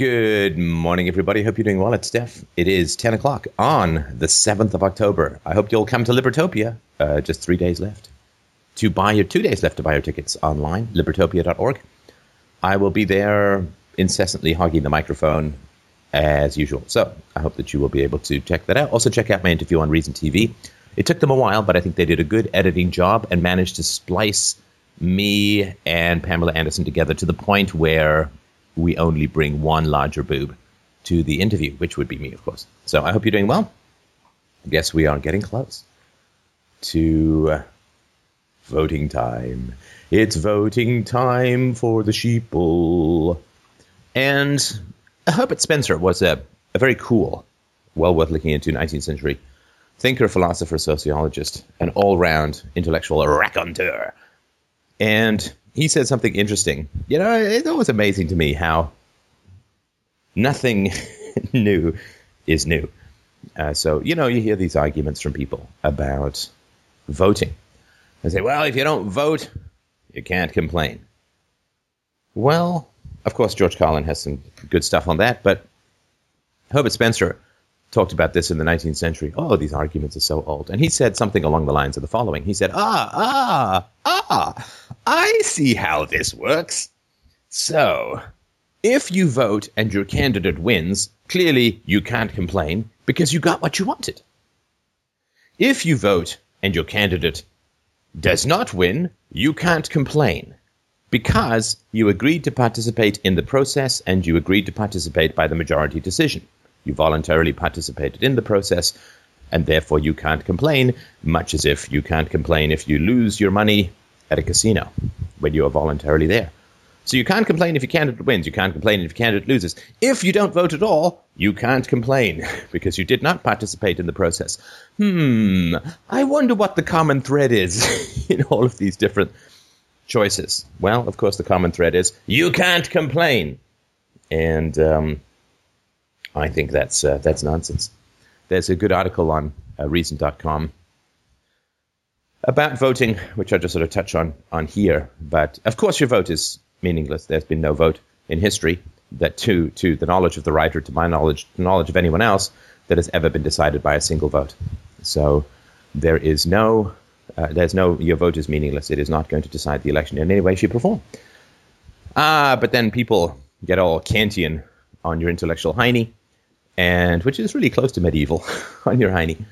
Good morning, everybody. Hope you're doing well. It's Steph. It is 10 o'clock on the 7th of October. I hope you'll come to Libertopia. Uh, just three days left to buy your two days left to buy your tickets online, libertopia.org. I will be there incessantly hogging the microphone as usual. So I hope that you will be able to check that out. Also, check out my interview on Reason TV. It took them a while, but I think they did a good editing job and managed to splice me and Pamela Anderson together to the point where we only bring one larger boob to the interview, which would be me, of course. So I hope you're doing well. I guess we are getting close to uh, voting time. It's voting time for the sheeple. And Herbert Spencer was a, a very cool, well worth looking into 19th century thinker, philosopher, sociologist, an all round intellectual raconteur. And he said something interesting. You know, it's always amazing to me how nothing new is new. Uh, so, you know, you hear these arguments from people about voting. They say, well, if you don't vote, you can't complain. Well, of course, George Carlin has some good stuff on that, but Herbert Spencer talked about this in the 19th century. Oh, these arguments are so old. And he said something along the lines of the following He said, Ah, ah, ah, I see how this works. So, if you vote and your candidate wins, clearly you can't complain because you got what you wanted. If you vote and your candidate does not win, you can't complain because you agreed to participate in the process and you agreed to participate by the majority decision. You voluntarily participated in the process, and therefore you can't complain, much as if you can't complain if you lose your money at a casino when you are voluntarily there. So you can't complain if your candidate wins. You can't complain if your candidate loses. If you don't vote at all, you can't complain because you did not participate in the process. Hmm, I wonder what the common thread is in all of these different choices. Well, of course, the common thread is you can't complain. And um, I think that's uh, that's nonsense. There's a good article on uh, Reason.com about voting, which I'll just sort of touch on on here. But of course, your vote is meaningless. There's been no vote in history that, to to the knowledge of the writer, to my knowledge, to knowledge of anyone else, that has ever been decided by a single vote. So there is no. Uh, there's no your vote is meaningless. It is not going to decide the election in any way, shape, or form. Ah, but then people get all Kantian on your intellectual hiney and which is really close to medieval on your hiney.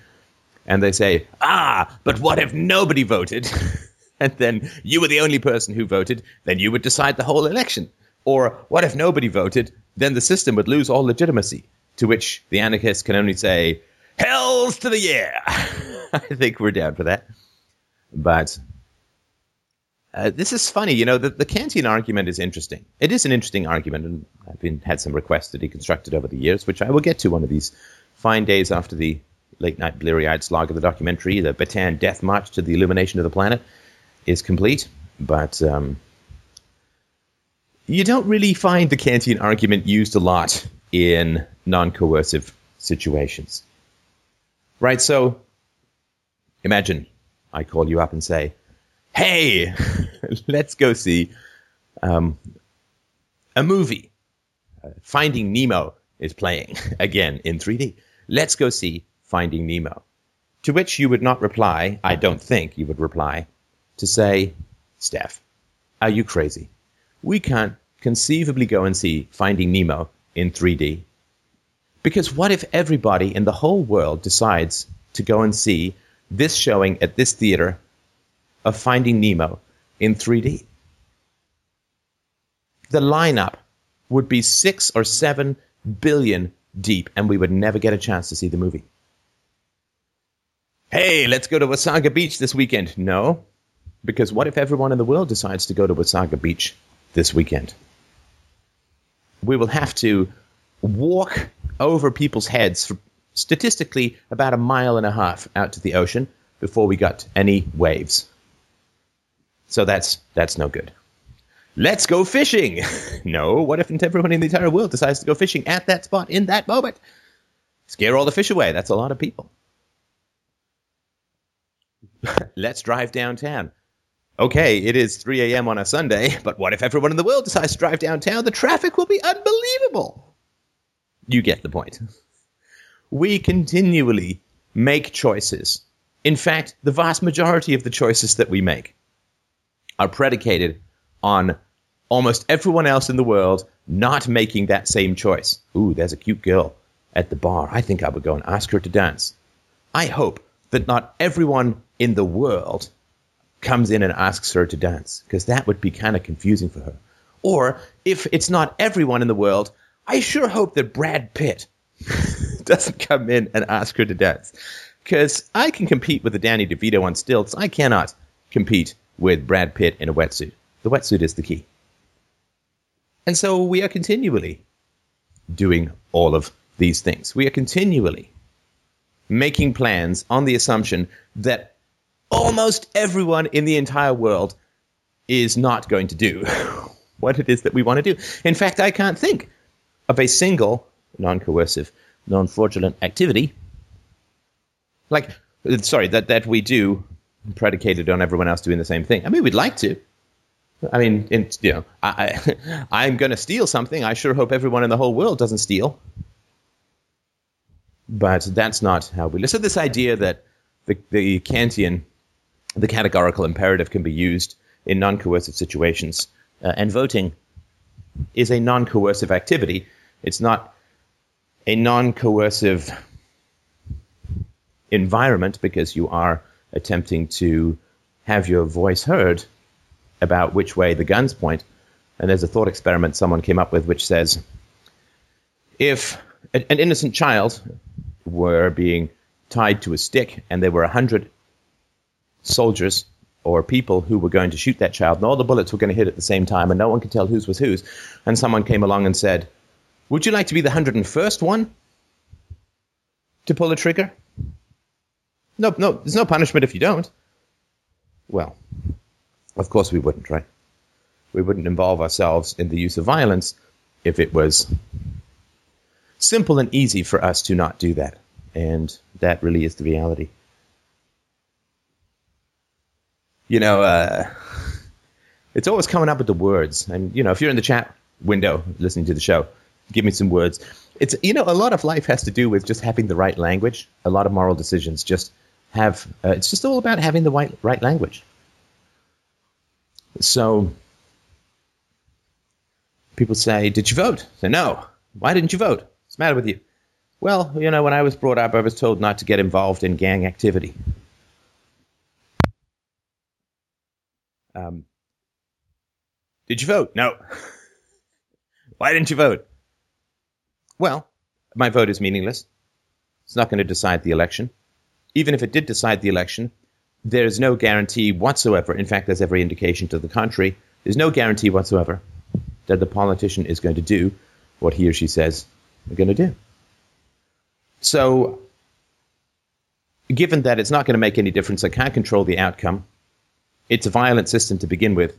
And they say, ah, but what if nobody voted? and then you were the only person who voted, then you would decide the whole election. Or what if nobody voted? Then the system would lose all legitimacy. To which the anarchists can only say, Hells to the yeah! I think we're down for that. But uh, this is funny, you know. The, the Kantian argument is interesting. It is an interesting argument, and I've been had some requests to deconstruct it over the years, which I will get to one of these fine days after the late night bleary eyed slog of the documentary, the Bataan Death March to the Illumination of the Planet, is complete. But um, you don't really find the Kantian argument used a lot in non coercive situations. Right? So imagine I call you up and say, hey, let's go see um, a movie. Uh, Finding Nemo is playing again in 3D. Let's go see Finding Nemo. To which you would not reply, I don't think you would reply, to say, Steph, are you crazy? We can't conceivably go and see Finding Nemo in 3D. Because what if everybody in the whole world decides to go and see this showing at this theater of Finding Nemo in 3D. The lineup would be six or seven billion deep, and we would never get a chance to see the movie. Hey, let's go to Wasaga Beach this weekend. No, because what if everyone in the world decides to go to Wasaga Beach this weekend? We will have to walk over people's heads for statistically about a mile and a half out to the ocean before we got any waves. So that's that's no good. Let's go fishing. no, what if everyone in the entire world decides to go fishing at that spot in that moment? Scare all the fish away. That's a lot of people. Let's drive downtown. Okay, it is 3 a.m. on a Sunday, but what if everyone in the world decides to drive downtown? The traffic will be unbelievable. you get the point. We continually make choices. In fact, the vast majority of the choices that we make are predicated on almost everyone else in the world not making that same choice. Ooh, there's a cute girl at the bar. I think I would go and ask her to dance. I hope that not everyone in the world comes in and asks her to dance, because that would be kind of confusing for her. Or if it's not everyone in the world, I sure hope that Brad Pitt doesn't come in and ask her to dance. Because I can compete with the Danny DeVito on stilts. I cannot compete with Brad Pitt in a wetsuit. The wetsuit is the key. And so we are continually doing all of these things. We are continually making plans on the assumption that almost everyone in the entire world is not going to do what it is that we want to do. In fact, I can't think of a single non coercive, non fraudulent activity like sorry that that we do predicated on everyone else doing the same thing. I mean, we'd like to. I mean, in, you know, I, I I'm going to steal something. I sure hope everyone in the whole world doesn't steal. But that's not how we. So this idea that the the Kantian, the categorical imperative can be used in non-coercive situations, uh, and voting is a non-coercive activity. It's not a non-coercive environment because you are attempting to have your voice heard about which way the guns point. And there's a thought experiment someone came up with which says if an innocent child were being tied to a stick and there were a hundred soldiers or people who were going to shoot that child and all the bullets were going to hit at the same time and no one could tell whose was whose and someone came along and said would you like to be the 101st one to pull the trigger no, no, there's no punishment if you don't. Well, of course we wouldn't, right? We wouldn't involve ourselves in the use of violence if it was simple and easy for us to not do that. And that really is the reality. You know, uh, it's always coming up with the words. And, you know, if you're in the chat window listening to the show, give me some words. It's, you know, a lot of life has to do with just having the right language. A lot of moral decisions just have uh, it's just all about having the right, right language. So people say, "Did you vote?" Say, "No." Why didn't you vote? What's the matter with you? Well, you know, when I was brought up, I was told not to get involved in gang activity. Um, did you vote? No. Why didn't you vote? Well, my vote is meaningless. It's not going to decide the election even if it did decide the election, there's no guarantee whatsoever. In fact, there's every indication to the contrary. There's no guarantee whatsoever that the politician is going to do what he or she says they're going to do. So, given that it's not going to make any difference, I can't control the outcome, it's a violent system to begin with.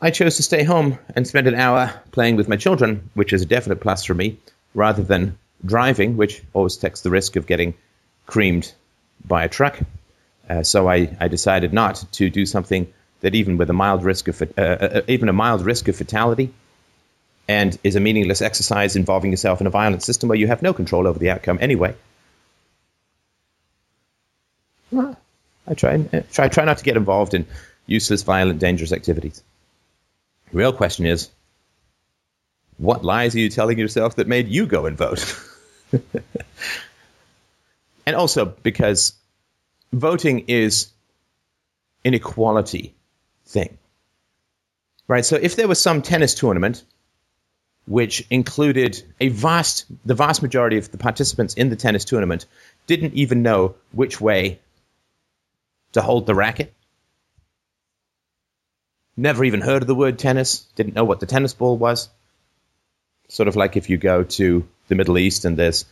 I chose to stay home and spend an hour playing with my children, which is a definite plus for me, rather than driving, which always takes the risk of getting creamed by a truck. Uh, so I, I decided not to do something that even with a mild risk of uh, uh, even a mild risk of fatality and is a meaningless exercise involving yourself in a violent system where you have no control over the outcome anyway. Well, I try, uh, try try not to get involved in useless, violent, dangerous activities. The real question is, what lies are you telling yourself that made you go and vote? and also because voting is an equality thing. Right? So if there was some tennis tournament which included a vast the vast majority of the participants in the tennis tournament didn't even know which way to hold the racket. Never even heard of the word tennis, didn't know what the tennis ball was. Sort of like if you go to the Middle East and there's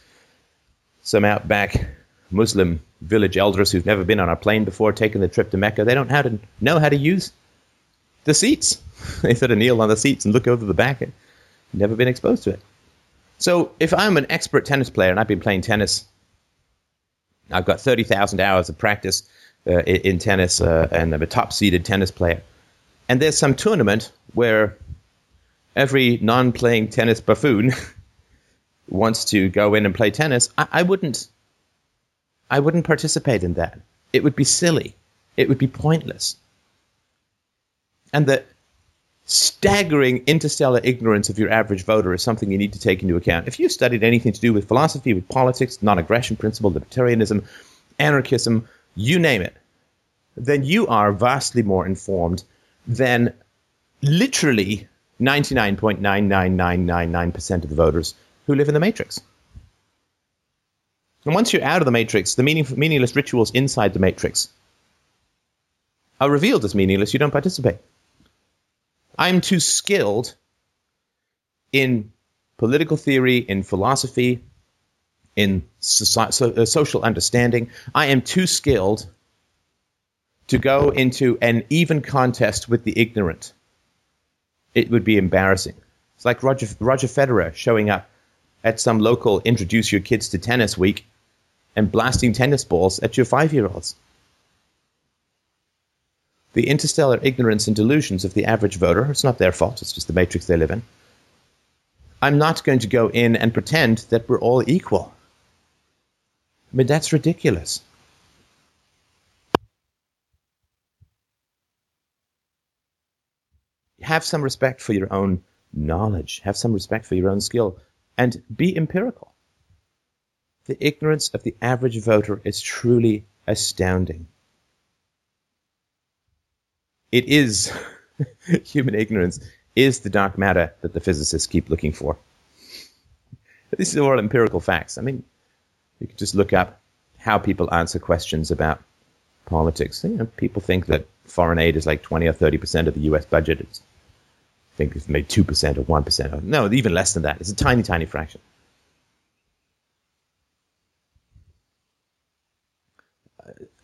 some outback Muslim village elders who've never been on a plane before taking the trip to Mecca, they don't how to know how to use the seats. they sort of kneel on the seats and look over the back. And never been exposed to it. So if I'm an expert tennis player and I've been playing tennis, I've got 30,000 hours of practice uh, in, in, tennis uh, and I'm a top seeded tennis player. And there's some tournament where every non playing tennis buffoon wants to go in and play tennis, I, I wouldn't. I wouldn't participate in that. It would be silly. It would be pointless. And the staggering interstellar ignorance of your average voter is something you need to take into account. If you studied anything to do with philosophy, with politics, non aggression principle, libertarianism, anarchism, you name it, then you are vastly more informed than literally 99.99999% of the voters who live in the matrix. And once you're out of the matrix, the meaning, meaningless rituals inside the matrix are revealed as meaningless. You don't participate. I'm too skilled in political theory, in philosophy, in so, uh, social understanding. I am too skilled to go into an even contest with the ignorant. It would be embarrassing. It's like Roger, Roger Federer showing up at some local introduce your kids to tennis week and blasting tennis balls at your five year olds. The interstellar ignorance and delusions of the average voter, it's not their fault, it's just the matrix they live in. I'm not going to go in and pretend that we're all equal. I mean, that's ridiculous. Have some respect for your own knowledge, have some respect for your own skill, and be empirical. The ignorance of the average voter is truly astounding. It is human ignorance is the dark matter that the physicists keep looking for. These are all empirical facts. I mean, you can just look up how people answer questions about politics. You know, people think that foreign aid is like 20 or 30 percent of the U.S. budget. It's, I think it's maybe 2 percent or 1 percent. No, even less than that. It's a tiny, tiny fraction.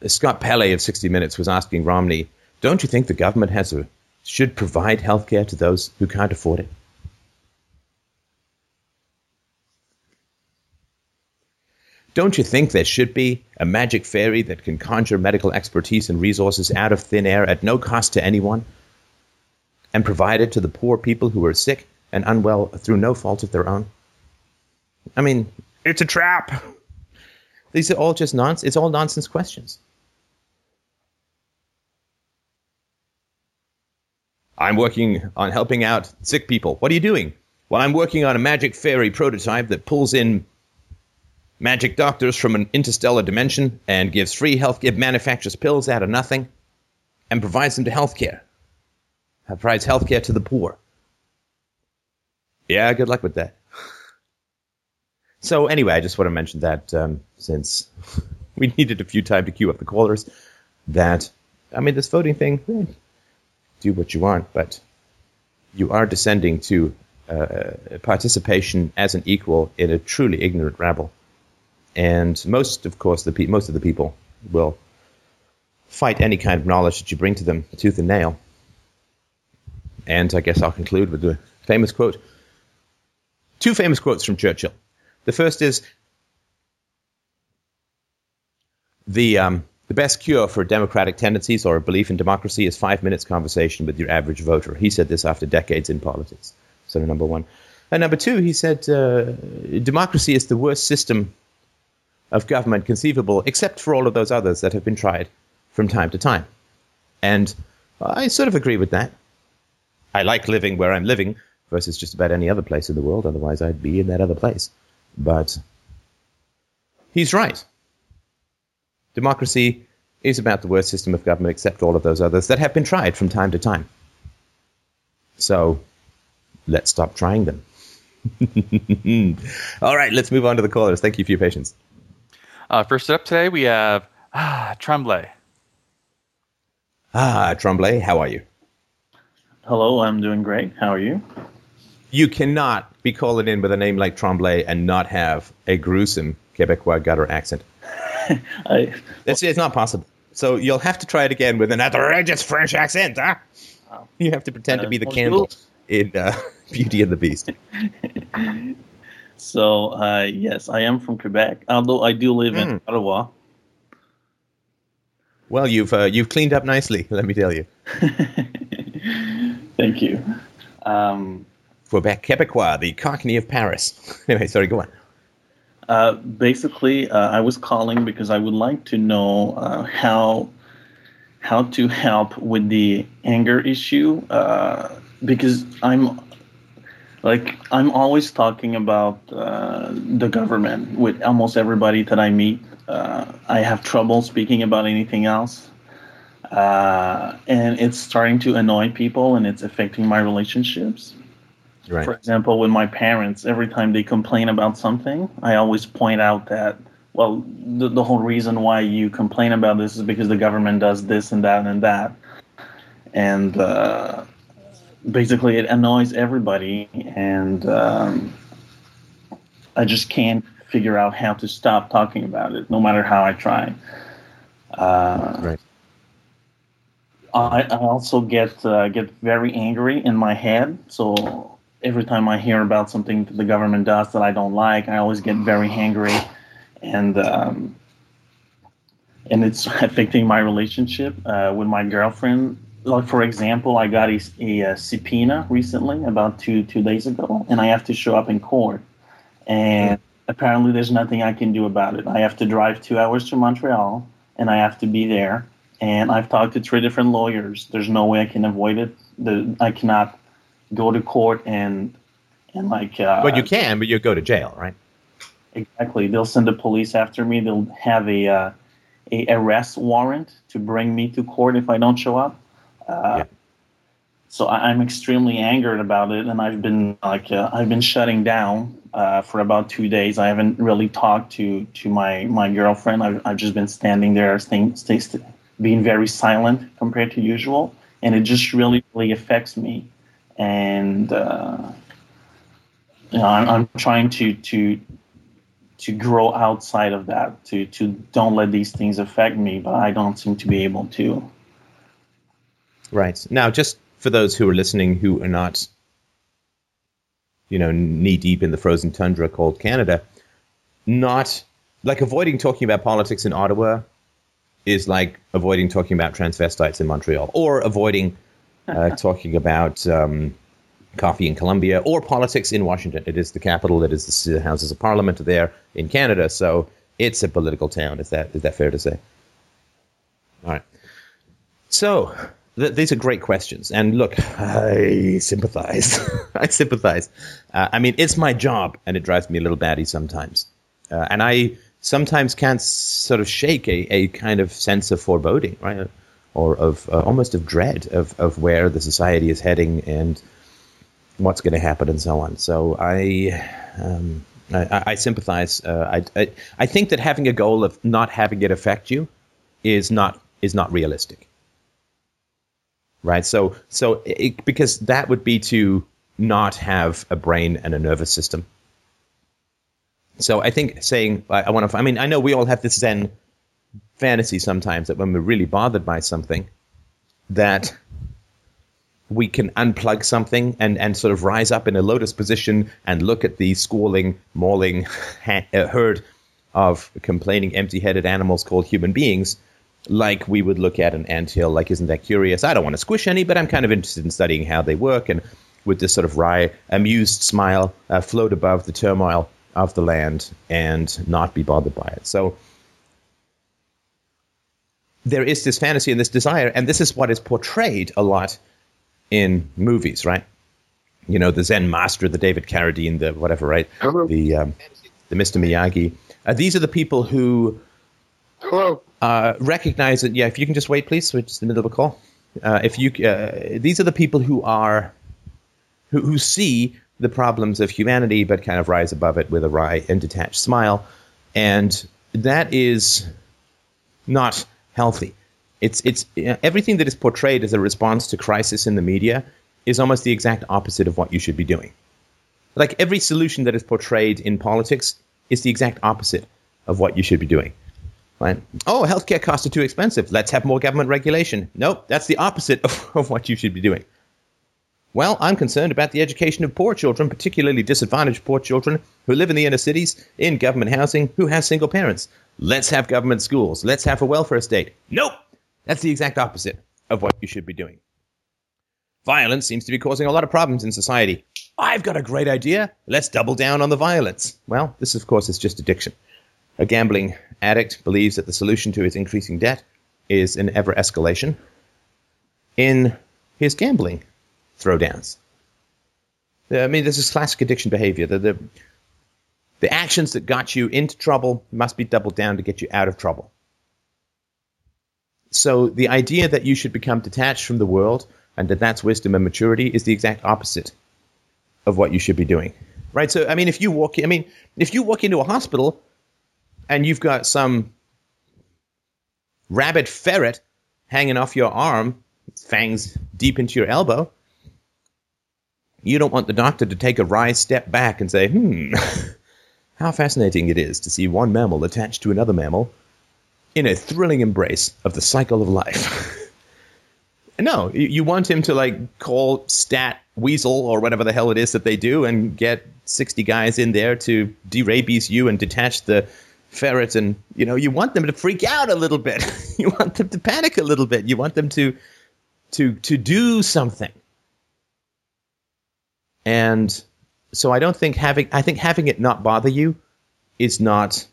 Scott Pelley of 60 Minutes was asking Romney, don't you think the government has a, should provide health care to those who can't afford it? Don't you think there should be a magic fairy that can conjure medical expertise and resources out of thin air at no cost to anyone and provide it to the poor people who are sick and unwell through no fault of their own? I mean, it's a trap. These are all just nonsense. It's all nonsense questions. I'm working on helping out sick people. What are you doing? Well, I'm working on a magic fairy prototype that pulls in magic doctors from an interstellar dimension and gives free health, it manufactures pills out of nothing and provides them to healthcare. Provides healthcare to the poor. Yeah, good luck with that. So anyway, I just want to mention that um, since we needed a few time to queue up the callers, that I mean this voting thing, eh, do what you want, but you are descending to uh, participation as an equal in a truly ignorant rabble and most, of course, the pe- most of the people will fight any kind of knowledge that you bring to them tooth and nail. And I guess I'll conclude with the famous quote. Two famous quotes from Churchill. The first is the um, the best cure for democratic tendencies or a belief in democracy is five minutes conversation with your average voter. He said this after decades in politics. So number one. And number two, he said uh, democracy is the worst system of government conceivable, except for all of those others that have been tried from time to time. And I sort of agree with that. I like living where I'm living versus just about any other place in the world, otherwise, I'd be in that other place. But he's right. Democracy is about the worst system of government, except all of those others that have been tried from time to time. So let's stop trying them. all right, let's move on to the callers. Thank you for your patience. Uh, first up today, we have ah, Tremblay. Ah, Tremblay, how are you? Hello, I'm doing great. How are you? You cannot be calling in with a name like Tremblay and not have a gruesome Quebecois gutter accent. I, it's, it's not possible. So you'll have to try it again with an outrageous French accent, huh? You have to pretend uh, to be the candle in uh, Beauty and the Beast. So uh, yes, I am from Quebec, although I do live mm. in hmm. Ottawa. Well, you've uh, you've cleaned up nicely, let me tell you. Thank you. Um, Quebec Quebecois, the Cockney of Paris. anyway, sorry, go on. Uh, basically, uh, I was calling because I would like to know uh, how how to help with the anger issue uh, because I'm like I'm always talking about uh, the government with almost everybody that I meet. I have trouble speaking about anything else, and it's starting to annoy people, and it's affecting my relationships. Right. For example, with my parents, every time they complain about something, I always point out that, well, the, the whole reason why you complain about this is because the government does this and that and that. And uh, basically, it annoys everybody. And um, I just can't figure out how to stop talking about it, no matter how I try. Uh, right. I, I also get uh, get very angry in my head. So every time I hear about something that the government does that I don't like, I always get very angry, and um, and it's affecting my relationship uh, with my girlfriend. Like for example, I got a, a, a, subpoena recently, about two two days ago, and I have to show up in court, and apparently there's nothing I can do about it. I have to drive two hours to Montreal, and I have to be there. And I've talked to three different lawyers. There's no way I can avoid it. The, I cannot go to court and and like. Uh, but you can, but you go to jail, right? Exactly. They'll send the police after me. They'll have a uh, a arrest warrant to bring me to court if I don't show up. Uh, yeah. So I, am extremely angered about it, and I've been like uh, I've been shutting down uh, for about two days. I haven't really talked to to my my girlfriend. I've, I've just been standing there, staying, stay, being very silent compared to usual, and it just really really affects me and uh, you know, I'm, I'm trying to to to grow outside of that to to don't let these things affect me but i don't seem to be able to. Right. Now just for those who are listening who are not you know knee deep in the frozen tundra called canada not like avoiding talking about politics in ottawa is like avoiding talking about transvestites in montreal or avoiding uh, talking about um, coffee in Colombia or politics in Washington. It is the capital. It is the Houses of Parliament there in Canada. So it's a political town. Is that is that fair to say? All right. So th- these are great questions, and look, I sympathize. I sympathize. Uh, I mean, it's my job, and it drives me a little batty sometimes, uh, and I sometimes can't sort of shake a, a kind of sense of foreboding, right? Or of uh, almost of dread of, of where the society is heading and what's going to happen and so on. So I, um, I, I, sympathize. Uh, I, I, I think that having a goal of not having it affect you is not is not realistic. Right. So so it, because that would be to not have a brain and a nervous system. So I think saying I, I want to. I mean, I know we all have this Zen fantasy sometimes that when we're really bothered by something, that we can unplug something and, and sort of rise up in a lotus position and look at the squalling, mauling ha- uh, herd of complaining, empty headed animals called human beings, like we would look at an anthill. Like, isn't that curious? I don't want to squish any, but I'm kind of interested in studying how they work. And with this sort of wry, amused smile, uh, float above the turmoil of the land and not be bothered by it. So, there is this fantasy and this desire, and this is what is portrayed a lot in movies, right? You know, the Zen master, the David Carradine, the whatever, right? Hello. The um, the Mr. Miyagi. Uh, these are the people who Hello. Uh, recognize that. Yeah, if you can just wait, please. We're just in the middle of a call. Uh, if you, uh, these are the people who are, who, who see the problems of humanity, but kind of rise above it with a wry and detached smile, and that is not healthy. It's it's everything that is portrayed as a response to crisis in the media is almost the exact opposite of what you should be doing. Like every solution that is portrayed in politics is the exact opposite of what you should be doing. Right? Oh, healthcare costs are too expensive. Let's have more government regulation. Nope, that's the opposite of, of what you should be doing. Well, I'm concerned about the education of poor children, particularly disadvantaged poor children who live in the inner cities, in government housing, who have single parents. Let's have government schools. Let's have a welfare state. Nope. That's the exact opposite of what you should be doing. Violence seems to be causing a lot of problems in society. I've got a great idea. Let's double down on the violence. Well, this, of course, is just addiction. A gambling addict believes that the solution to his increasing debt is an ever escalation in his gambling throwdowns. I mean, this is classic addiction behavior. The, the, the actions that got you into trouble must be doubled down to get you out of trouble. So the idea that you should become detached from the world and that that's wisdom and maturity is the exact opposite of what you should be doing. Right? So I mean if you walk I mean if you walk into a hospital and you've got some rabid ferret hanging off your arm, fangs deep into your elbow, you don't want the doctor to take a wry step back and say, "Hmm, how fascinating it is to see one mammal attached to another mammal in a thrilling embrace of the cycle of life. no, you, want him to like call stat weasel or whatever the hell it is that they do and get 60 guys in there to derabies you and detach the ferret and you know you want them to freak out a little bit. You want them to panic a little bit. You want them to to to do something and so i don't think having i think having it not bother you is not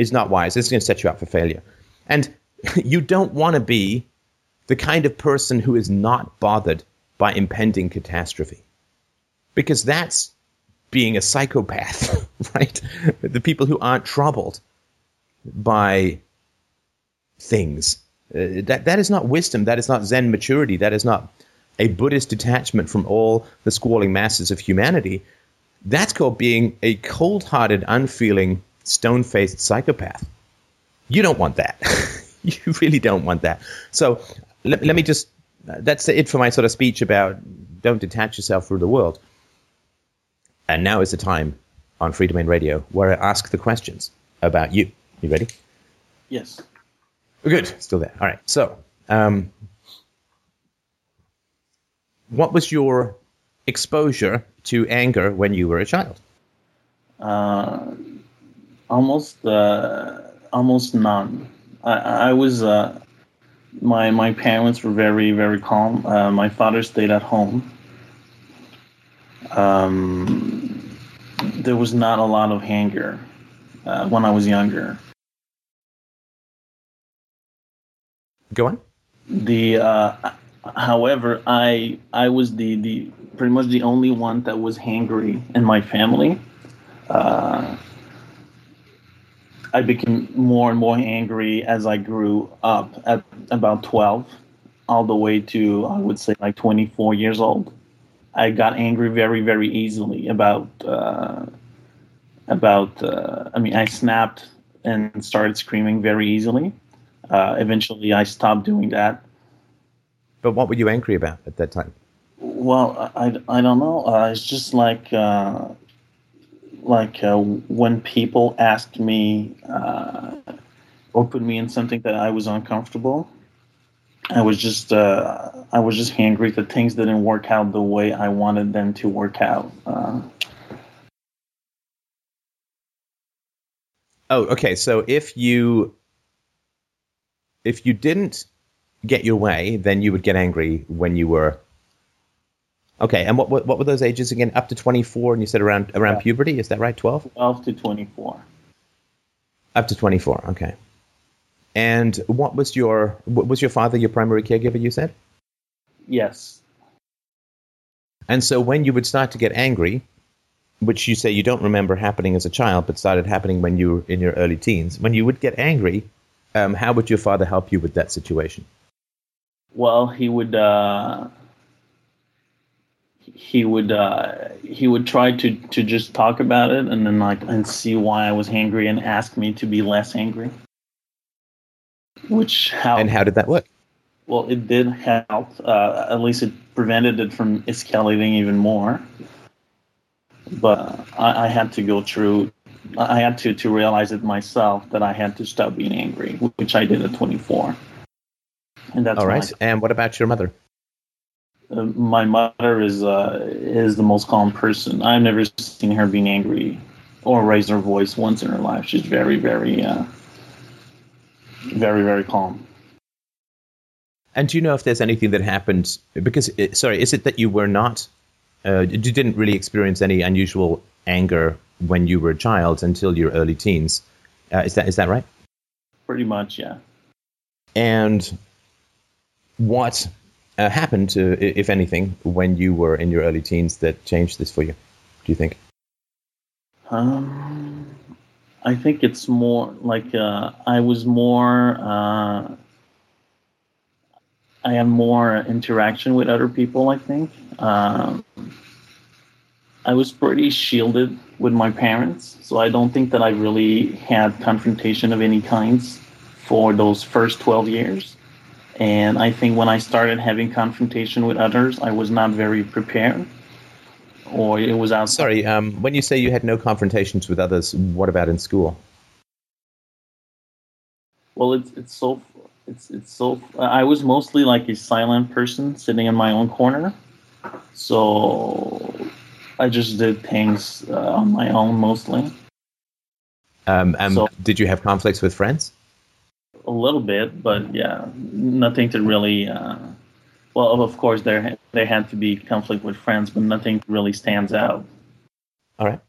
is not wise. It's going to set you up for failure. And you don't want to be the kind of person who is not bothered by impending catastrophe. Because that's being a psychopath, right? The people who aren't troubled by things. Uh, that, that is not wisdom. That is not Zen maturity. That is not a Buddhist detachment from all the squalling masses of humanity. That's called being a cold hearted, unfeeling stone faced psychopath. You don't want that. you really don't want that. So let, let me just, that's it for my sort of speech about don't detach yourself from the world. And now is the time on Freedomain Radio where I ask the questions about you. You ready? Yes. Good. Still there. All right. So, um, what was your exposure to anger when you were a child? Uh, almost uh, almost none. I, I was uh, my my parents were very very calm. Uh, my father stayed at home. Um, there was not a lot of anger uh, when I was younger. Go on. The uh, however, I I was the the pretty much the only one that was hangry in my family. Uh, I became more and more angry as I grew up at about 12, all the way to, I would say, like 24 years old. I got angry very, very easily about, uh, about, uh, I mean, I snapped and started screaming very easily. Uh, eventually, I stopped doing that. But what were you angry about at that time? Well, I, I don't know. Uh, it's just like uh, like uh, when people asked me uh, or put me in something that I was uncomfortable, I was just uh, I was just angry that things didn't work out the way I wanted them to work out. Uh. oh, okay. So if you if you didn't get your way, then you would get angry when you were Okay, and what, what, what were those ages again? Up to twenty four, and you said around around yeah. puberty. Is that right? Twelve. Twelve to twenty four. Up to twenty four. Okay. And what was your what was your father your primary caregiver? You said. Yes. And so when you would start to get angry, which you say you don't remember happening as a child, but started happening when you were in your early teens, when you would get angry, um, how would your father help you with that situation? Well, he would. Uh he would uh, he would try to to just talk about it and then like and see why I was angry and ask me to be less angry. Which how and how did that work? Well, it did help. Uh, at least it prevented it from escalating even more. But I, I had to go through. I had to to realize it myself that I had to stop being angry, which I did at 24. And that's all right. and what about your mother? Uh, my mother is uh, is the most calm person. I've never seen her being angry or raise her voice once in her life. She's very, very, uh, very, very calm. And do you know if there's anything that happened? Because, sorry, is it that you were not, uh, you didn't really experience any unusual anger when you were a child until your early teens? Uh, is that is that right? Pretty much, yeah. And what uh, happened, if anything, when you were in your early teens that changed this for you? Do you think? Um, I think it's more like uh, I was more. Uh, I had more interaction with other people. I think um, I was pretty shielded with my parents, so I don't think that I really had confrontation of any kinds for those first twelve years. And I think when I started having confrontation with others, I was not very prepared, or it was outside. Sorry, um, when you say you had no confrontations with others, what about in school? Well, it's it's so it's it's so. I was mostly like a silent person sitting in my own corner, so I just did things uh, on my own mostly. Um, and So- did you have conflicts with friends? A little bit, but yeah, nothing to really. Uh, well, of course, there there had to be conflict with friends, but nothing really stands out. All right.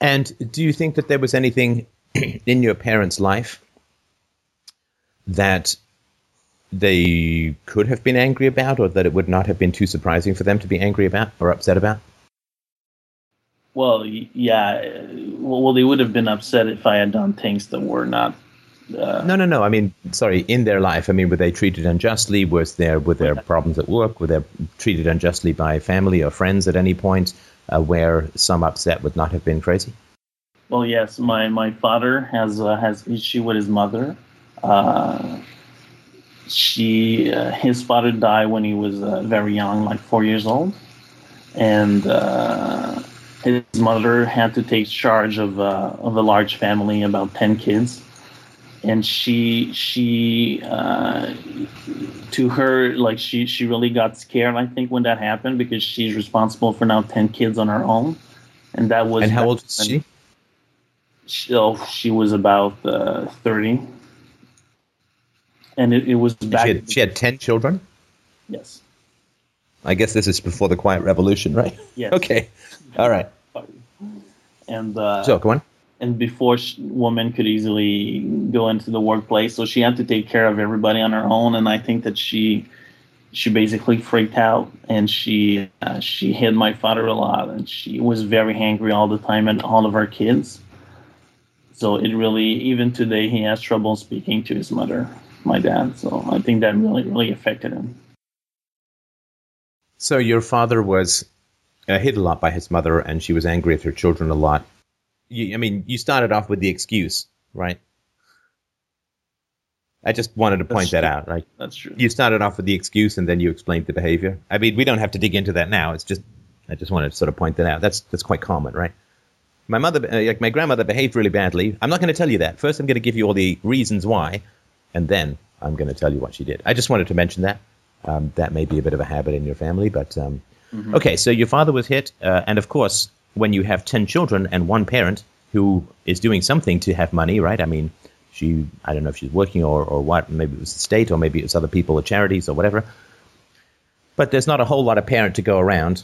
And do you think that there was anything in your parents' life that they could have been angry about, or that it would not have been too surprising for them to be angry about or upset about? Well, yeah, well, they would have been upset if I had done things that were not. Uh, No, no, no. I mean, sorry, in their life. I mean, were they treated unjustly? Was there were there problems at work? Were they treated unjustly by family or friends at any point uh, where some upset would not have been crazy? Well, yes, my my father has uh, has issue with his mother. Uh, she uh, his father died when he was uh, very young, like four years old, and uh, his mother had to take charge of uh, of a large family, about ten kids, and she she uh, to her like she she really got scared. I think when that happened because she's responsible for now ten kids on her own, and that was And how old was she? she, oh, she was about uh, 30 and it, it was back She had, she had ten children. yes I guess this is before the Quiet Revolution, right? yes Okay. All right. and uh, So go on. And before sh woman could easily go into the workplace. So she had to take care of everybody on her own and i think that she she basically freaked out and she uh, she hit my father a lot and she was very angry all the time at all of our kids. So it really even today he has trouble speaking to his mother my dad. So i think that really really affected him. So your father was uh, hit a lot by his mother, and she was angry at her children a lot. You, I mean, you started off with the excuse, right? I just wanted to point that out, right? that's true You started off with the excuse, and then you explained the behavior. I mean, we don't have to dig into that now. It's just, I just wanted to sort of point that out. That's that's quite common, right? My mother, uh, like my grandmother, behaved really badly. I'm not going to tell you that. First, I'm going to give you all the reasons why, and then I'm going to tell you what she did. I just wanted to mention that. Um, that may be a bit of a habit in your family, but um, okay. So your father was hit, uh, and of course, when you have ten children and one parent who is doing something to have money, right? I mean, she, I don't know if she's working or or what. Maybe it was the state, or maybe it was other people or charities or whatever. But there's not a whole lot of parent to go around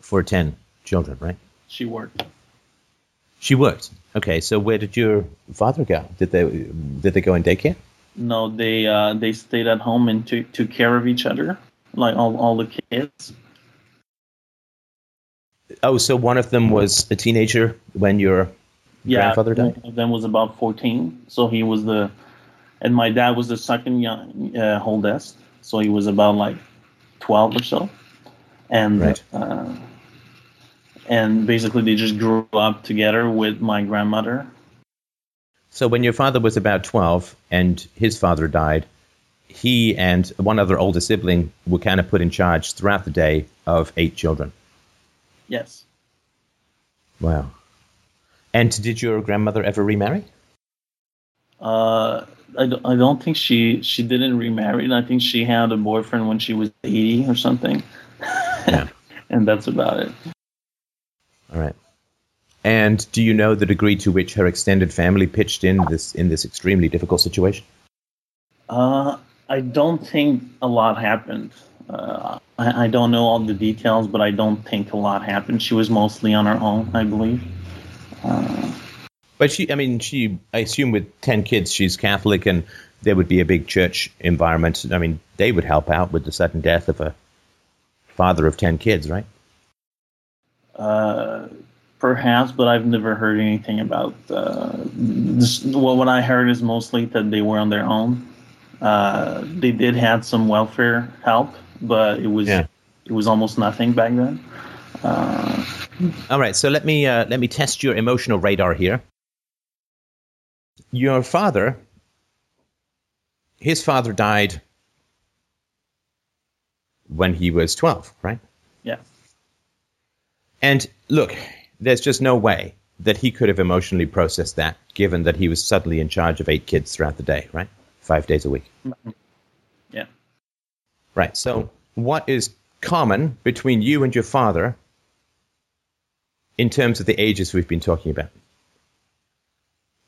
for ten children, right? she worked She worked. Okay, so where did your father go? Did they did they go in daycare? no they uh, they stayed at home and took, took care of each other like all, all the kids Oh, so one of them was a teenager when your yeah, grandfather died. One of them was about 14, so he was the, and my dad was the second young uh, oldest, so he was about like 12 or so, and Right. uh, and basically they just grew up together with my grandmother. So when your father was about twelve and his father died, he and one other older sibling were kind of put in charge throughout the day of eight children. Yes, Wow. And did your grandmother ever remarry? uh, I, don't, I don't think she she didn't remarry. I think she had a boyfriend when she was 80 or something, Yeah. and that's about it. All right. And do you know the degree to which her extended family pitched in this in this extremely difficult situation? Uh, I don't think a lot happened. Uh, I, I don't know all the details, but I don't think a lot happened. She was mostly on her own, I believe. Uh, But she, I mean, she, I assume with 10 kids, she's Catholic and there would be a big church environment. I mean, they would help out with the sudden death of a father of 10 kids, right? uh, perhaps, but I've never heard anything about uh, this. Well, what I heard is mostly that they were on their own. Uh, they did have some welfare help, but it was Yeah. it was almost nothing back then. Uh, All right, so let me uh, let me test your emotional radar here. Your father, his father died when he was 12, right? yeah, And look, there's just no way that he could have emotionally processed that given that he was suddenly in charge of eight kids throughout the day, right? 5 days a week. yeah. Right. So, what is common between you and your father in terms of the ages we've been talking about?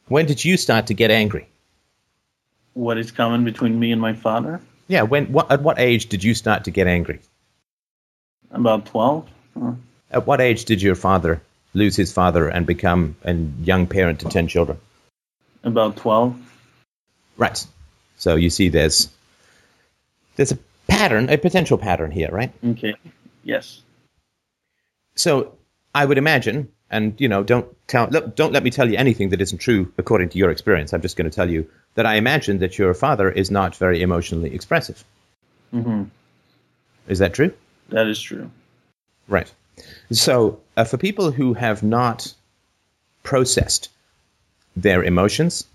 When did you start to get angry? What is common between me and my father? Yeah, when what at what age did you start to get angry? About twelve. Uh, At what age did your father lose his father and become a young parent to 10 children? about twelve. Right. So you see there's there's a pattern, a potential pattern here, right? Okay. Yes. So I would imagine, and you know, don't tell, look, don't let me tell you anything that isn't true according to your experience. I'm just going to tell you that I imagine that your father is not very emotionally expressive. hmm Is that true? That is true. Right. So uh, for people who have not processed their emotions,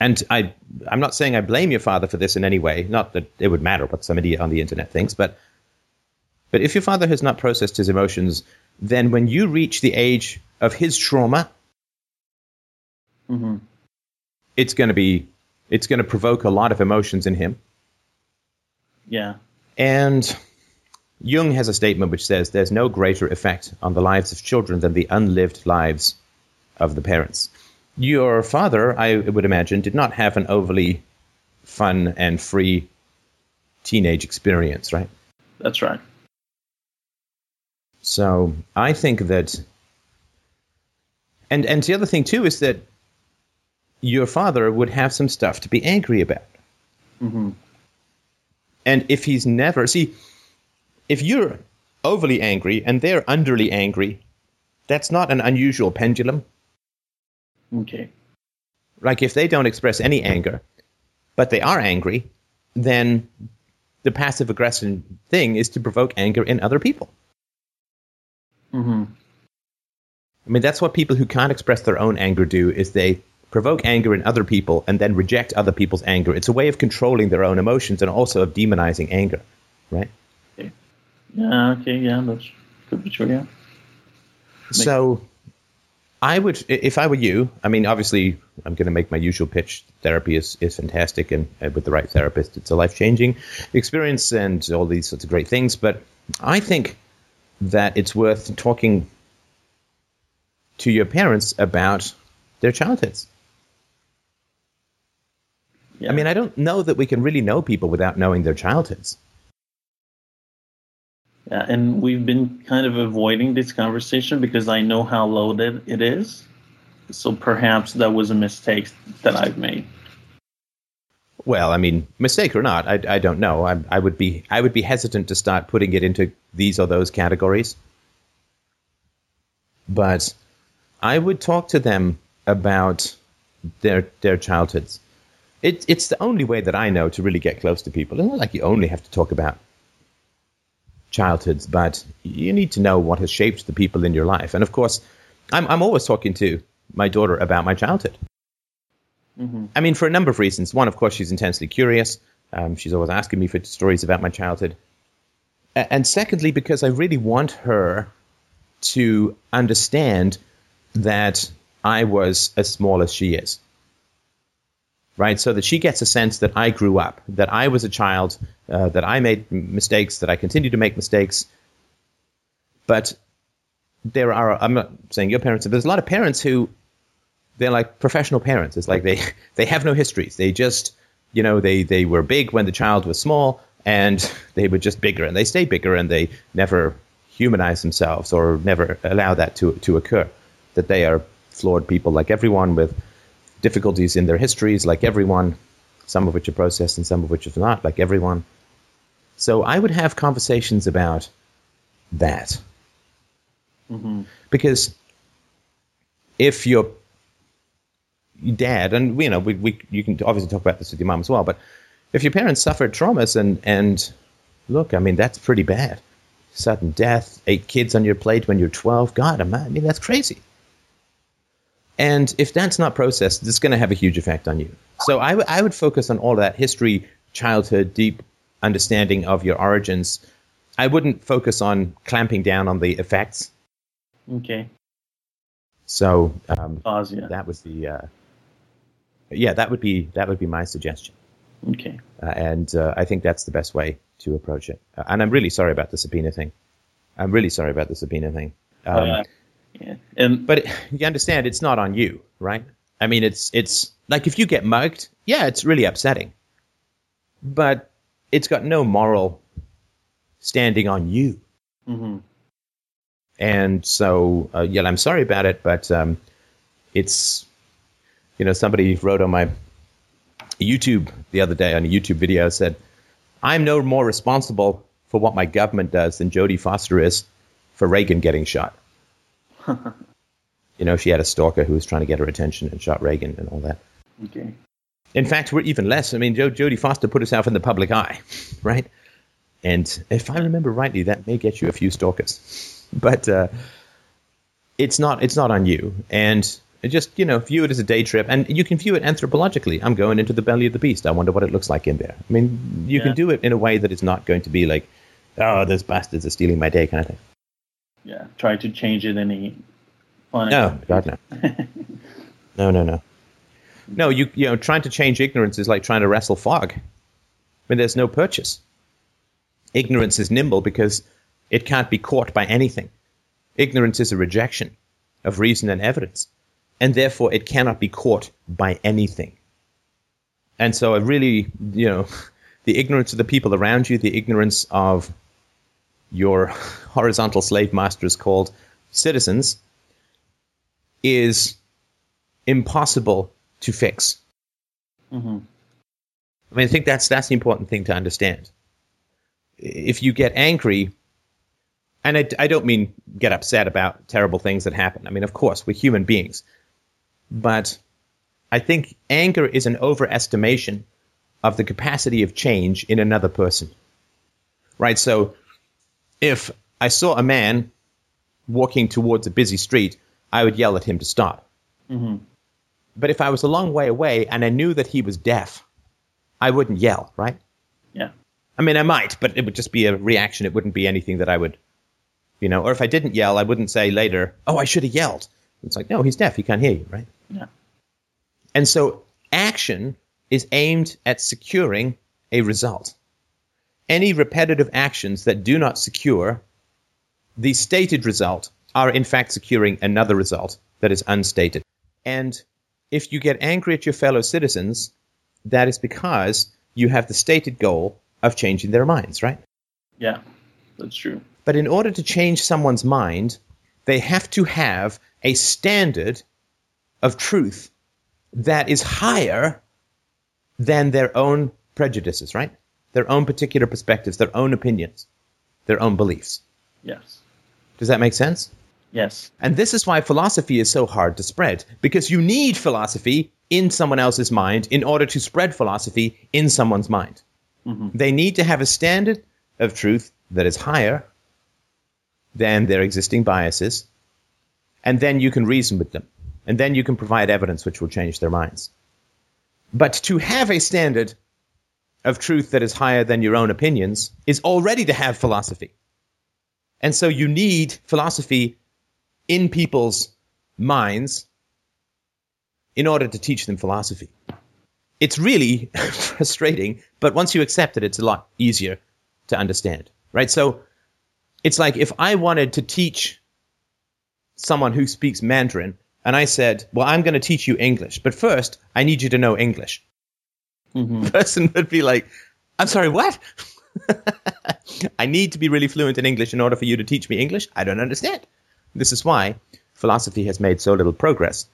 and I, I'm not saying I blame your father for this in any way. Not that it would matter what somebody on the internet thinks, but but if your father has not processed his emotions, then when you reach the age of his trauma, hmm it's going to be it's going to provoke a lot of emotions in him. Yeah. And Jung has a statement which says there's no greater effect on the lives of children than the unlived lives of the parents. Your father, I would imagine, did not have an overly fun and free teenage experience, right? That's right. So I think that, and and the other thing too is that your father would have some stuff to be angry about. hmm And if he's never see, if you're overly angry and they're underly angry, that's not an unusual pendulum. Okay. Like if they don't express any anger, but they are angry, then the passive aggression thing is to provoke anger in other people. Mm-hmm. I mean, that's what people who can't express their own anger do is they provoke anger in other people and then reject other people's anger. It's a way of controlling their own emotions and also of demonizing anger, right? Yeah. Okay. Yeah. That's could be true. Yeah. So I would, if I were you, I mean, obviously, I'm going to make my usual pitch. Therapy is, is fantastic, and with the right therapist, it's a life changing experience and all these sorts of great things. But I think that it's worth talking to your parents about their childhoods. Yeah. I mean, I don't know that we can really know people without knowing their childhoods. Yeah, and we've been kind of avoiding this conversation because I know how loaded it is. So perhaps that was a mistake that I've made. Well, I mean, mistake or not, I, I don't know. I, I would be I would be hesitant to start putting it into these or those categories. But I would talk to them about their their childhoods. It, it's the only way that I know to really get close to people. It's not like you only have to talk about childhoods, but you need to know what has shaped the people in your life. And of course, I'm I'm always talking to my daughter about my childhood. hmm I mean, for a number of reasons. One, of course, she's intensely curious. Um, she's always asking me for stories about my childhood. And secondly, because I really want her to understand that I was as small as she is. Right? So that she gets a sense that I grew up, that I was a child, uh, that I made mistakes, that I continue to make mistakes. But there are, I'm not saying your parents, but there's a lot of parents who they're like professional parents. It's like they they have no histories. They just you know, they, they were big when the child was small, and they were just bigger, and they stay bigger, and they never humanize themselves or never allow that to, to occur. That they are flawed people like everyone with difficulties in their histories, like everyone, some of which are processed and some of which are not, like everyone. So I would have conversations about that. Mm-hmm. Because if your dad, and you know, we, we you can obviously talk about this with your mom as well, but if your parents suffered traumas and and look, I mean, that's pretty bad. Sudden death, eight kids on your plate when you're 12. God, I mean, that's crazy. And if that's not processed, it's going to have a huge effect on you. So I, w- I would focus on all that history, childhood, deep understanding of your origins. I wouldn't focus on clamping down on the effects. Okay. So um, Pause. Yeah. that was the uh, yeah that would be that would be my suggestion, Okay. uh, and uh, I think that's the best way to approach it. Uh, and I'm really sorry about the subpoena thing. I'm really sorry about the subpoena thing. Um, Uh, yeah. But you understand, it's not on you, right? I mean, it's it's like if you get mugged, yeah, it's really upsetting, but it's got no moral standing on you. mhm. And so, uh, yeah, I'm sorry about it, but um, it's, you know, somebody wrote on my YouTube the other day on a YouTube video said, I'm no more responsible for what my government does than Jodie Foster is for Reagan getting shot. you know, she had a stalker who was trying to get her attention and shot Reagan and all that. okay. In fact, we're even less. I mean, jo- Jodie Foster put herself in the public eye, right? And if I remember rightly, that may get you a few stalkers. But uh, it's not. It's not on you. And just you know, view it as a day trip, and you can view it anthropologically. I'm going into the belly of the beast. I wonder what it looks like in there. I mean, you Yeah. can do it in a way that is not going to be like, oh, those bastards are stealing my day, kind of thing. Yeah. Try to change it any. fun. No, God no. no, no, no. No, you you know, trying to change ignorance is like trying to wrestle fog. I mean, there's no purchase. Ignorance is nimble because it can't be caught by anything. Ignorance is a rejection of reason and evidence, and therefore it cannot be caught by anything. And so, I really, you know, the ignorance of the people around you, the ignorance of your horizontal slave masters called citizens, is impossible to fix. hmm I mean, I think that's that's the important thing to understand. If you get angry, and I, I don't mean get upset about terrible things that happen. I mean, of course, we're human beings, but I think anger is an overestimation of the capacity of change in another person. Right. So, if I saw a man walking towards a busy street, I would yell at him to stop. hmm But if I was a long way away and I knew that he was deaf, I wouldn't yell, right? Yeah. I mean, I might, but it would just be a reaction. It wouldn't be anything that I would, you know, or if I didn't yell, I wouldn't say later, oh, I should have yelled. It's like, no, he's deaf. He can't hear you, right? Yeah. And so action is aimed at securing a result. Any repetitive actions that do not secure the stated result are in fact securing another result that is unstated. And if you get angry at your fellow citizens, that is because you have the stated goal of changing their minds, right? Yeah. That's true. But in order to change someone's mind, they have to have a standard of truth that is higher than their own prejudices, right? Their own particular perspectives, their own opinions, their own beliefs. Yes. Does that make sense? Yes. And this is why philosophy is so hard to spread, because you need philosophy in someone else's mind in order to spread philosophy in someone's mind. Mm-hmm. They need to have a standard of truth that is higher than their existing biases, and then you can reason with them, and then you can provide evidence which will change their minds. But to have a standard of truth that is higher than your own opinions is already to have philosophy. And so you need philosophy in people's minds in order to teach them philosophy. It's really frustrating, but once you accept it, it's a lot easier to understand, right? So it's like if I wanted to teach someone who speaks Mandarin and I said, well, I'm going to teach you English, but first I need you to know English. Mhm. person would be like, I'm sorry, what? I need to be really fluent in English in order for you to teach me English. I don't understand. This is why philosophy has made so little progress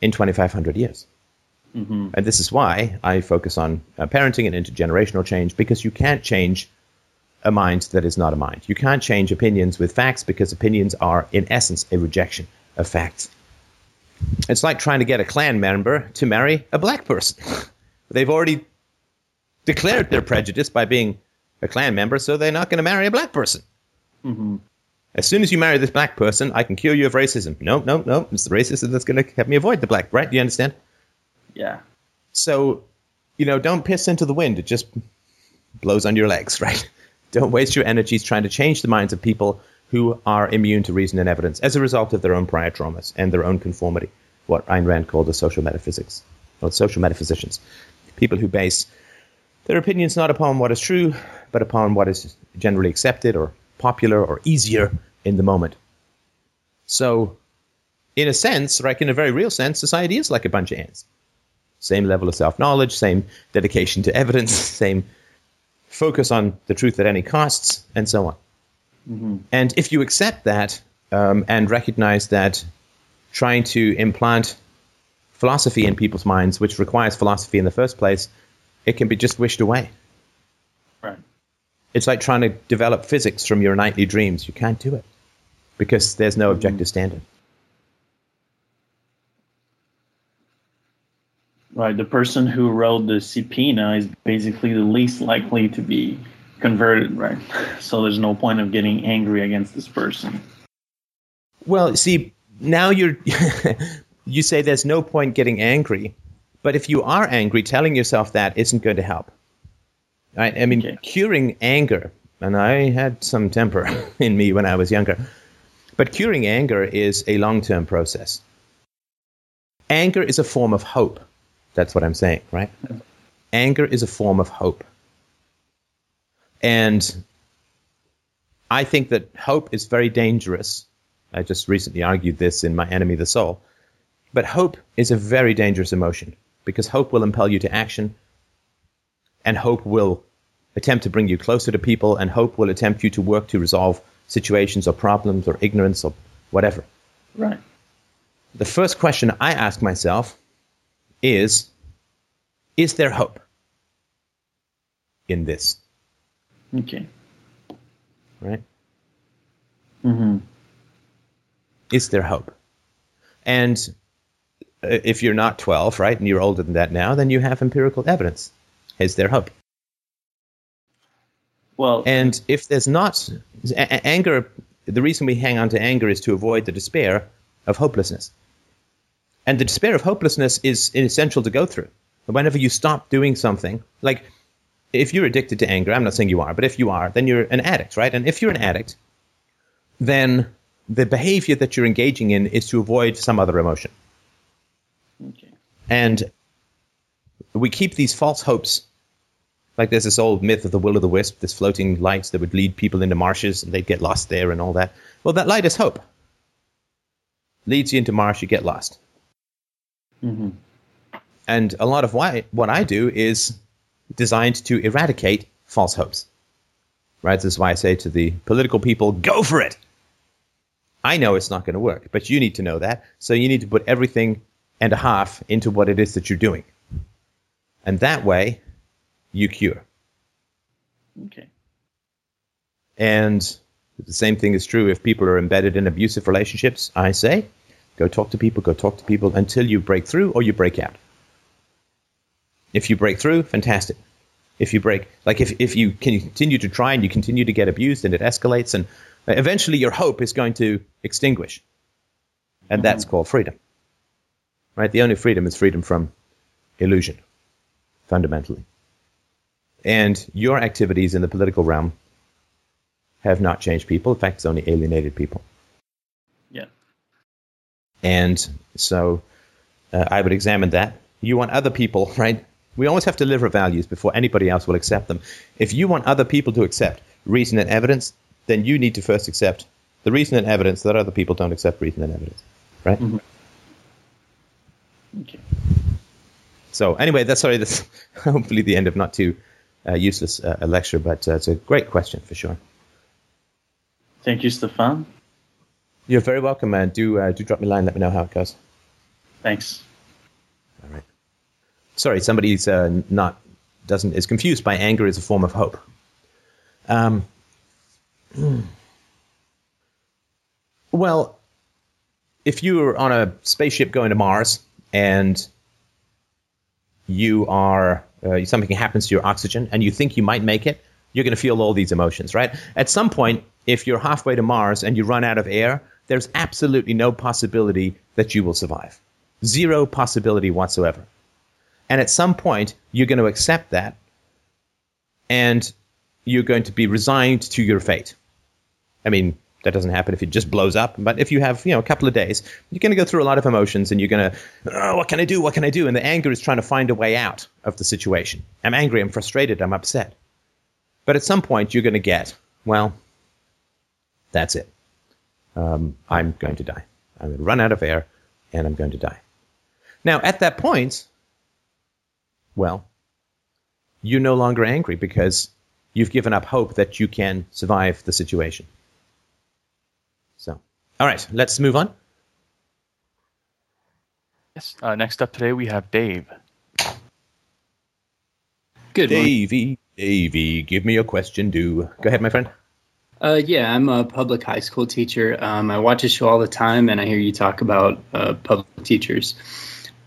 in 2,500 years. Mhm. And this is why I focus on uh, parenting and intergenerational change because you can't change a mind that is not a mind. You can't change opinions with facts because opinions are, in essence, a rejection of facts. It's like trying to get a Klan member to marry a black person. They've already declared their prejudice by being a Klan member, so they're not going to marry a black person. Mhm. As soon as you marry this black person, I can cure you of racism. No, no, no. It's the racism that's going to help me avoid the black, right? Do you understand? Yeah. So, you know, don't piss into the wind. It just blows on your legs, right? Don't waste your energies trying to change the minds of people who are immune to reason and evidence as a result of their own prior traumas and their own conformity, what Ayn Rand called the social metaphysics, or social metaphysicians. People who base their opinions not upon what is true, but upon what is generally accepted or popular or easier in the moment. So, in a sense, like in a very real sense, society is like a bunch of ants same level of self knowledge, same dedication to evidence, same focus on the truth at any costs, and so on. And if you accept that um, and recognize that trying to implant philosophy in people's minds, which requires philosophy in the first place, it can be just wished away. Right. It's like trying to develop physics from your nightly dreams. You can't do it because there's no objective standard. Right. The person who wrote the subpoena is basically the least likely to be converted, right? So there's no point of getting angry against this person. Well, see, now you're you say there's no point getting angry, but if you are angry, telling yourself that isn't going to help. Right? I mean, Okay. curing anger, and I had some temper in me when I was younger, but curing anger is a long-term process. Anger is a form of hope. That's what I'm saying, right? Anger is a form of hope. And I think that hope is very dangerous. I just recently argued this in My Enemy the Soul. But hope is a very dangerous emotion because hope will impel you to action, and hope will attempt to bring you closer to people, and hope will attempt you to work to resolve situations or problems or ignorance or whatever. Right. The first question I ask myself is Is there hope in this? Okay. Right? Mm hmm is there hope? And Uh, if you're not 12, right, and you're older than that now, then you have empirical evidence. Is there hope? Well, And if there's not, a- anger, the reason we hang on to anger is to avoid the despair of hopelessness. And the despair of hopelessness is essential to go through. Whenever you stop doing something, like if you're addicted to anger, I'm not saying you are, but if you are, then you're an addict, right? And if you're an addict, then the behavior that you're engaging in is to avoid some other emotion. And we keep these false hopes. Like there's this old myth of the will o' the wisp, this floating light that would lead people into marshes and they'd get lost there and all that. Well, that light is hope. Leads you into marsh, you get lost. hmm And a lot of why, what I do is designed to eradicate false hopes. Right? This is why I say to the political people, go for it. I know it's not going to work, but you need to know that. So you need to put everything and a half into what it is that you're doing. And that way, you cure. Okay. And the same thing is true if people are embedded in abusive relationships. I say, go talk to people, go talk to people until you break through or you break out. If you break through, fantastic. If you break, like if, if you can continue to try and you continue to get abused and it escalates, and eventually your hope is going to extinguish. And that's mm-hmm. called freedom. Right? The only freedom is freedom from illusion, fundamentally. And your activities in the political realm have not changed people. In fact, it's only alienated people. Yeah. And so uh, I would examine that. You want other people, right? We always have to live our values before anybody else will accept them. If you want other people to accept reason and evidence, then you need to first accept the reason and evidence that other people don't accept reason and evidence, right? Okay. So anyway, that's sorry. That's hopefully the end of not too uh, useless uh, a lecture, but uh, it's a great question for sure. Thank you, Stefan. You're very welcome, man. Do uh, do drop me a line. Let me know how it goes. Thanks. All right. Sorry, somebody's uh, not doesn't is confused by anger as a form of hope. Um. Well, if you were on a spaceship going to Mars and you are uh, something happens to your oxygen and you think you might make it, you're going to feel all these emotions, right? At some point, if you're halfway to Mars and you run out of air, there's absolutely no possibility that you will survive. Zero possibility whatsoever. And at some point, you're going to accept that and you're going to be resigned to your fate. I mean, that doesn't happen if it just blows up. But if you have, you know, a couple of days, you're going to go through a lot of emotions and you're going to, oh, what can I do? What can I do? And the anger is trying to find a way out of the situation. I'm angry. I'm frustrated. I'm upset. But at some point, you're going to get, well, that's it. Um, I'm going to die. I'm going to run out of air and I'm going to die. Now, at that point, well, you're no longer angry because you've given up hope that you can survive the situation. So, all right, let's move on. Yes. Uh, next up today, we have Dave. Good morning. Davey, Davey, give me a question, do. Go ahead, my friend. Uh, yeah, I'm a public high school teacher. Um, I watch a show all the time, and I hear you talk about uh, public teachers,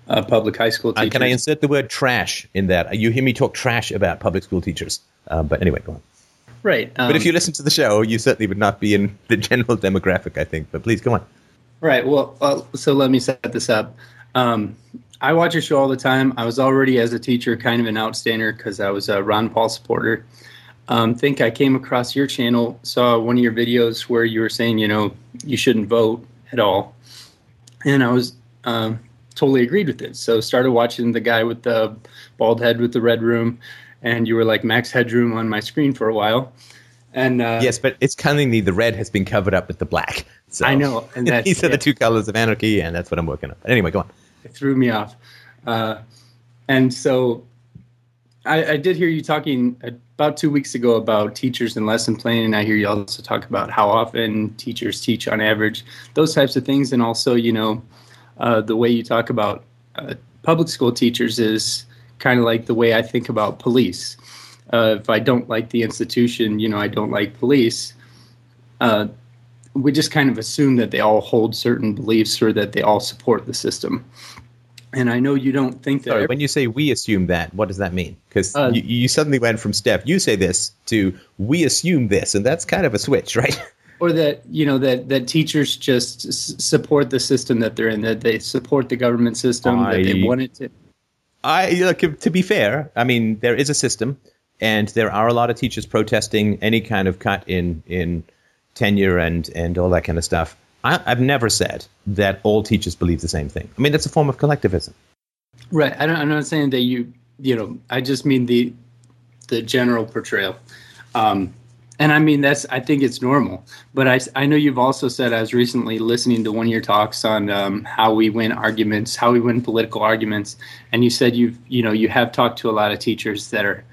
uh, public high school Uh, teachers. can I insert the word trash in that? You hear me talk trash about public school teachers. Uh, but anyway, go on. Right. Um, But if you listen to the show, you certainly would not be in the general demographic, I think. But please go on. Right. Well, uh, so let me set this up. Um, I watch your show all the time. I was already, as a teacher, kind of an outstander because I was a Ron Paul supporter. Um, think I came across your channel, saw one of your videos where you were saying, you know, you shouldn't vote at all, and I was um, totally agreed with it. So started watching the guy with the bald head with the red room, and you were like Max Headroom on my screen for a while. And uh, Yes, but it's cunningly the red has been covered up with the black. So I know, and these are yeah. the two colors of anarchy, and that's what I'm working on. But anyway, go on. it threw me off. Uh, and so I, I did hear you talking about two weeks ago about teachers and lesson planning. I hear you also talk about how often teachers teach on average, those types of things. And also, you know, uh, the way you talk about uh, public school teachers is kind of like the way I think about police. Uh, if I don't like the institution, you know, I don't like police. Uh, we just kind of assume that they all hold certain beliefs or that they all support the system. And I know you don't think that. Sorry, when you say we assume that, what does that mean? Because Uh, you, you suddenly went from Steph, you say this, to we assume this, and that's kind of a switch, right? or that you know that that teachers just s- support the system that they're in, that they support the government system, that they I- want it to. I look to be fair. I mean, there is a system, and there are a lot of teachers protesting any kind of cut in in tenure and and all that kind of stuff. I, I've never said that all teachers believe the same thing. I mean, that's a form of collectivism. Right. I don't, I'm not saying that you you know. I just mean the the general portrayal. Um, and I mean that's I think it's normal. But I I know you've also said I was recently listening to one of your talks on um, how we win arguments, how we win political arguments, and you said you've you know you have talked to a lot of teachers that are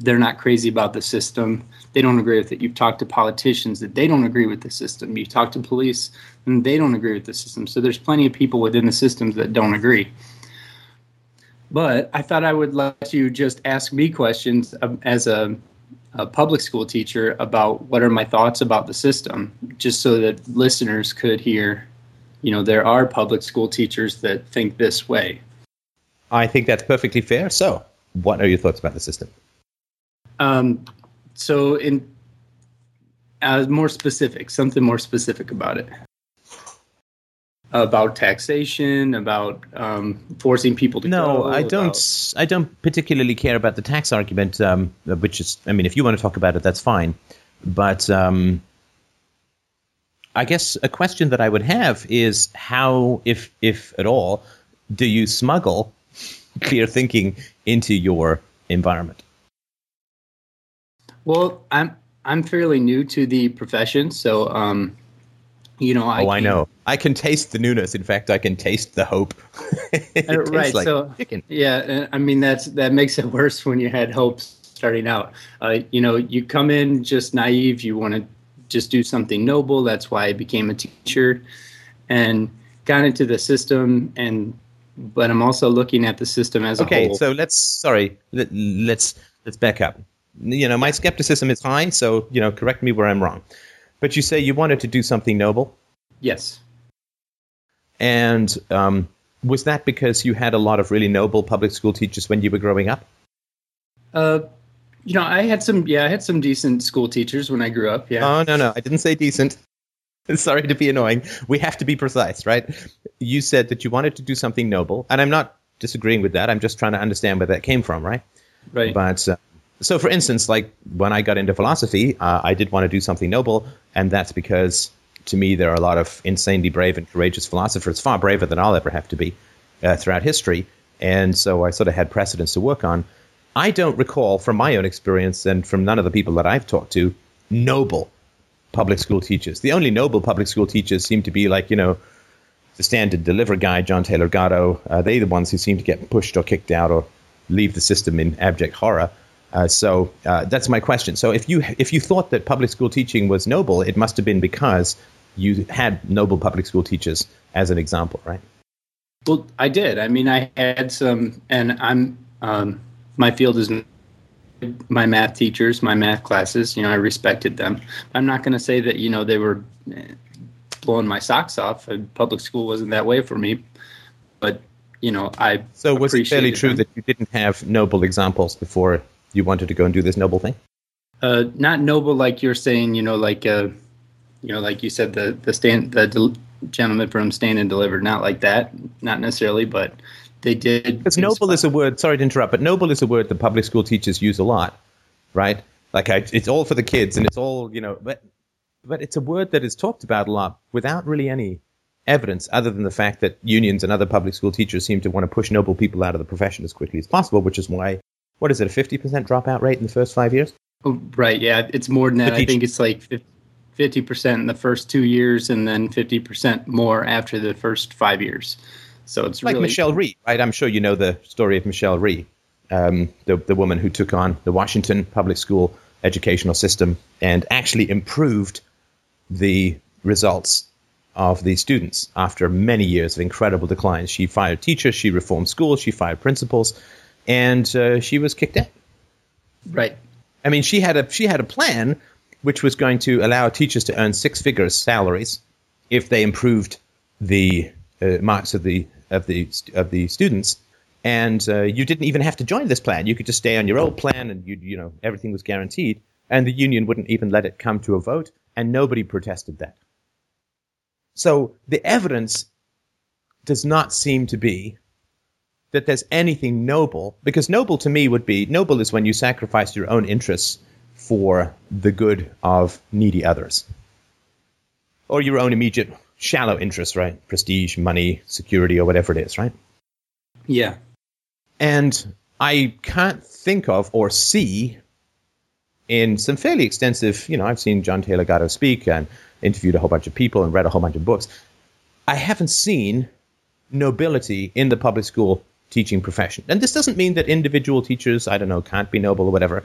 they're not crazy about the system. They don't agree with it. You've talked to politicians that they don't agree with the system. You've talked to police and they don't agree with the system. So there's plenty of people within the systems that don't agree. But I thought I would let you just ask me questions um, as a, a public school teacher about what are my thoughts about the system, just so that listeners could hear, you know, there are public school teachers that think this way. I think that's perfectly fair. So, what are your thoughts about the system? Um, so, in uh, more specific, something more specific about it. About taxation, about um, forcing people to No, go, I don't. about- I don't particularly care about the tax argument, um, which is. I mean, if you want to talk about it, that's fine. But um, I guess a question that I would have is how, if if at all, do you smuggle clear thinking into your environment? Well, I'm I'm fairly new to the profession, so um, you know, I oh, I know. I can taste the newness. In fact, I can taste the hope. Uh, right, like so- chicken. Yeah, I mean that's that makes it worse when you had hopes starting out. Uh, you know, you come in just naive. You want to just do something noble. That's why I became a teacher, and got into the system. And but I'm also looking at the system as a Okay, so let's sorry, let, let's let's back up. You know, my skepticism is high, so you know, correct me where I'm wrong. But you say you wanted to do something noble, yes, and um, was that because you had a lot of really noble public school teachers when you were growing up? uh, you know, I had some. Yeah, I had some decent school teachers when I grew up. Yeah, Oh no, no, I didn't say decent. Sorry to be annoying. We have to be precise, right? You said that you wanted to do something noble, and I'm not disagreeing with that. I'm just trying to understand where that came from, right? right. But uh, so, for instance, like when I got into philosophy, uh, I did want to do something noble, and that's because to me there are a lot of insanely brave and courageous philosophers, far braver than I'll ever have to be uh, throughout history. And so I sort of had precedents to work on. I don't recall from my own experience and from none of the people that I've talked to noble public school teachers. The only noble public school teachers seem to be like, you know, the Stand and Deliver guy, John Taylor Gatto. Uh, they're the ones who seem to get pushed or kicked out or leave the system in abject horror. Uh, so uh, that's my question. So if you if you thought that public school teaching was noble, it must have been because you had noble public school teachers as an example, right? Well, I did. I mean, I had some, and I'm um, my field is my math teachers, my math classes. You know, I respected them. I'm not going to say that you know they were eh, blowing my socks off. Uh, Public school wasn't that way for me, but you know, I So was it fairly true them. that you didn't have noble examples before you wanted to go and do this noble thing? uh, not noble like you're saying. You know, like uh, you know, like you said, the the stand the del- gentleman from Stand and Delivered. Not like that. Not necessarily, but they did. Because noble is a word. Sorry to interrupt, but noble is a word that public school teachers use a lot, right? Like I, it's all for the kids, and it's all you know. But but it's a word that is talked about a lot without really any evidence, other than the fact that unions and other public school teachers seem to want to push noble people out of the profession as quickly as possible, which is why. What is it? A fifty percent dropout rate in the first five years? Oh, right. Yeah, it's more than that. I think it's like fifty percent in the first two years, and then fifty percent more after the first five years. So it's like really Michelle Rhee, right? I'm sure you know the story of Michelle Rhee, um, the the woman who took on the Washington public school educational system and actually improved the results of the students after many years of incredible declines. She fired teachers, she reformed schools, she fired principals, and uh, she was kicked out. right. I mean, she had a she had a plan which was going to allow teachers to earn six figures salaries if they improved the uh, marks of the of the of the students. And uh, you didn't even have to join this plan. You could just stay on your old plan, and you you know everything was guaranteed. And the union wouldn't even let it come to a vote, and nobody protested that. So the evidence does not seem to be that there's anything noble, because noble to me would be noble is when you sacrifice your own interests for the good of needy others, or your own immediate shallow interests, right? Prestige, money, security, or whatever it is, right? Yeah. And I can't think of or see in some fairly extensive, you know, I've seen John Taylor Gatto speak and interviewed a whole bunch of people and read a whole bunch of books. I haven't seen nobility in the public school teaching profession. And this doesn't mean that individual teachers, I don't know, can't be noble or whatever.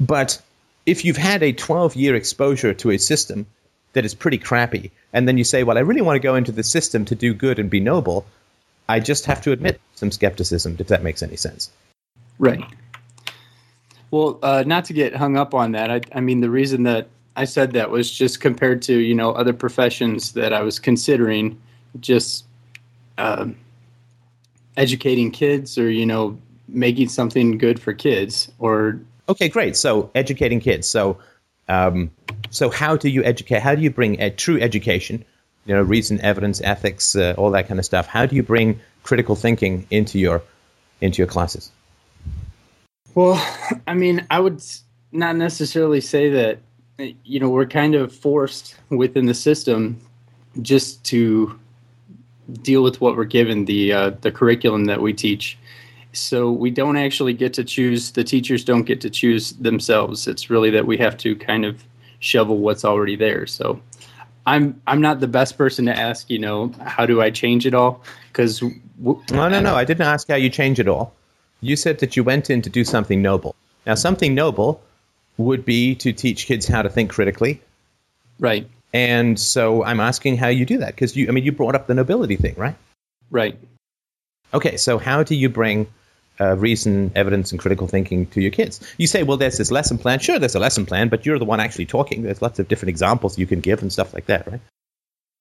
But if you've had a 12 year exposure to a system that is pretty crappy, and then you say, well, I really want to go into the system to do good and be noble, I just have to admit some skepticism, if that makes any sense. Right. Well, uh, not to get hung up on that. I, I mean, the reason that I said that was just compared to you know other professions that I was considering, just um educating kids or you know making something good for kids or Okay, great. So educating kids. So, um, so how do you educate? How do you bring a true education? You know, reason, evidence, ethics, uh, all that kind of stuff. How do you bring critical thinking into your into your classes? Well, I mean, I would not necessarily say that, uh, you know, we're kind of forced within the system just to deal with what we're given the uh, the curriculum that we teach. So we don't actually get to choose. The teachers don't get to choose themselves. It's really that we have to kind of shovel what's already there. So I'm I'm not the best person to ask. You know, how do I change it all? Because w- no, no, no. I didn't ask how you change it all. You said that you went in to do something noble. Now, something noble would be to teach kids how to think critically. Right. And so I'm asking how you do that because you, I mean, you brought up the nobility thing, right? Right. Okay, so how do you bring uh, reason, evidence, and critical thinking to your kids? You say, well, there's this lesson plan. Sure, there's a lesson plan, but you're the one actually talking. There's lots of different examples you can give and stuff like that, right?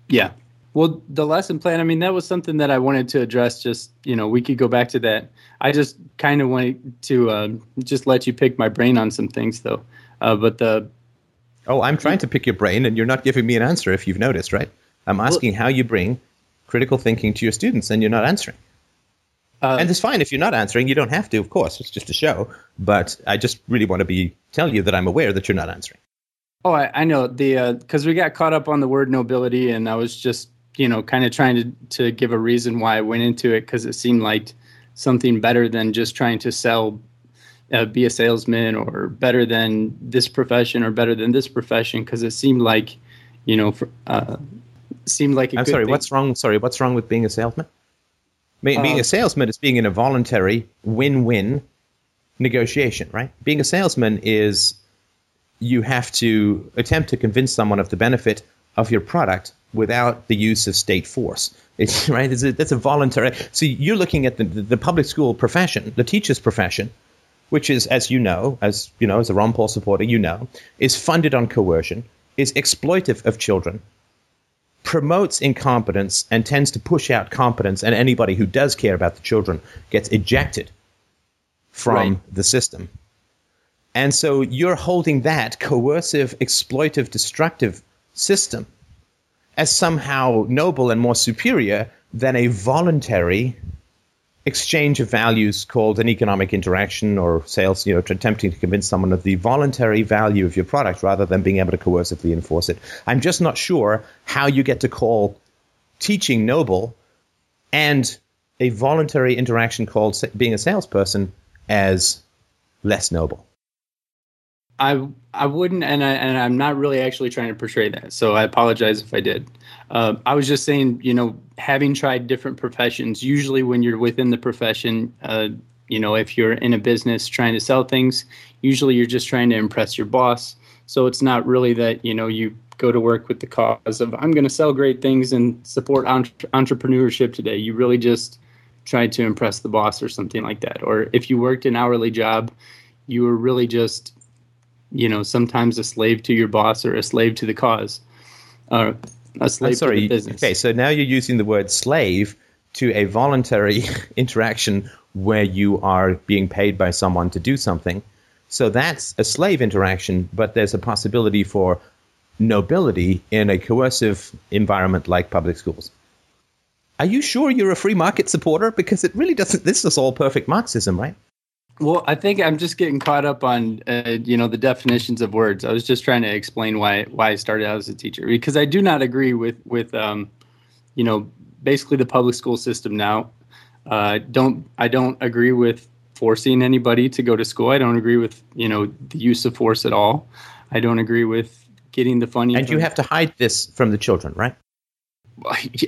Yeah. Well, the lesson plan, I mean, that was something that I wanted to address. Just, you know, we could go back to that. I just kind of wanted to um, just let you pick my brain on some things, though. Uh, but the. Oh, I'm trying to pick your brain, and you're not giving me an answer if you've noticed, right? I'm asking well, how you bring critical thinking to your students, and you're not answering. Uh, and it's fine if you're not answering. You don't have to, of course. It's just a show. But I just really want to be tell you that I'm aware that you're not answering. Oh, I, I know the because uh, we got caught up on the word nobility, and I was just you know kind of trying to to give a reason why I went into it because it seemed like something better than just trying to sell, uh, be a salesman, or better than this profession or better than this profession because it seemed like, you know, for, uh, seemed like. i I'm sorry. Thing. What's wrong? Sorry, what's wrong with being a salesman? Being, being a uh, salesman is being in a voluntary win-win negotiation, right? Being a salesman is you have to attempt to convince someone of the benefit of your product without the use of state force. It's right. It's a, that's a voluntary. So you're looking at the, the public school profession, the teacher's profession, which is, as you know, as you know, as a Ron Paul supporter, you know, is funded on coercion, is exploitive of children, promotes incompetence, and tends to push out competence. And anybody who does care about the children gets ejected from right. the system. And so you're holding that coercive, exploitive, destructive system as somehow noble and more superior than a voluntary exchange of values called an economic interaction or sales, you know, attempting to convince someone of the voluntary value of your product rather than being able to coercively enforce it. I'm just not sure how you get to call teaching noble and a voluntary interaction called being a salesperson as less noble. I I wouldn't, and I and I'm not really actually trying to portray that. So I apologize if I did. Uh, I was just saying, you know, having tried different professions, usually when you're within the profession, uh, you know, if you're in a business trying to sell things, usually you're just trying to impress your boss. So it's not really that you know you go to work with the cause of I'm going to sell great things and support entre- entrepreneurship today. You really just try to impress the boss or something like that. Or if you worked an hourly job, you were really just you know sometimes a slave to your boss or a slave to the cause or a slave sorry, to the business. Okay, so now you're using the word slave to a voluntary interaction where you are being paid by someone to do something. So that's a slave interaction, but there's a possibility for nobility in a coercive environment like public schools. Are you sure you're a free market supporter? Because it really doesn't. This is all perfect Marxism, right? Well, I think I'm just getting caught up on uh, you know the definitions of words. I was just trying to explain why why I started out as a teacher because I do not agree with with um, you know basically the public school system now. Uh, don't I don't agree with forcing anybody to go to school. I don't agree with you know the use of force at all. I don't agree with getting the funding. And you have to hide this from the children, right?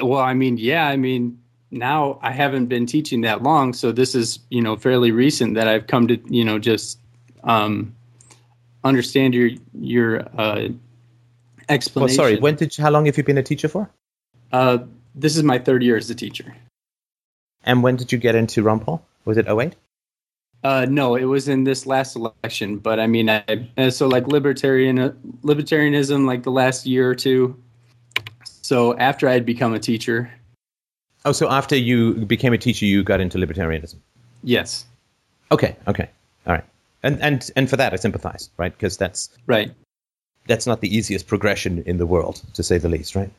Well, I mean, yeah, I mean, now I haven't been teaching that long, so this is you know fairly recent that I've come to you know just um, understand your your uh, explanation. Well, sorry, when did you, how long have you been a teacher for? Uh, this is my third year as a teacher. And when did you get into Paul? Was it 08? Uh, no, it was in this last election. But I mean, I, so like libertarian libertarianism, like the last year or two. So after I had become a teacher, Oh, so after you became a teacher, you got into libertarianism? Yes. Okay. Okay. All right. And and and for that, I sympathize, right? Because that's right. That's not the easiest progression in the world, to say the least, right?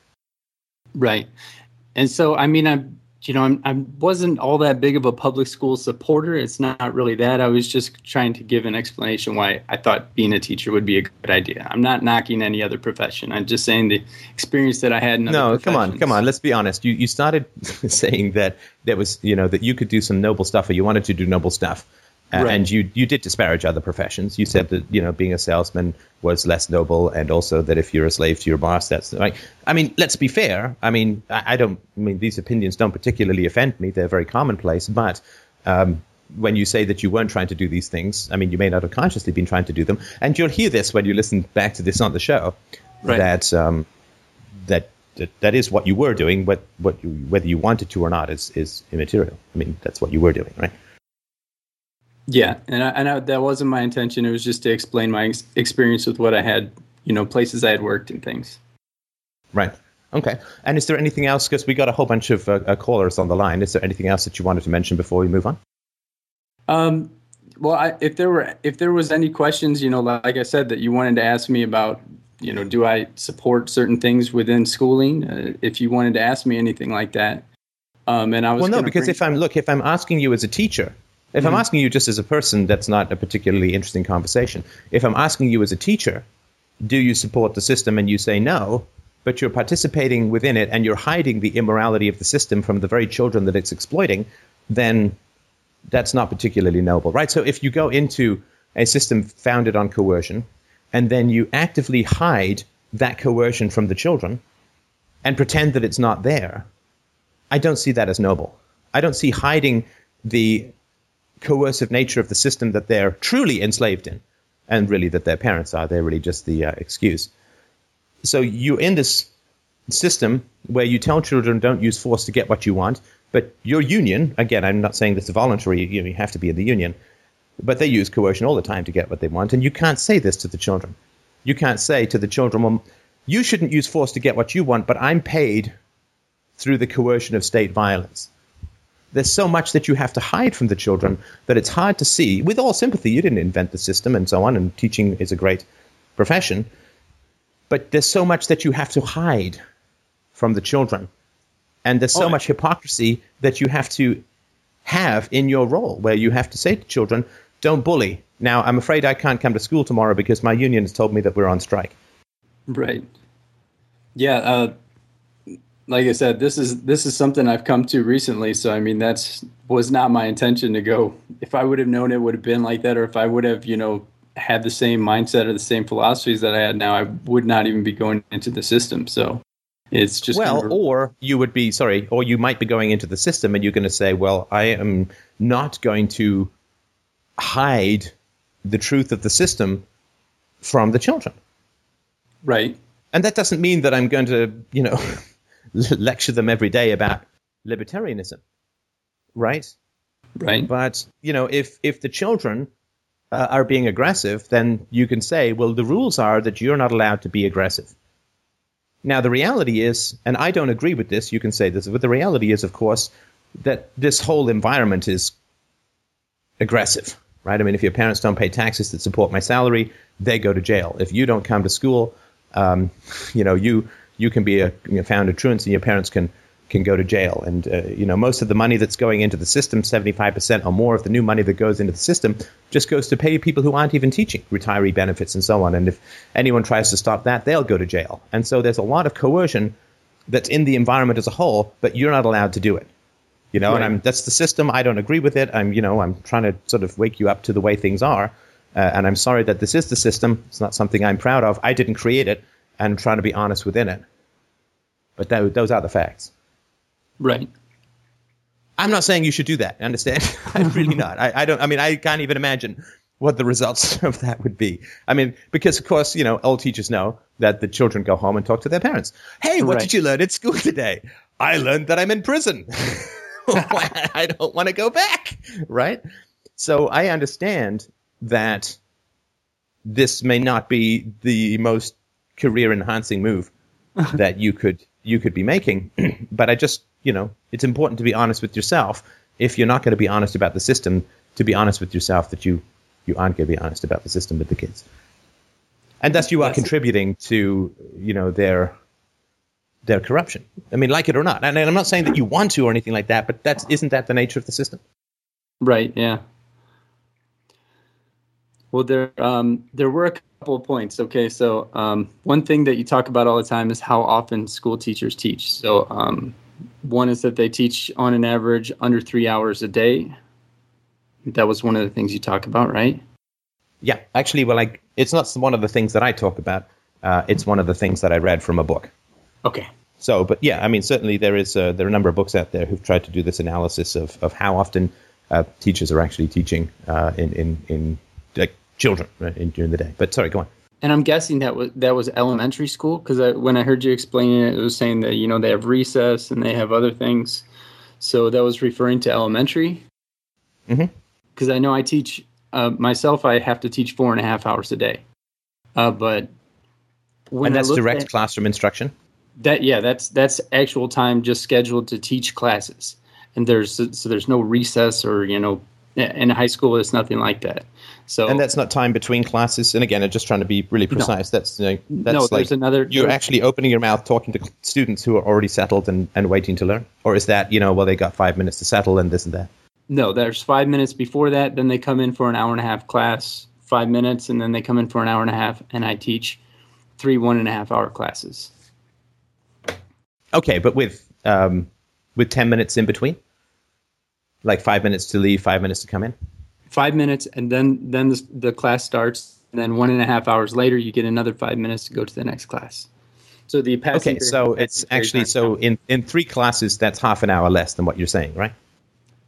Right. And so, I mean, I'm you know, I'm, I wasn't all that big of a public school supporter. It's not really that. I was just trying to give an explanation why I thought being a teacher would be a good idea. I'm not knocking any other profession. I'm just saying the experience that I had in No, come on, come on. Let's be honest. You you started saying that there was, you know, that you could do some noble stuff or you wanted to do noble stuff. Uh, Right. And you you did disparage other professions. You said that you know being a salesman was less noble, and also that if you're a slave to your boss, that's like. I mean, let's be fair. I mean, I, I don't. I mean, these opinions don't particularly offend me. They're very commonplace. But um, when you say that you weren't trying to do these things, I mean, you may not have consciously been trying to do them, and you'll hear this when you listen back to this on the show. Right. That um, that. That, that is what you were doing. What, what you, whether you wanted to or not is, is immaterial. I mean, that's what you were doing, right? Yeah, and I, and I, that wasn't my intention. It was just to explain my ex- experience with what I had, you know, places I had worked and things. Right. Okay. And is there anything else? Because we got a whole bunch of uh, uh, callers on the line. Is there anything else that you wanted to mention before we move on? Um, well, I, if there were if there was any questions, you know, like I said, that you wanted to ask me about, you know, do I support certain things within schooling? Uh, if you wanted to ask me anything like that, um, and I was Well, no, because bring- if I'm look, if I'm asking you as a teacher, if I'm hmm. asking you just as a person, that's not a particularly interesting conversation. If I'm asking you as a teacher, do you support the system, and you say no, but you're participating within it and you're hiding the immorality of the system from the very children that it's exploiting, then that's not particularly noble, right? So if you go into a system founded on coercion, and then you actively hide that coercion from the children and pretend that it's not there, I don't see that as noble. I don't see hiding the coercive nature of the system that they're truly enslaved in, and really that their parents are. They're really just the uh, excuse. So you're in this system where you tell children don't use force to get what you want, but your union, again, I'm not saying this is voluntary, you, know, you have to be in the union, but they use coercion all the time to get what they want, and you can't say this to the children. You can't say to the children, well, you shouldn't use force to get what you want, but I'm paid through the coercion of state violence. There's so much that you have to hide from the children that it's hard to see. With all sympathy, you didn't invent the system and so on, and teaching is a great profession. But there's so much that you have to hide from the children. And there's so Oh, much hypocrisy that you have to have in your role, where you have to say to children, don't bully. Now, I'm afraid I can't come to school tomorrow because my union has told me that we're on strike. Right. Yeah. Uh, like I said, this is this is something I've come to recently. So I mean, that's was not my intention to go. If I would have known it would have been like that, or if I would have, you know, had the same mindset or the same philosophies that I had now, I would not even be going into the system. So it's just well, kind of- or you would be sorry, or you might be going into the system and you're going to say, "Well, I am not going to hide the truth of the system from the children," right. and that doesn't mean that I'm going to, you know, lecture them every day about libertarianism, right? Right. But you know, if if the children uh, are being aggressive, then you can say, well, the rules are that you're not allowed to be aggressive. Now, the reality is, and I don't agree with this. You can say this, but the reality is, of course, that this whole environment is aggressive, right? I mean, if your parents don't pay taxes that support my salary, they go to jail. If you don't come to school, um, you know, you you can be a you know, found a truant, and your parents can can go to jail. And uh, you know, most of the money that's going into the system, seventy five percent or more of the new money that goes into the system, just goes to pay people who aren't even teaching, retiree benefits and so on. And if anyone tries to stop that, they'll go to jail. And so there's a lot of coercion that's in the environment as a whole, but you're not allowed to do it. You know, and I'm that's the system. I don't agree with it. I'm, you know, I'm trying to sort of wake you up to the way things are, uh, and I'm sorry that this is the system. It's not something I'm proud of. I didn't create it, and trying to be honest within it. But tho- those are the facts. Right. I'm not saying you should do that. Understand? I'm really not. I, I don't. I mean, I can't even imagine what the results of that would be. I mean, because of course, you know, all teachers know that the children go home and talk to their parents. Hey, what Right. did you learn at school today? I learned that I'm in prison. I don't want to go back. Right? So I understand that this may not be the most career enhancing move that you could you could be making but i just you know it's important to be honest with yourself if you're not going to be honest about the system to be honest with yourself that you you aren't going to be honest about the system with the kids and thus you are Yes. contributing to you know their their corruption i mean like it or not and i'm not saying that you want to or anything like that but that's isn't that the nature of the system Right. Yeah. Well, there um, there were a couple of points. Okay, so um, one thing that you talk about all the time is how often school teachers teach. So um, one is that they teach on an average under three hours a day, That was one of the things you talk about, right? Yeah, actually, well, like it's not one of the things that I talk about. Uh, it's one of the things that I read from a book. Okay. So, but yeah, I mean, certainly there is uh, there are a number of books out there who've tried to do this analysis of, of how often uh, teachers are actually teaching uh, in in in children right, during the day. But sorry, go on. And I'm guessing that was that was elementary school because when I heard you explaining it, it was saying that you know they have recess and they have other things. So that was referring to elementary. Because I know I teach uh, myself. I have to teach four and a half hours a day. Uh, but when and that's direct at- classroom instruction. That yeah, that's that's actual time just scheduled to teach classes, and there's so there's no recess or you know in high school it's nothing like that. So And that's not time between classes. And again, I'm just trying to be really precise. That's you know, that's no, like there's another. you're there's- actually opening your mouth talking to students who are already settled and, and waiting to learn, or is that you know well they got five minutes to settle and this and that. No, there's five minutes before that. Then they come in for an hour and a half class, five minutes, and then they come in for an hour and a half, and I teach three one and a half hour classes. Okay, but with um, with ten minutes in between, like five minutes to leave, five minutes to come in. Five minutes, and then then the, the class starts. And then one and a half hours later, you get another five minutes to go to the next class. So the passing Okay, period- so it's actually so in in three classes that's half an hour less than what you're saying, right?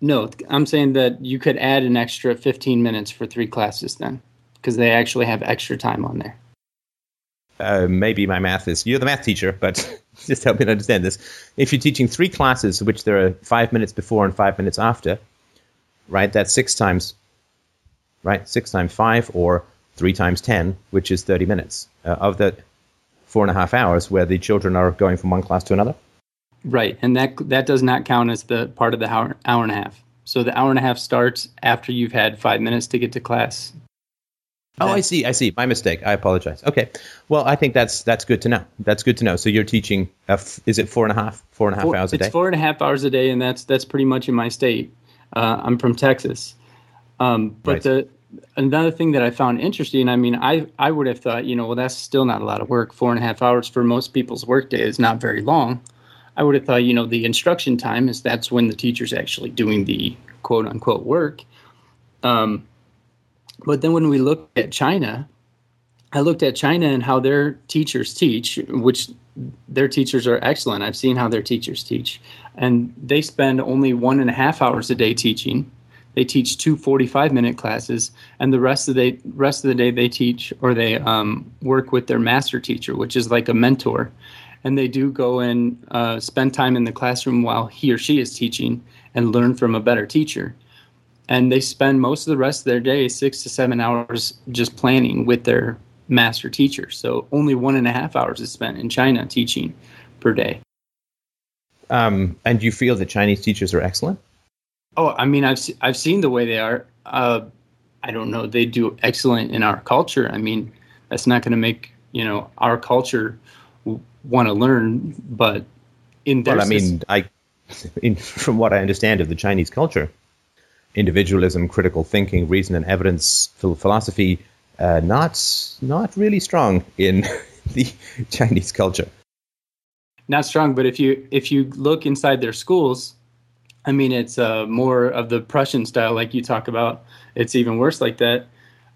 No, I'm saying that you could add an extra 15 minutes for three classes then, because they actually have extra time on there. Uh, maybe my math is you're the math teacher, but just help me understand this. If you're teaching three classes, which there are five minutes before and five minutes after, right? That's six times, right? Six times five, or three times ten, which is thirty minutes uh, of the four and a half hours where the children are going from one class to another. Right, and that that does not count as the part of the hour hour and a half. So the hour and a half starts after you've had five minutes to get to class. Oh, I see. I see. My mistake. I apologize. Okay. Well, I think that's that's good to know. That's good to know. So you're teaching. Uh, f- is it four and a half, four and a half Four- hours a day? it's four and a half hours a day, and that's that's pretty much in my state. Uh, I'm from Texas, um, but Right. the another thing that I found interesting. I mean, I I would have thought, you know, well, that's still not a lot of work. Four and a half hours for most people's workday is not very long. I would have thought, you know, the instruction time is that's when the teacher's actually doing the quote unquote work. Um, but then when we look at China, I looked at China and how their teachers teach, which their teachers are excellent. I've seen how their teachers teach, and they spend only one and a half hours a day teaching. They teach two 45 minute classes, and the rest of the day, rest of the day they teach or they um, work with their master teacher, which is like a mentor. And they do go and uh, spend time in the classroom while he or she is teaching and learn from a better teacher and they spend most of the rest of their day six to seven hours just planning with their master teacher. So only one and a half hours is spent in china teaching per day. Um, and you feel that Chinese teachers are excellent? oh i mean i've, I've seen the way they are. Uh, i don't know. They do excellent in our culture. I mean that's not going to make you know our culture want to learn but in their Well, I mean, I, in, from what I understand of the Chinese culture, individualism, critical thinking, reason and evidence, philosophy, uh, not not really strong in the Chinese culture. not strong but if you if you look inside their schools i mean it's uh, more of the prussian style like you talk about. It's even worse like that.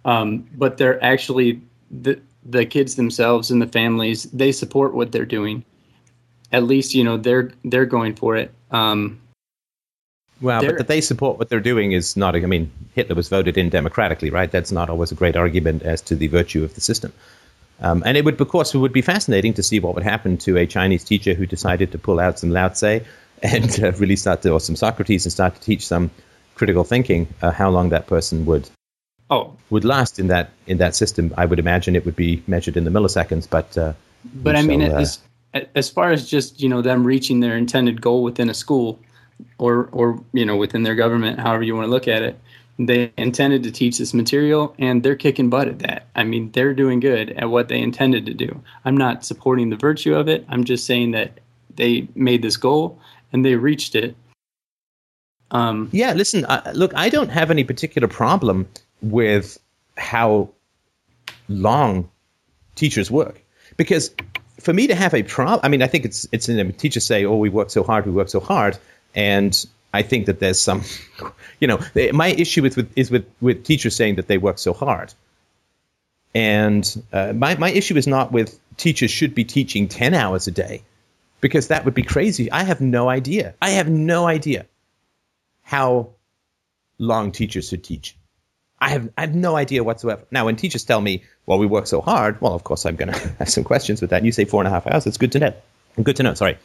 Um, but they're actually the the kids themselves and the families they support what they're doing. At least you know they're they're going for it. Um, Well, They're- but that they support what they're doing is not. I mean, Hitler was voted in democratically, right? That's not always a great argument as to the virtue of the system. Um, and it would, of course, it would be fascinating to see what would happen to a Chinese teacher who decided to pull out some Lao Tse and uh, really start to, or some Socrates and start to teach some critical thinking. Uh, how long that person would oh would last in that in that system? I would imagine it would be measured in the milliseconds, but uh, but i mean shall, uh, as as far as just you know them reaching their intended goal within a school or or you know within their government however you want to look at it they intended to teach this material and they're kicking butt at that. I mean they're doing good at what they intended to do. I'm not supporting the virtue of it. I'm just saying that they made this goal and they reached it. Um Yeah, listen, uh, look, I don't have any particular problem with how long teachers work. Because for me to have a problem, I mean, I think it's it's in teachers say, "Oh, we work so hard, we work so hard," and I think that there's some, you know, my issue is with is with with teachers saying that they work so hard. And uh, my my issue is not with teachers should be teaching ten hours a day, because that would be crazy. I have no idea. I have no idea how long teachers should teach. I have I have no idea whatsoever. Now, when teachers tell me, "Well, we work so hard," well, of course, I'm going to have some questions with that. And you say four and a half hours. It's good to know. Good to know. Sorry,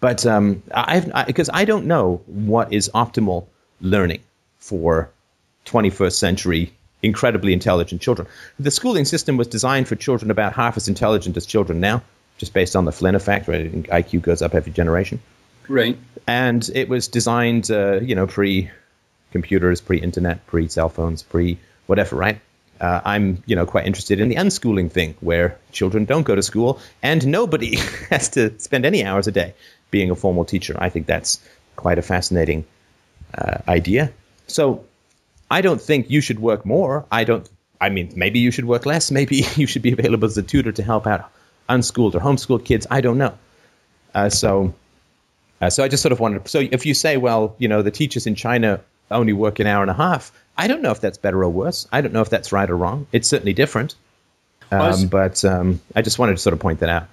but um, I've because I, I don't know what is optimal learning for 21st century incredibly intelligent children. The schooling system was designed for children about half as intelligent as children now, just based on the Flynn effect, right? IQ goes up every generation. Right. And it was designed, uh, you know, pre computers, pre-internet, pre-cell phones, pre whatever, right? Uh, I'm, you know, quite interested in the unschooling thing, where children don't go to school and nobody has to spend any hours a day being a formal teacher. I think that's quite a fascinating uh, idea. So, I don't think you should work more. I don't. I mean, maybe you should work less. Maybe you should be available as a tutor to help out unschooled or homeschooled kids. I don't know. Uh, so, uh, so I just sort of wanted. So, if you say, well, you know, the teachers in China only work an hour and a half. I don't know if that's better or worse. I don't know if that's right or wrong. It's certainly different. Um, was, but um, I just wanted to sort of point that out.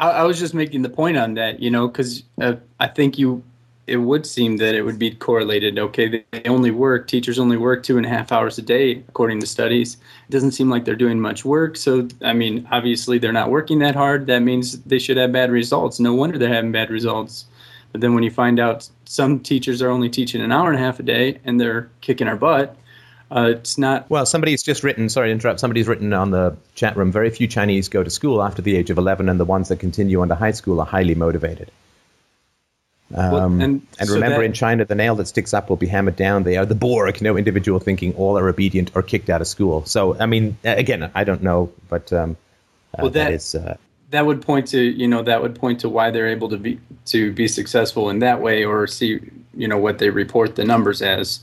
I, I was just making the point on that, you know, because uh, I think you it would seem that it would be correlated. Okay, they only work teachers only work two and a half hours a day, according to studies. It doesn't seem like they're doing much work. So, I mean, obviously they're not working that hard. That means they should have bad results. No wonder they're having bad results. But then when you find out some teachers are only teaching an hour and a half a day and they're kicking our butt, uh, it's not. Well, somebody's just written, sorry to interrupt, somebody's written on the chat room very few Chinese go to school after the age of 11, and the ones that continue into high school are highly motivated. Um, well, and, and so remember, that, in China, the nail that sticks up will be hammered down. They are the Borg, no individual thinking, all are obedient or kicked out of school. So, I mean, again, I don't know, but um, uh, well, that, that is. Uh, that would point to you know that would point to why they're able to be to be successful in that way or see you know what they report the numbers as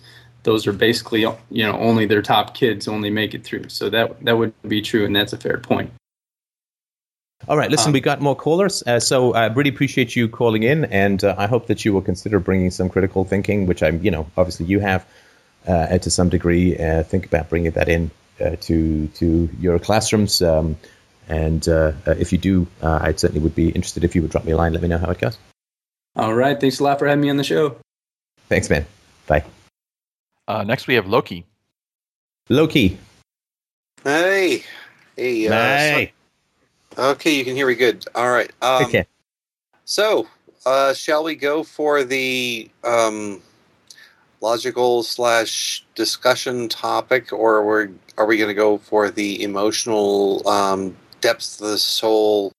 those are basically you know only their top kids only make it through so that that would be true and that's a fair point all right listen um, we got more callers uh, so i really appreciate you calling in and uh, i hope that you will consider bringing some critical thinking which i'm you know obviously you have uh, to some degree uh, think about bringing that in uh, to to your classrooms um, and uh, if you do, uh, I certainly would be interested if you would drop me a line. Let me know how it goes. All right. Thanks a lot for having me on the show. Thanks, man. Bye. Uh, next, we have Loki. Loki. Hey. Hey. Uh, hey. So, okay, you can hear me good. All right. Um, okay. So, uh, shall we go for the um, logical slash discussion topic, or are we, are we going to go for the emotional um, depths of the soul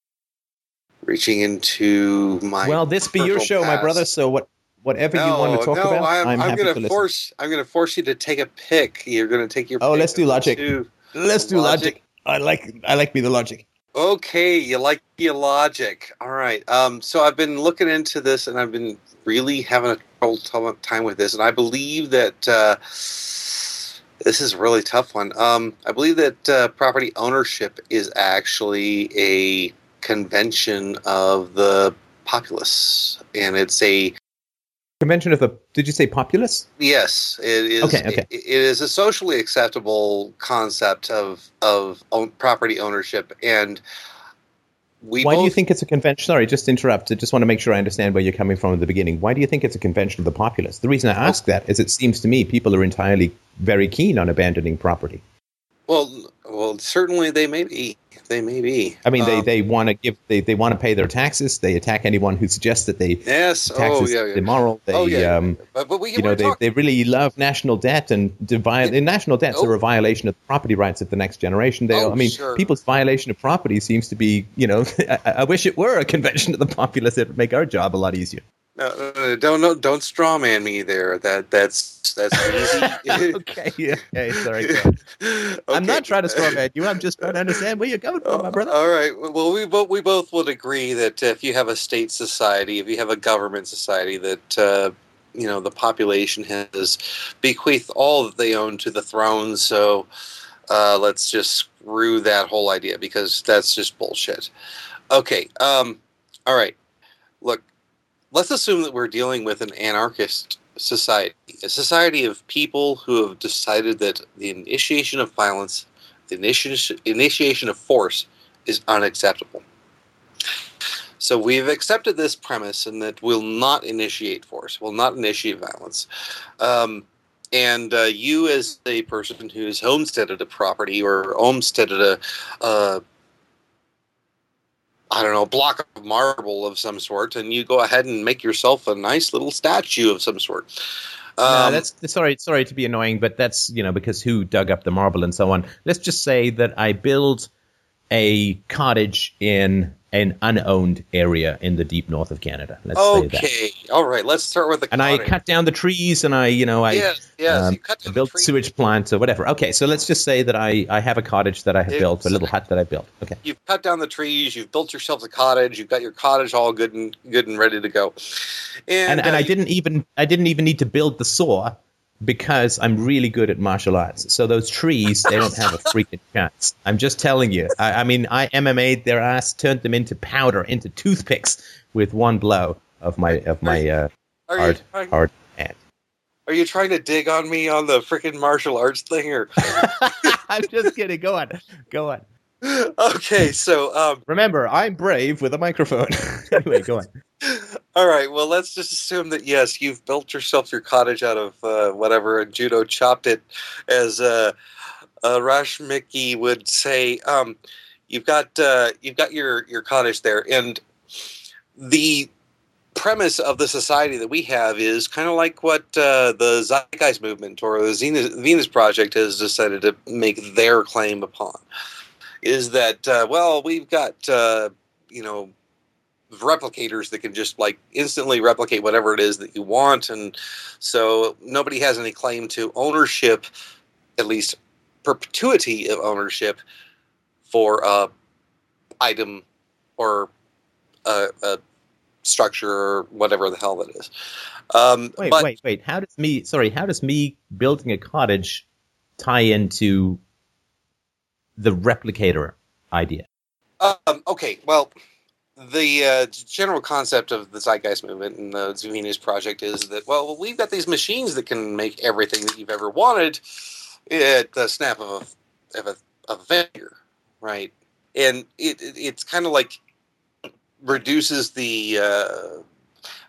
reaching into my well this be your show past. my brother so what whatever no, you want to talk no, about i'm, I'm, I'm going to force i'm going to force you to take a pick. You're going to take your oh let's do logic. Let's do logic. logic. I like i like me the logic. Okay you like the logic. All right um so i've been looking into this and i've been really having a trouble time with this and i believe that uh this is a really tough one. Um, I believe that uh, property ownership is actually a convention of the populace, and it's a convention of the. Did you say populace? Yes, it is. Okay, okay. it, it is a socially acceptable concept of of own, property ownership, and we Why both, do you think it's a convention? Sorry, just interrupt. I just want to make sure I understand where you're coming from at the beginning. Why do you think it's a convention of the populace? The reason I oh. ask that is it seems to me people are entirely very keen on abandoning property. Well, well, certainly they may be. They may be. I mean, they, um, they want to give they, they want to pay their taxes. They attack anyone who suggests that they yes, oh, taxes yeah, yeah. immoral. They oh, yeah. um, but, but we, you know they, they really love national debt and divide. Yeah. national debts oh. are a violation of the property rights of the next generation. They, oh, I mean, sure. people's violation of property seems to be you know. I, I wish it were a convention of the populace. It would make our job a lot easier. No, don't no, don't strawman me there. That that's that's easy. okay, yeah, okay, sorry. okay. I'm not trying to strawman you. I'm just trying to understand where you're going from, my brother. All right. Well, we both we both would agree that if you have a state society, if you have a government society, that uh, you know the population has bequeathed all that they own to the throne. So uh, let's just screw that whole idea because that's just bullshit. Okay. Um, all right. Look, let's assume that we're dealing with an anarchist society, a society of people who have decided that the initiation of violence, the initiation, initiation of force, is unacceptable. So we've accepted this premise and that we'll not initiate force, we'll not initiate violence. Um, and uh, you, as a person who's homesteaded a property or homesteaded a, uh, I don't know, block of marble of some sort, and you go ahead and make yourself a nice little statue of some sort. no, Um, that's sorry, sorry to be annoying, but that's you know because who dug up the marble and so on. Let's just say that I build a cottage in an unowned area in the deep north of Canada. Let's say that. okay, all right. Let's start with the. And I cut down the trees, and I, you know, I yes, yes. um, you cut down the built sewage plants or whatever. Okay, so let's just say that I, I have a cottage that I have It's- built, a little hut that I built. Okay. You've cut down the trees. You've built yourself a cottage. You've got your cottage all good and good and ready to go. And, and and uh, I didn't even I didn't even need to build the saw because I'm really good at martial arts. So those trees they don't have a freaking chance. I'm just telling you. I, I mean I MMA'd their ass, turned them into powder, into toothpicks with one blow of my of my uh, are you hard trying, hard hand. are you trying to dig on me on the freaking martial arts thing or? I'm just kidding. Go on, go on. okay, so um, Remember, I'm brave with a microphone. anyway, go on. All right. Well, let's just assume that yes, you've built yourself your cottage out of uh, whatever, and judo chopped it, as uh, uh, Rash Mickey would say. Um, you've got uh, you've got your your cottage there, and the premise of the society that we have is kind of like what uh, the Zeitgeist movement or the Venus, Venus Project has decided to make their claim upon. Is that uh, well, we've got uh, you know replicators that can just like instantly replicate whatever it is that you want, and so nobody has any claim to ownership, at least perpetuity of ownership for a item or a, a structure or whatever the hell that is. Um, Wait, but, wait, wait. How does me? Sorry, how does me building a cottage tie into the replicator idea? Um, okay, well, the uh, general concept of the Zeitgeist movement and the Venus Project is that, well, we've got these machines that can make everything that you've ever wanted at the snap of a, of a, of a finger, right? And it, it it's kind of like reduces the uh,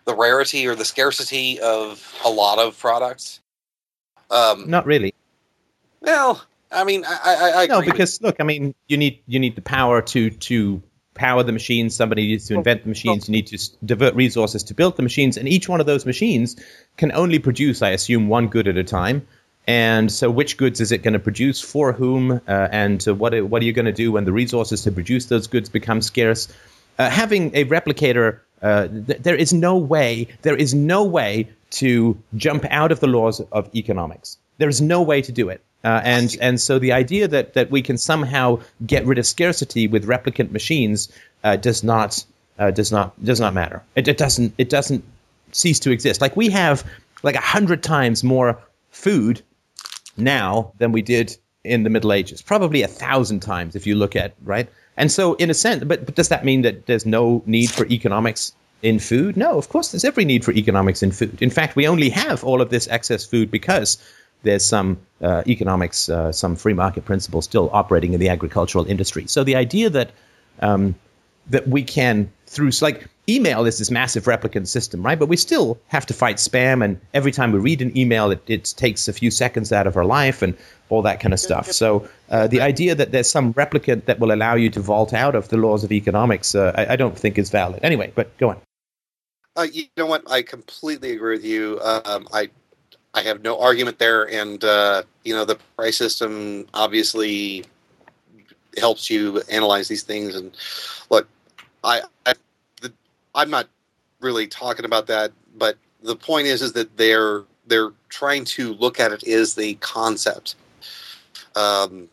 the rarity or the scarcity of a lot of products. Um, Not really. Well, I mean, I, I, I No, because look, I mean, you need you need the power to to power the machines. Somebody needs to invent the machines. You need to divert resources to build the machines, and each one of those machines can only produce, I assume, one good at a time. And so, which goods is it going to produce for whom? Uh, and uh, what what are you going to do when the resources to produce those goods become scarce? Uh, having a replicator, uh, th- there is no way. There is no way to jump out of the laws of economics. There is no way to do it. Uh, and and so the idea that that we can somehow get rid of scarcity with replicant machines uh, does not uh, does not does not matter. It, it doesn't it doesn't cease to exist. Like we have like a hundred times more food now than we did in the Middle Ages. Probably a thousand times if you look at right. And so in a sense, but, but does that mean that there's no need for economics in food? No, of course there's every need for economics in food. In fact, we only have all of this excess food because there's some uh, economics, uh, some free market principles still operating in the agricultural industry. So the idea that um, that we can through like email is this massive replicant system, right? But we still have to fight spam, and every time we read an email, it, it takes a few seconds out of our life and all that kind of stuff. So uh, the idea that there's some replicant that will allow you to vault out of the laws of economics, uh, I, I don't think is valid. Anyway, but go on. Uh, you know what? I completely agree with you. Um, I I have no argument there, and uh, you know the price system obviously helps you analyze these things. And look, I, I the, I'm not really talking about that, but the point is is that they're they're trying to look at it as the concept. Um,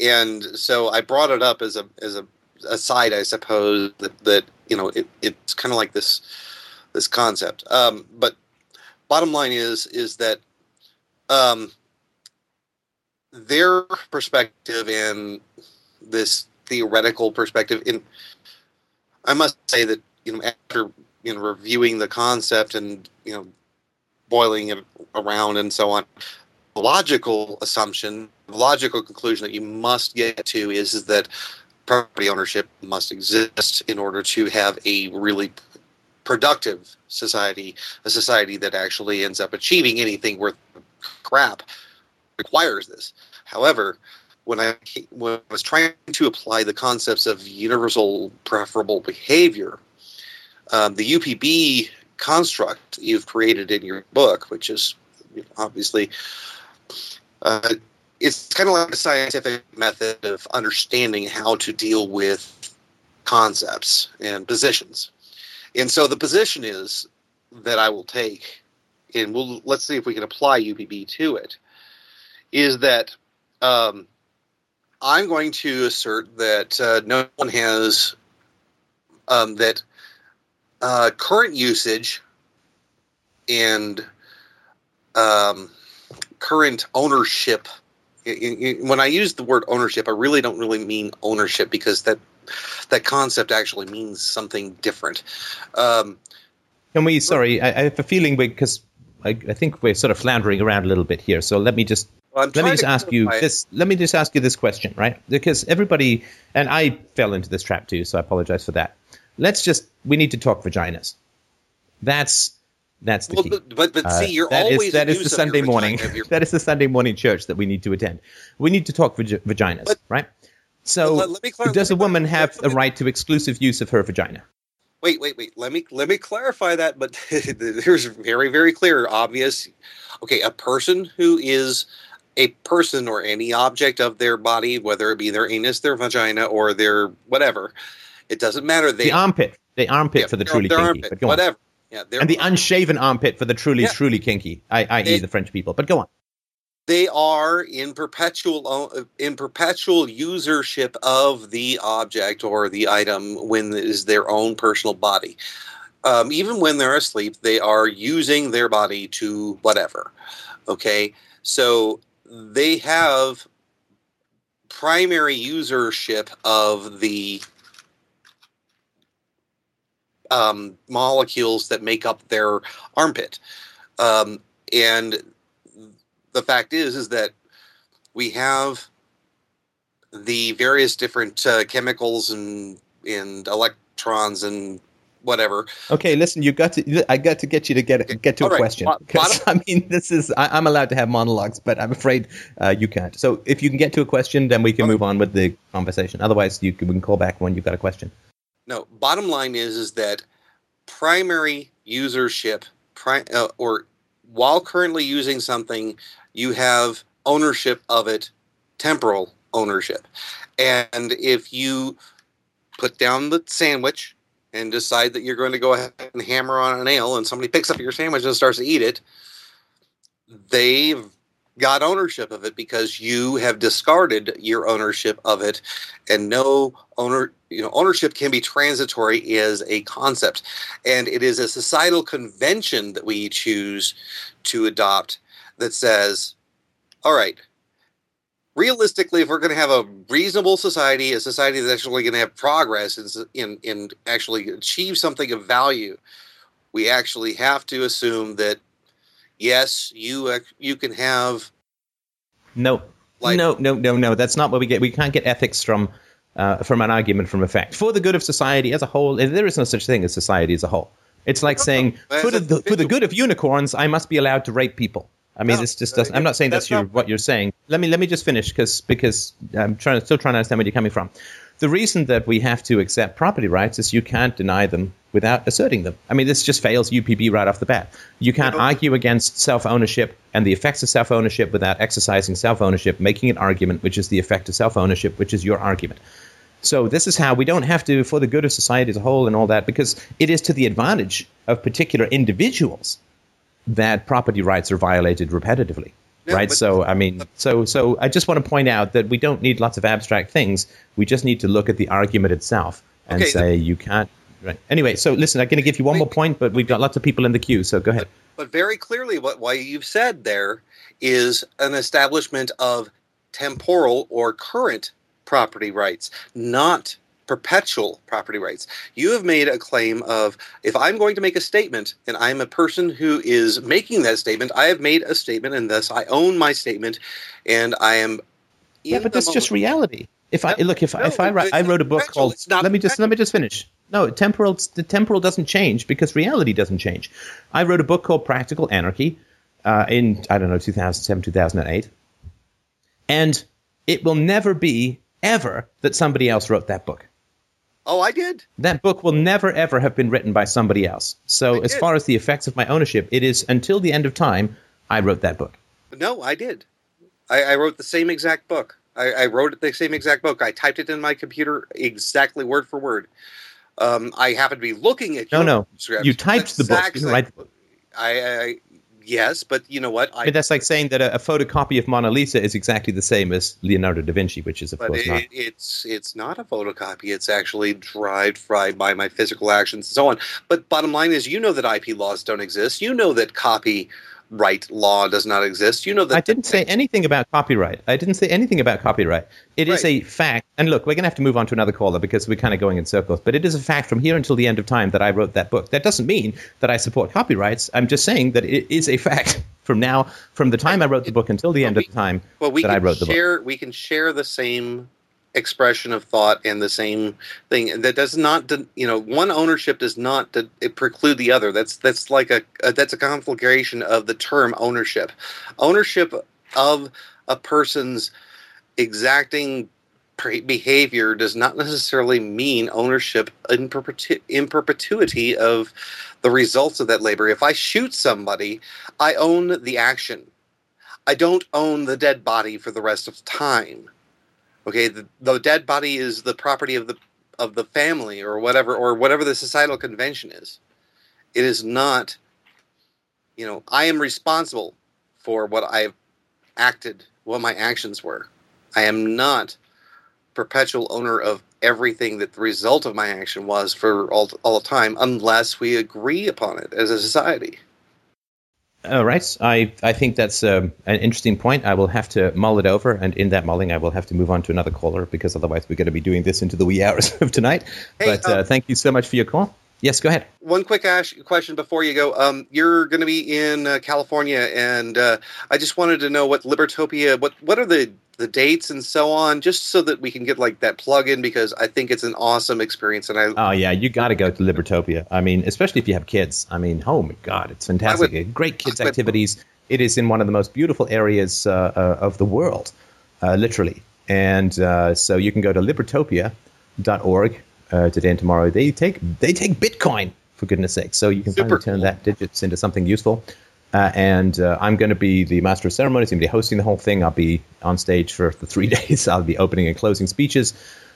and so I brought it up as a as a aside, I suppose that that you know it, it's kind of like this this concept. Um, but bottom line is is that um, their perspective and this theoretical perspective. In I must say that you know after you know reviewing the concept and you know boiling it around and so on. The logical assumption, the logical conclusion that you must get to is, is that property ownership must exist in order to have a really productive society, a society that actually ends up achieving anything worth crap requires this. However, when I when I was trying to apply the concepts of universal preferable behavior, um, the UPB construct you've created in your book, which is obviously uh, it's kind of like a scientific method of understanding how to deal with concepts and positions. And so the position is that I will take, and we'll let's see if we can apply UPB to it, is that um, I'm going to assert that uh, no one has um, that uh, current usage and um, current ownership. When I use the word ownership, I really don't really mean ownership because that that concept actually means something different. Um, Can we? Sorry, I, I have a feeling because I, I, think we're sort of floundering around a little bit here. So let me just well, let me just ask you this. Let me just ask you this question, right? Because everybody and I fell into this trap too, so I apologize for that. Let's just we need to talk vaginas. That's that's the well, key. But but, see, you're uh, that always is, that is the Sunday morning. that is the Sunday morning church that we need to attend. We need to talk vag- vaginas, but, right? So, let, let clar- does a woman have a right to exclusive use of her vagina? Wait, wait, wait. Let me let me clarify that. But there's very, very clear, obvious. Okay, a person who is a person or any object of their body, whether it be their anus, their vagina, or their whatever, it doesn't matter. They, the armpit, the armpit yeah, for the truly kinky, armpit, whatever. Yeah, and the unshaven armpit for the truly, yeah. truly kinky, i.e., the French people. But go on they are in perpetual in perpetual usership of the object or the item when it is their own personal body. Um, even when they're asleep, they are using their body to whatever. Okay, so they have primary usership of the um, molecules that make up their armpit. Um, and the fact is is that we have the various different uh, chemicals and and electrons and whatever. Okay, listen, you got to. I got to get you to get get to All a right. question because I mean, this is. I, am allowed to have monologues, but I'm afraid uh, you can't. So if you can get to a question, then we can okay. move on with the conversation. Otherwise, you can, we can call back when you've got a question. No, bottom line is is that primary usership, pri- uh, or while currently using something, you have ownership of it, temporal ownership. And if you put down the sandwich and decide that you're going to go ahead and hammer on a nail and somebody picks up your sandwich and starts to eat it, they've got ownership of it because you have discarded your ownership of it. And no owner you know ownership can be transitory is a concept. And it is a societal convention that we choose to adopt that says, all right, realistically, if we're going to have a reasonable society, a society that's actually going to have progress in, in, in actually achieve something of value, we actually have to assume that yes, you uh, you can have. No, like, no, no, no, no. That's not what we get. We can't get ethics from uh, from an argument from a fact. For the good of society as a whole, eh, there is no such thing as society as a whole. It's like saying, for the, for the good of unicorns, I must be allowed to rape people. I mean, no, this just uh, doesn't. I'm not saying that's, that's your, not, what you're saying. Let me let me just finish because because I'm trying still trying to understand where you're coming from. The reason that we have to accept property rights is you can't deny them without asserting them. I mean, this just fails UPB right off the bat. You can't argue against self ownership and the effects of self ownership without exercising self ownership, making an argument, which is the effect of self ownership, which is your argument. So this is how we don't have to, for the good of society as a whole and all that, because it is to the advantage of particular individuals that property rights are violated repetitively. No, right. So I mean, so so I just want to point out that we don't need lots of abstract things. We just need to look at the argument itself and okay, say the, you can't. Right. Anyway, so listen, I'm going to give you one more point, but we've got lots of people in the queue, so go ahead. But, but very clearly, what what you've said there is an establishment of temporal or current property rights, not perpetual property rights. You have made a claim of if I'm going to make a statement and I'm a person who is making that statement, I have made a statement and thus I own my statement and I am Yeah, but that's just reality. If I No, look, if I, no, if I write, I wrote a book called. Let me just let me just finish. No, temporal. The temporal doesn't change because reality doesn't change. I wrote a book called Practical Anarchy uh, in I don't know 2007 2008, and it will never be ever that somebody else wrote that book. Oh, I did. That book will never ever have been written by somebody else. So as far as the effects of my ownership, it is until the end of time. I wrote that book. No, I did. I, I wrote the same exact book. I, I wrote the same exact book. I typed it in my computer exactly word for word. Um, I happen to be looking at No, no, you typed the book. You didn't write the book. I, I yes, but you know what? I mean, that's like saying that a, a photocopy of Mona Lisa is exactly the same as Leonardo da Vinci, which is of but course it, not. it's it's not a photocopy. It's actually derived fried by my physical actions and so on. But bottom line is, you know that IP laws don't exist. You know that copyright law does not exist. You know that I didn't say anything about copyright. I didn't say anything about copyright. It is Right. a fact. And look, we're going to have to move on to another caller because we're kind of going in circles. But it is a fact from here until the end of time that I wrote that book. That doesn't mean that I support copyrights. I'm just saying that it is a fact from now, from the time I wrote the book until the end of the time well, we that I wrote the book. we can share the same expression of thought and the same thing. That does not you know one ownership does not preclude the other. That's that's like a, a that's a conflagration of the term ownership. Ownership of a person's exacting behavior does not necessarily mean ownership in, perpetu- in perpetuity of the results of that labor. If i shoot somebody i own the action. I don't own the dead body for the rest of time. Okay, the, the dead body is the property of the of the family or whatever or whatever the societal convention is. It is not you know, I am responsible for what I've acted, what my actions were. I am not perpetual owner of everything that the result of my action was for all all the time unless we agree upon it as a society. All right. I, I think that's um, an interesting point. I will have to mull it over, and in that mulling, I will have to move on to another caller because otherwise we're going to be doing this into the wee hours of tonight. Hey, but uh, um, thank you so much for your call. Yes, go ahead. One quick ash- question before you go. Um, you're going to be in uh, California, and uh, I just wanted to know what Libertopia, what what are the the dates and so on, just so that we can get like that plug in because I think it's an awesome experience, and I Oh yeah, you got to go to Libertopia. I mean, especially if you have kids. I mean, oh my God, it's fantastic. Would- Great kids would- activities. It is in one of the most beautiful areas uh, uh, of the world, uh, literally. And uh, so you can go to libertopia.org uh, today and tomorrow. They take they take Bitcoin for goodness sake. So you can Super finally turn that digits into something useful. Uh, and uh, I'm going to be the master of ceremonies. I'm going to be hosting the whole thing. I'll be on stage for the three days. I'll be opening and closing speeches.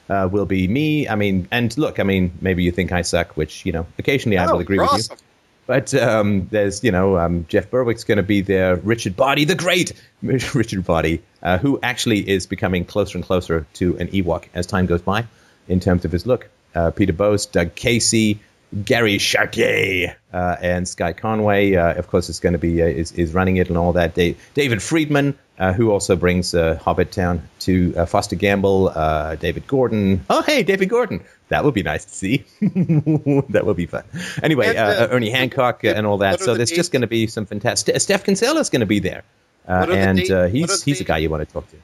Uh, will be me. I mean, and look, I mean, maybe you think I suck, which you know, occasionally I Oh, will agree with awesome. you. But um, there's, you know, um, Jeff Berwick's going to be there. Richard Boddie, the great Richard Boddie, uh, who actually is becoming closer and closer to an Ewok as time goes by in terms of his look. Uh, Peter Bose, Doug Casey, Gary Chartier, uh, and Sky Conway, uh, of course, is going to be uh, is, is running it and all that. Da- David Friedman, uh, who also brings uh, Hobbit Town to uh, Foster Gamble. Uh, David Gordon. Oh, hey, David Gordon. That would be nice to see. that would be fun. Anyway, And, Ernie Hancock and all that. So the there's just going to be some fantastic. Steph Kinsella is going to be there, uh, the and uh, he's the he's a guy you want to talk to.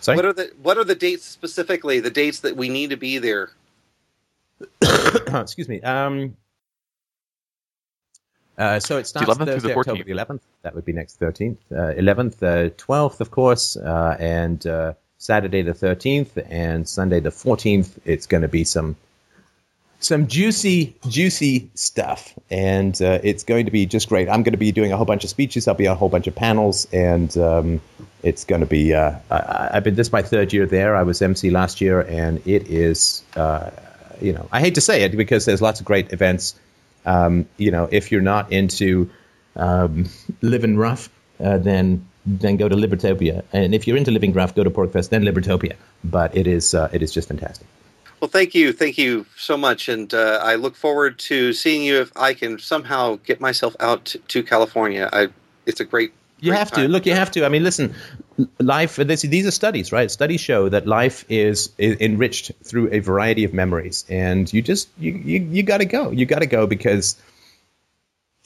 Sorry. What are the what are the dates specifically? The dates that we need to be there. excuse me. Um, uh, so it starts 11th through the Thursday, October the 11th. That would be next 13th. Uh, 11th, uh, 12th, of course, uh, and uh, Saturday the 13th and Sunday the 14th. It's going to be some some juicy, juicy stuff, and uh, it's going to be just great. I'm going to be doing a whole bunch of speeches. I'll be on a whole bunch of panels, and um, it's going to be. Uh, I, I've been this is my third year there. I was MC last year, and it is. You know, I hate to say it because there's lots of great events. Um, you know, if you're not into um, living rough, uh, then then go to Libertopia, and if you're into living rough, go to PorcFest, then Libertopia. But it is uh, it is just fantastic. Well, thank you, thank you so much, and uh, I look forward to seeing you if I can somehow get myself out to, to California. I, it's a great. You great have to look. You have to. I mean, listen. Life these are studies right? Studies show that life is, is enriched through a variety of memories. And you just you you, you got to go. You got to go because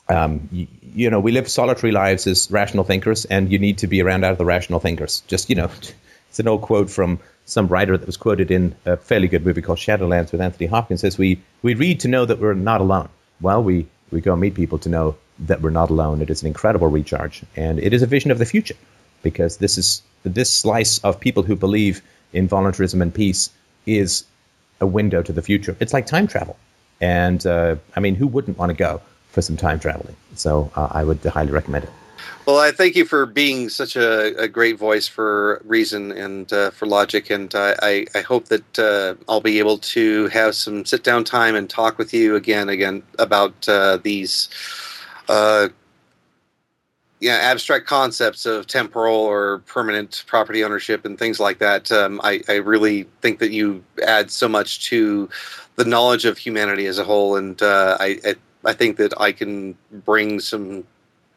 um, you, you, know we live solitary lives as rational thinkers and you need to be around other rational thinkers. Just you know it's an old quote from some writer that was quoted in a fairly good movie called shadowlands with anthony hopkins. Says we we read to know that we're not alone. Well we we go meet people to know that we're not alone. It is an incredible recharge and it is a vision of the future because this is this slice of people who believe in voluntarism and peace is a window to the future. It's like time travel, and uh, I mean, who wouldn't want to go for some time traveling? So uh, I would highly recommend it. Well, I thank you for being such a, a great voice for reason and uh, for logic, and I, I hope that uh, I'll be able to have some sit down time and talk with you again, again about uh, these uh, yeah, abstract concepts of temporal or permanent property ownership and things like that. Um, I, I, really think that you add so much to the knowledge of humanity as a whole, and uh, I, I, I think that I can bring some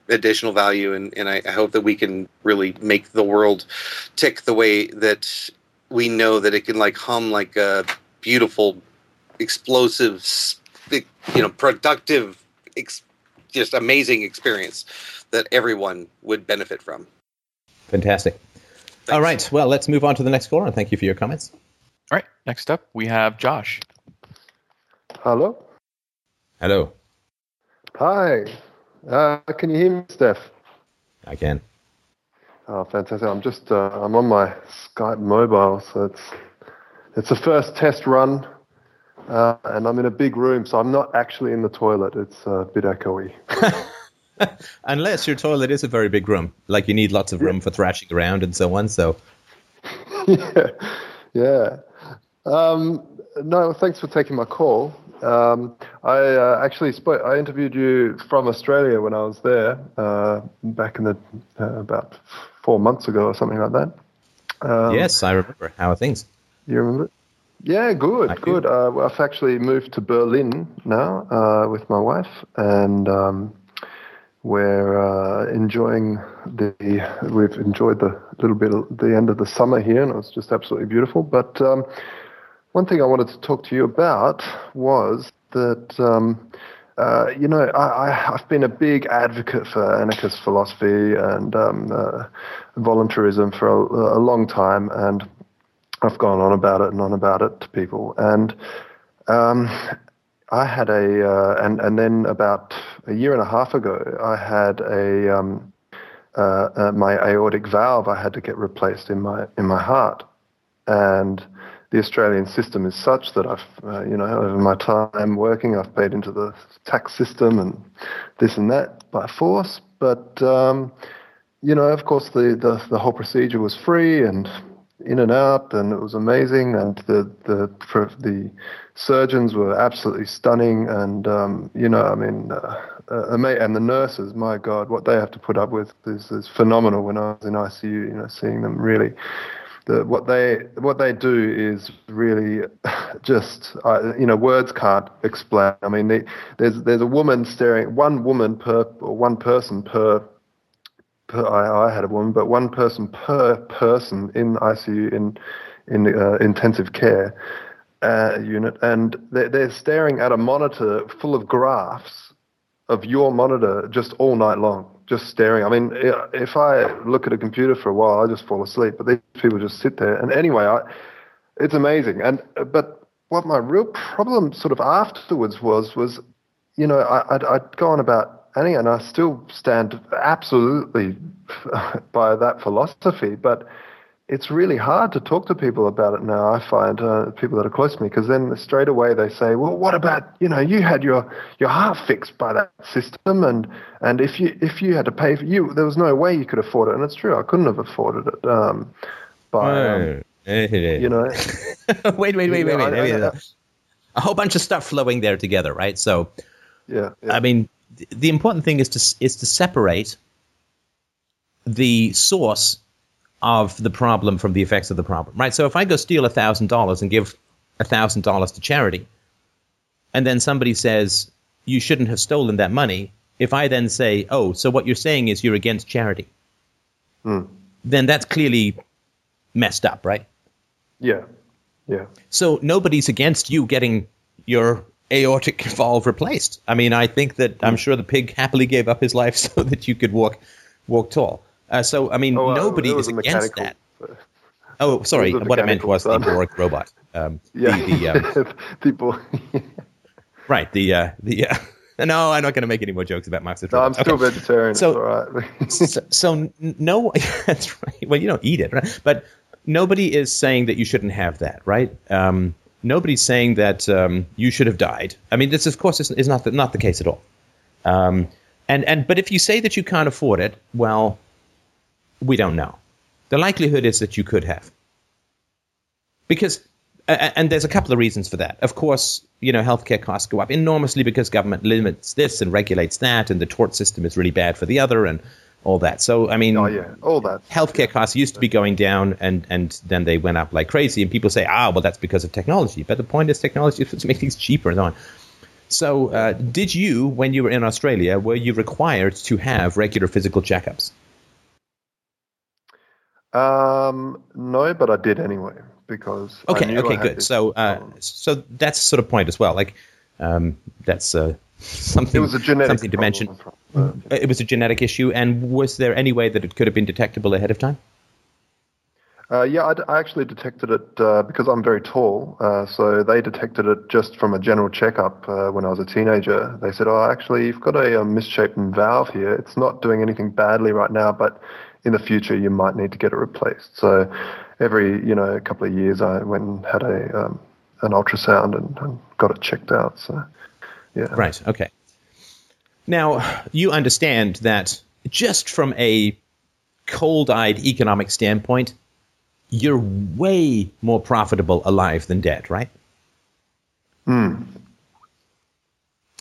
additional value, and, and I, I hope that we can really make the world tick the way that we know that it can like hum like a beautiful, explosive, you know, productive, ex- just amazing experience that everyone would benefit from. Fantastic. Thanks. All right. Well, let's move on to the next caller, and thank you for your comments. All right. Next up, we have Josh. Hello. Hello. Hi. Uh, can you hear me, Steph? I can. Oh, fantastic! I'm just uh, I'm on my Skype mobile, so it's it's a first test run, uh, and I'm in a big room, so I'm not actually in the toilet. It's a bit echoey. Unless your toilet is a very big room, like you need lots of room for thrashing around and so on. So, yeah, yeah. Um, no, thanks for taking my call. Um, I uh, actually spoke. I interviewed you from Australia when I was there uh, back in the uh, about four months ago or something like that. Um, yes, I remember. How are things? You remember? Yeah, good, I good. Uh, I've actually moved to Berlin now uh, with my wife, and um, we're uh, enjoying the we've enjoyed the little bit of the end of the summer here and it was just absolutely beautiful. But um, one thing i wanted to talk to you about was that um, uh, you know I, have been a big advocate for anarchist philosophy and um, uh, voluntarism for a, a long time and i've gone on about it and on about it to people. And um, I had a, uh, and and then about a year and a half ago, I had a um, uh, uh, my aortic valve. I had to get replaced in my in my heart, and the Australian system is such that I've, uh, you know, over my time working, I've paid into the tax system and this and that by force. But um, you know, of course, the, the the whole procedure was free and in and out, and it was amazing. And the the the surgeons were absolutely stunning, and um, you know, I mean, uh, uh, and the nurses, my God, what they have to put up with is, is phenomenal. When I was in ICU, you know, seeing them really. The, what they what they do is really just uh, you know words can't explain. I mean, they, there's there's a woman staring, one woman per or one person per per, I, I, had a woman, but one person per person in ICU in in uh, intensive care uh, unit, and they're, they're staring at a monitor full of graphs of your monitor just all night long, just staring. I mean, if I look at a computer for a while, I just fall asleep, but these people just sit there. And anyway, I, it's amazing. And but what my real problem sort of afterwards was was, you know, I, I'd, I'd gone about any, and I still stand absolutely by that philosophy. But it's really hard to talk to people about it now. I find uh, people that are close to me because then straight away they say, "Well, what about you know you had your your heart fixed by that system, and and if you if you had to pay for you, there was no way you could afford it." And it's true, I couldn't have afforded it. Um, by um, you know, wait, wait, wait, wait, wait. A whole bunch of stuff flowing there together, right? So, yeah, yeah. I mean, the important thing is to is to separate the source of the problem from the effects of the problem, right? So if I go steal thousand dollars and give thousand dollars to charity, and then somebody says you shouldn't have stolen that money, if I then say, oh, so what you're saying is you're against charity, hmm. then that's clearly messed up, right? Yeah, yeah. So nobody's against you getting your aortic valve replaced. I mean, I think that I'm sure the pig happily gave up his life so that you could walk walk tall. Uh, so I mean, Oh, uh, nobody was is against that. Oh, sorry. it was a What I meant was the. Borg robot. Um, Yeah, The, the, um, people. right. The uh, the. Uh, no, I'm not going to make any more jokes about Marxist no, I'm still Okay. vegetarian. So- right. so, so no, that's right. Well, you don't eat it, right? But nobody is saying that you shouldn't have that, right? Um, nobody's saying that um, you should have died. I mean, this, of course, is, is not the, not the case at all. Um, and and but if you say that you can't afford it, well, we don't know. The likelihood is that you could have, because. And there's a couple of reasons for that. Of course, you know, healthcare costs go up enormously because government limits this and regulates that, and the tort system is really bad for the other, and all that. So, I mean, oh yeah, all that. healthcare costs used to be going down and, and then they went up like crazy. And people say, ah, well, that's because of technology. But the point is, technology is supposed to make things cheaper and so on. So, uh, did you, when you were in Australia, were you required to have regular physical checkups? Um, no, but I did anyway because. Okay, okay, good. So, uh, so that's sort of point as well. Like, um, that's uh, something. it was a genetic something to mention. from- uh, It was a genetic issue, and was there any way that it could have been detectable ahead of time? Uh, yeah, I, d- I actually detected it uh, because I'm very tall. Uh, so they detected it just from a general checkup uh, when I was a teenager. They said, "Oh, actually, you've got a, um misshapen valve here. It's not doing anything badly right now, but in the future you might need to get it replaced." So every you know couple of years, I went and had a um, an ultrasound and, and got it checked out. So yeah, Right. Okay. Now, you understand that just from a cold eyed economic standpoint, you're way more profitable alive than dead, right? Hmm.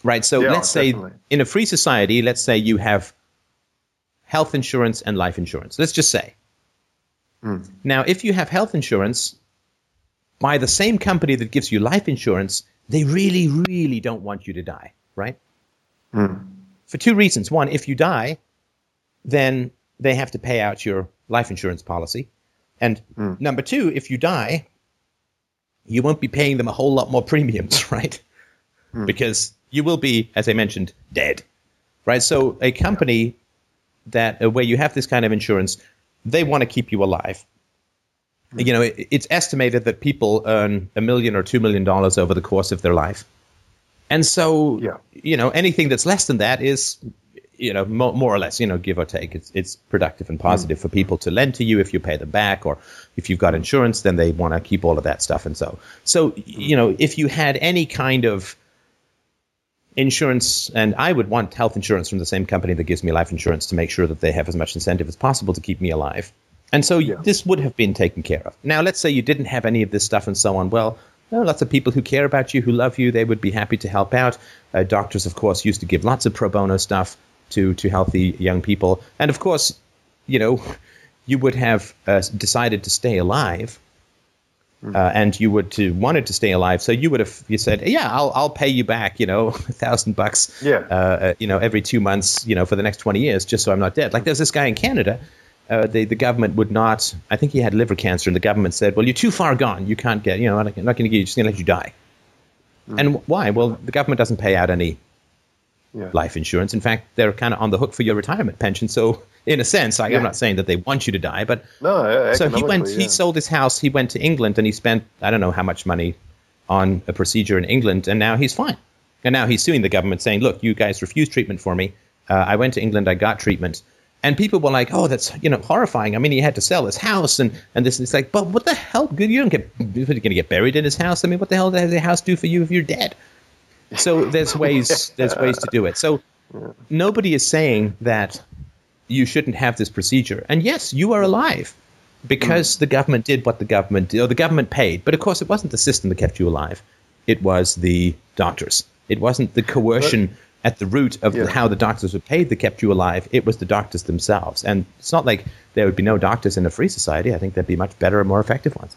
Right. So Yeah, let's say in a free society, let's say you have health insurance and life insurance. Let's just say. Hmm. Now, if you have health insurance by the same company that gives you life insurance, they really, really don't want you to die, right? Hmm. For two reasons. One, if you die, then they have to pay out your life insurance policy. And Hmm. number two, if you die, you won't be paying them a whole lot more premiums, right? Because you will be, as I mentioned, dead, right? So a company that uh, where you have this kind of insurance, they want to keep you alive. You know, it, it's estimated that people earn a million or two million dollars over the course of their life, and so Yeah. you know anything that's less than that is you know more, more or less you know give or take it's it's productive and positive for people to lend to you if you pay them back or if you've got insurance then they want to keep all of that stuff and so so you know if you had any kind of insurance and I would want health insurance from the same company that gives me life insurance to make sure that they have as much incentive as possible to keep me alive and so Yeah. this would have been taken care of now let's say you didn't have any of this stuff and so on well there are lots of people who care about you, who love you. They would be happy to help out. Uh, doctors, of course, used to give lots of pro bono stuff to to healthy young people, and of course, you know, you would have uh, decided to stay alive, uh, and you would to wanted to stay alive. So you would have you said, yeah, I'll I'll pay you back, you know, a thousand bucks, Yeah. uh, uh, you know, every two months, you know, for the next twenty years, just so I'm not dead. Like there's this guy in Canada. Uh, the the government would not. I think he had liver cancer, and the government said, "Well, you're too far gone. You can't get. You know, I'm not, not going to give you. Just going to let you die." And why? Well, the government doesn't pay out any Yeah. life insurance. In fact, they're kind of on the hook for your retirement pension. So, in a sense, I, Yeah. I'm not saying that they want you to die, but No, so he went. economically, He sold his house. He went to England and he spent I don't know how much money on a procedure in England, and now he's fine. And now he's suing the government, saying, "Look, you guys refused treatment for me. Uh, I went to England. I got treatment." And people were like, "Oh, that's you know horrifying. I mean, he had to sell his house and and this. It's like, but what the hell? Good, you don't get you're going to get buried in his house. I mean, what the hell does the house do for you if you're dead?" So there's ways there's ways to do it. So nobody is saying that you shouldn't have this procedure. And yes, you are alive because mm. the government did what the government did, or the government paid. But of course, it wasn't the system that kept you alive. It was the doctors. It wasn't the coercion at the root of Yeah. how the doctors were paid that kept you alive. It was the doctors themselves. And it's not like there would be no doctors in a free society. I think there'd be much better and more effective ones.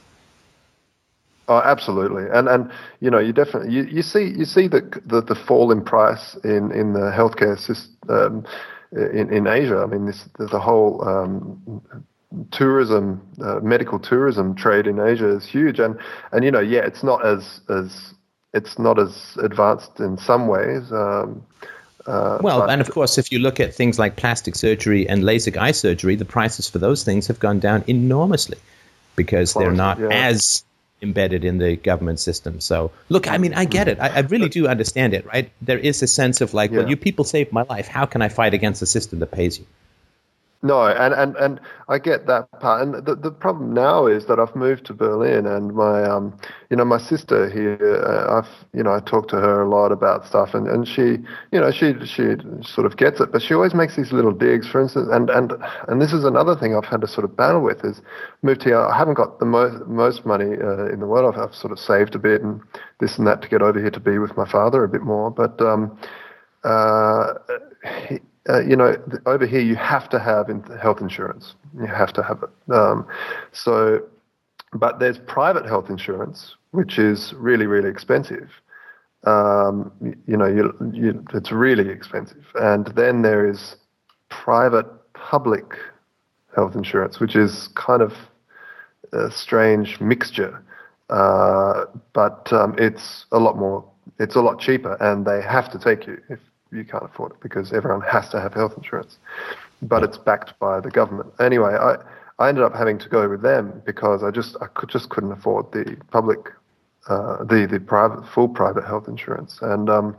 Oh, absolutely, and and you know you definitely you, you see you see the, the the fall in price in in the healthcare system um, in in Asia. I mean, this the, whole um, tourism, uh, medical tourism trade in Asia is huge, and and you know, yeah, it's not as as it's not as advanced in some ways. Um, uh, well, but- and of course, if you look at things like plastic surgery and LASIK eye surgery, the prices for those things have gone down enormously because they're not yeah. as embedded in the government system. So, look, I mean, I get it. I, I really do understand it, right? There is a sense of like, well, you people saved my life. How can I fight against a system that pays you? No, and, and, and I get that part. And the, the problem now is that I've moved to Berlin, and my um, you know, my sister here. Uh, I've you know, I talk to her a lot about stuff, and, and she, you know, she she sort of gets it, but she always makes these little digs. For instance, and and and this is another thing I've had to sort of battle with is moved here. I haven't got the most most money uh, in the world. I've, I've sort of saved a bit and this and that to get over here to be with my father a bit more, but. Um, uh, he- uh, you know, over here you have to have health insurance. You have to have it. Um, so, but there's private health insurance, which is really, really expensive. Um, you know, you, you, it's really expensive. And then there is private public health insurance, which is kind of a strange mixture. Uh, but um, it's a lot more, it's a lot cheaper, and they have to take you if you can't afford it because everyone has to have health insurance. But it's backed by the government. Anyway, I, I ended up having to go with them because I just I could just couldn't afford the public, uh, the the private full private health insurance, and um,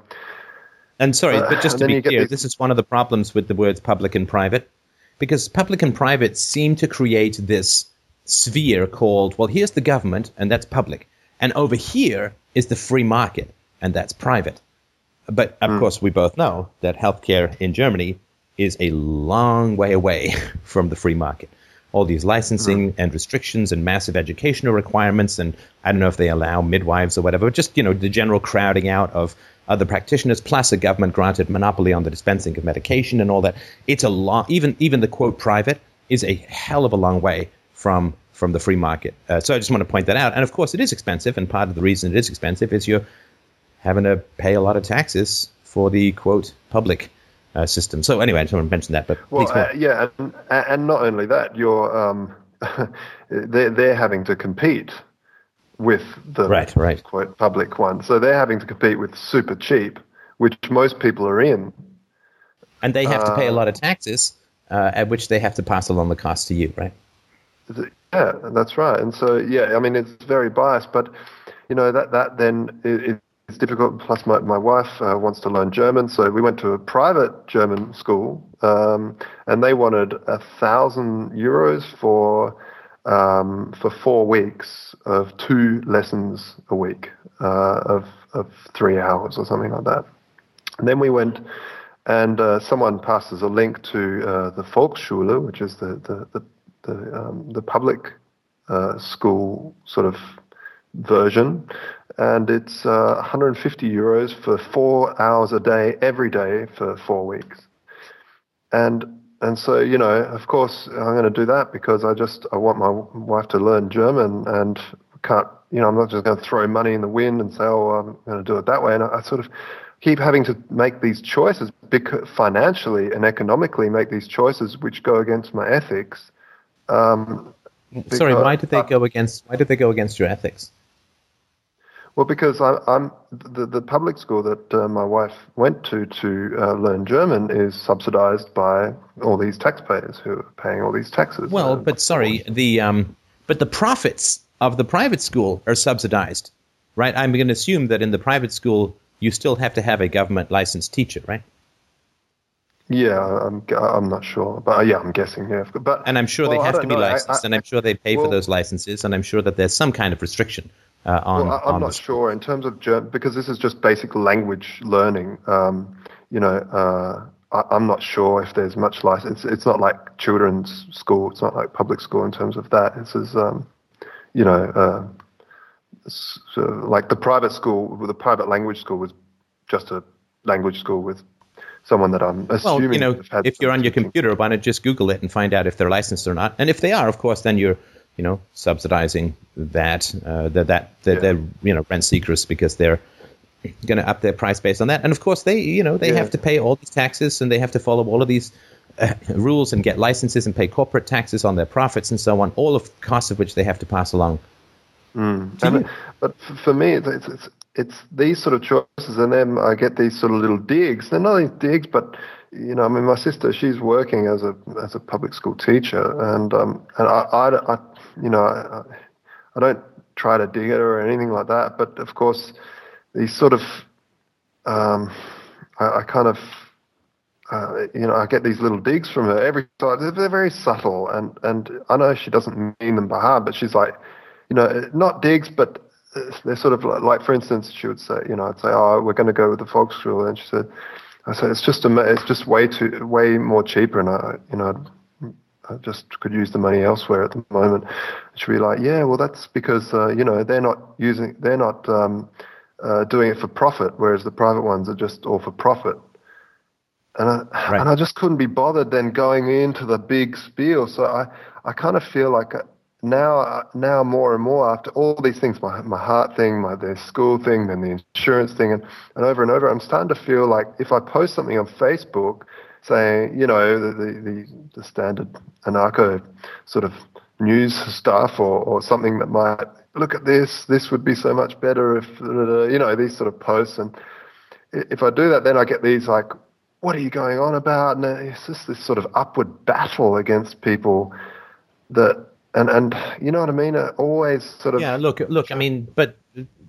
And sorry, Uh, but just and to be clear, these- this is one of the problems with the words public and private, because public and private seem to create this sphere called, well, here's the government, and that's public, and over here is the free market, and that's private. But of course, we both know that healthcare in Germany is a long way away from the free market. All these licensing and restrictions and massive educational requirements, and I don't know if they allow midwives or whatever, but just you know the general crowding out of other practitioners, plus a government granted monopoly on the dispensing of medication and all that. It's a long, even even the quote private is a hell of a long way from from the free market. Uh, so I just want to point that out. And of course, it is expensive, and part of the reason it is expensive is you're having to pay a lot of taxes for the quote public uh, system. So anyway, I just want to mention that. But Well, please go on. uh, yeah, and, and not only that, you're um, they're they're having to compete with the Right, right. quote public one. So they're having to compete with super cheap, which most people are in. and they have to pay a uh, lot of taxes, uh, at which they have to pass along the cost to you, right? Yeah, that's right. And so yeah, I mean it's very biased, but you know that that then it's difficult. Plus, my my wife uh, wants to learn German, so we went to a private German school, um, and they wanted a thousand euros for um, for four weeks of two lessons a week uh, of of three hours or something like that. And then we went, and uh, someone passed us a link to uh, the Volksschule, which is the the the the, um, the public uh, school sort of version, and it's uh, 150 euros for four hours a day every day for four weeks. And and so you know, of course, I'm going to do that because I just I want my wife to learn German and can't you know I'm not just going to throw money in the wind and say oh I'm going to do it that way. And I, I sort of keep having to make these choices because financially and economically make these choices which go against my ethics. Um, Sorry, why did they go against? Why did they go against your ethics? Well, because I, I'm the, the public school that uh, my wife went to to uh, learn German is subsidized by all these taxpayers who are paying all these taxes. Well, And- but sorry, the um, but the profits of the private school are subsidized, right? I'm going to assume that in the private school you still have to have a government licensed teacher, right? yeah, I'm I'm not sure, but uh, yeah, I'm guessing. Yeah, but And I'm sure well, they have to be know. Licensed, I- and I'm sure they pay for those licenses, and I'm sure that there's some kind of restriction uh, on. Well, I'm not sure in terms of German because this is just basic language learning. Um, you know, uh, I, I'm not sure if there's much license. It's, it's not like children's school. It's not like public school in terms of that. This is, um, you know, uh, like the private school, the private language school was just a language school with someone that I'm assuming. Well, you know, if you're on your computer, why not just Google it and find out if they're licensed or not? And if they are, of course, then you're, you know, subsidizing that uh, that that that Yeah. they're you know rent seekers because they're going to up their price based on that. And of course, they you know they Yeah. have to pay all these taxes and they have to follow all of these uh, rules and get licenses and pay corporate taxes on their profits and so on, all of costs of which they have to pass along. Mm. And, but for me, it's, it's, it's these sort of choices, and then I get these sort of little digs. They're not these digs, but you know, I mean, my sister, she's working as a as a public school teacher, and um, and I, I, I you know, I, I don't try to dig it or anything like that, but of course, these sort of, um, I, I kind of uh, you know, I get these little digs from her every time. They're very subtle, and and I know she doesn't mean them by heart, but she's like, you know, not digs, but they're sort of like, for instance, she would say, you know, I'd say, oh, we're going to go with the Volksschule, and she said, I said, it's just a, it's just way too, way more cheaper, and I, you know, I just could use the money elsewhere at the moment. She'd be like, yeah, well, that's because uh, you know they're not using, they're not um, uh, doing it for profit, whereas the private ones are just all for profit. And I, right. and I just couldn't be bothered then going into the big spiel. So I, I kind of feel like now, now more and more after all these things, my, my heart thing, my the school thing, then the insurance thing, and, and over and over, I'm starting to feel like if I post something on Facebook saying, you know, the, the, the, standard anarcho sort of news stuff or, or something that might look at this, this would be so much better if, you know, these sort of posts. And if I do that, then I get these like, what are you going on about? And it's just this sort of upward battle against people that, and and you know what I mean? always sort of. Yeah, look, look. I mean, but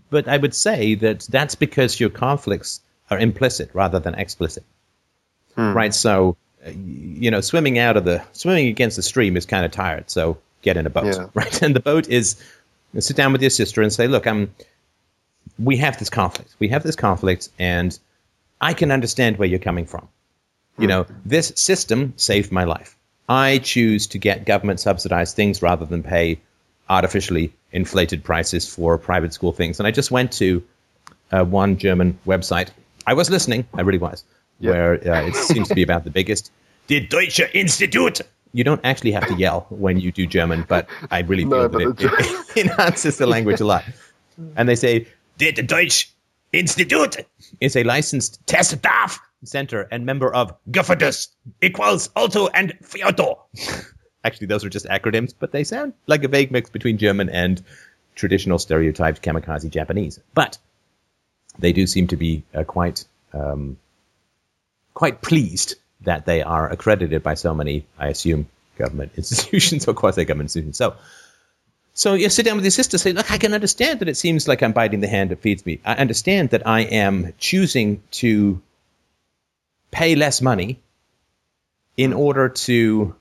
but I would say that that's because your conflicts are implicit rather than explicit, hmm. right? So, uh, you know, swimming out of the swimming against the stream is kind of tired. So get in a boat, yeah. right? And the boat is sit down with your sister and say, look, I'm. We have this conflict. We have this conflict, and I can understand where you're coming from. You hmm. know, this system saved my life. I choose to get government subsidized things rather than pay artificially inflated prices for private school things. And I just went to uh, one German website. I was listening, I really was, yep. where uh, it seems to be about the biggest. The Deutsche Institut. You don't actually have to yell when you do German, but I really feel no, that it, it, enhances the language a lot. And they say, the Deutsche Institut is a licensed test staff center and member of Gefährdes equals Alto and Fyodor. Actually, those are just acronyms, but they sound like a vague mix between German and traditional stereotyped kamikaze Japanese. But they do seem to be uh, quite um, quite pleased that they are accredited by so many, I assume, government institutions or quasi-government institutions. So so you sit down with your sister, say, look, I can understand that it seems like I'm biting the hand that feeds me. I understand that I am choosing to pay less money in order to,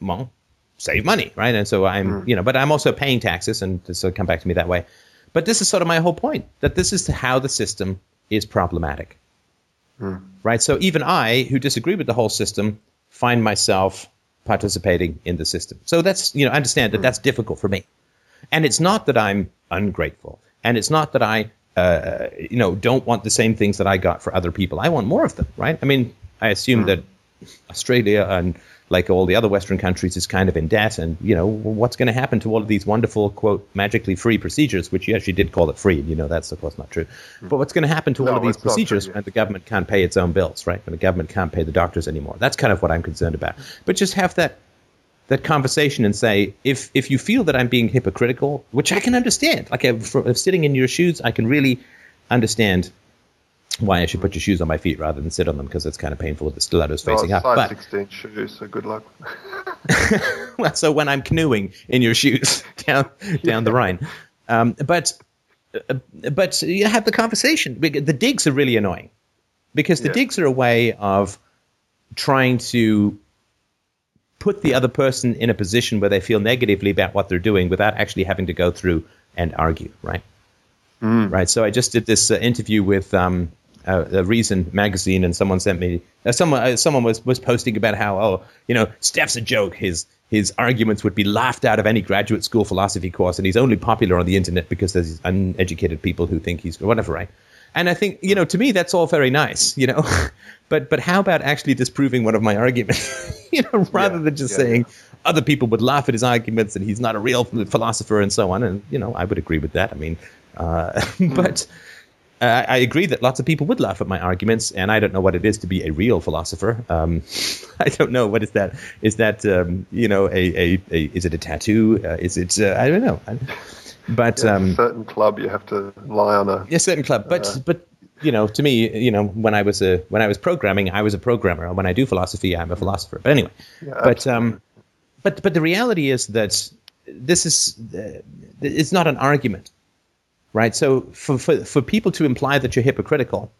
well, save money, right? And so I'm, mm. you know, but I'm also paying taxes, and so come back to me that way. But this is sort of my whole point that this is how the system is problematic, mm. Right? So even I, who disagree with the whole system, find myself participating in the system. So that's, you know, understand that that's difficult for me. And it's not that I'm ungrateful. And it's not that I, uh, you know, don't want the same things that I got for other people. I want more of them, right? I mean, I assume mm. that Australia and like all the other Western countries, is kind of in debt. And, you know, what's going to happen to all of these wonderful, quote, magically free procedures, which you actually did call it free. And, You know, that's, of course, not true. Mm. But what's going to happen to no, all of these procedures true, yeah. when the government can't pay its own bills, right? When the government can't pay the doctors anymore? That's kind of what I'm concerned about. But just have that that conversation and say, if if you feel that I'm being hypocritical, which I can understand, like if sitting in your shoes, I can really understand why I should put your shoes on my feet rather than sit on them because it's kind of painful with the stiletto's facing up. But, 16 shoes, so good luck. well, so when I'm canoeing in your shoes down down the Rhine, um, but uh, but you have the conversation. The digs are really annoying because the yeah. digs are a way of trying to put the other person in a position where they feel negatively about what they're doing without actually having to go through and argue, right? Mm. Right. So I just did this uh, interview with um, uh, a Reason magazine, and someone sent me uh, someone uh, someone was was posting about how oh you know Steph's a joke. His his arguments would be laughed out of any graduate school philosophy course, and he's only popular on the internet because there's uneducated people who think he's whatever, right? And I think you know to me that's all very nice, you know, but but how about actually disproving one of my arguments, you know, rather yeah, than just yeah, saying. Yeah. Other people would laugh at his arguments, and he's not a real philosopher, and so on. And you know, I would agree with that. I mean, uh, mm. but Uh, I agree that lots of people would laugh at my arguments, and I don't know what it is to be a real philosopher. Um, I don't know what is that. Is that um, you know a, a, a is it a tattoo? Uh, is it uh, I don't know. But Yeah, um, a certain club you have to lie on a. a certain club. But Uh, but you know, to me, you know, when I was a when I was programming, I was a programmer. When I do philosophy, I'm a philosopher. But anyway, Yeah, but um, but but the reality is that this is uh, it's not an argument, right? So for, for for people to imply that you're hypocritical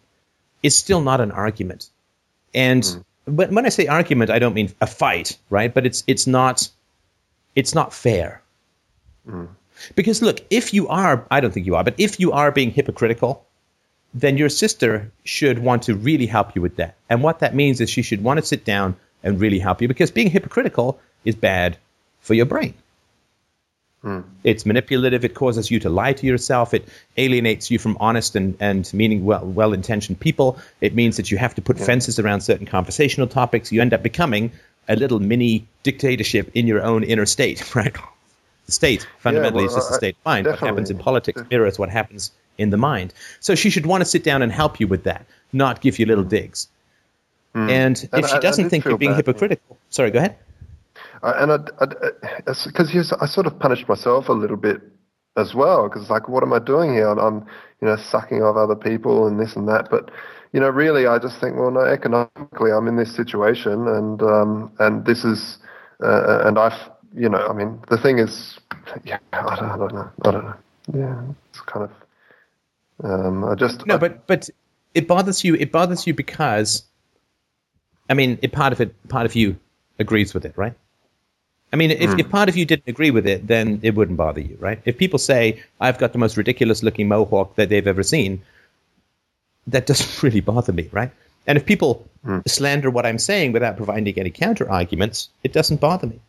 is still not an argument. And hmm. but when I say argument, I don't mean a fight, right? But it's it's not it's not fair. Hmm. Because look, if you are, I don't think you are, but if you are being hypocritical, then your sister should want to really help you with that. And what that means is she should want to sit down and really help you because being hypocritical is bad for your brain. It's manipulative. It causes you to lie to yourself. It alienates you from honest and, and meaning well well intentioned people. It means that you have to put fences around certain conversational topics. You end up becoming a little mini dictatorship in your own inner state, right? The state fundamentally well, is just a I- state of mind. What happens in politics mirrors what happens in the mind. So she should want to sit down and help you with that, not give you little digs. Mm. And And if I- she doesn't think you're being bad, yeah. hypocritical, sorry, go ahead. Uh, and I, because yes, I sort of punished myself a little bit as well, because like, what am I doing here? I'm, I'm, you know, sucking off other people and this and that. But, you know, really, I just think, well, no, economically, I'm in this situation, and um, and this is, uh, and I've, you know, I mean, the thing is, yeah, I don't, I don't know, I don't know. Yeah, it's kind of, um, I just No, I- but but it bothers you. It bothers you because, I mean, it, part of it, part of you agrees with it, right? I mean, if, hmm. if part of you didn't agree with it, then it wouldn't bother you, right? If people say I've got the most ridiculous looking mohawk that they've ever seen, that doesn't really bother me, right? And if people hmm. slander what I'm saying without providing any counter arguments, it doesn't bother me.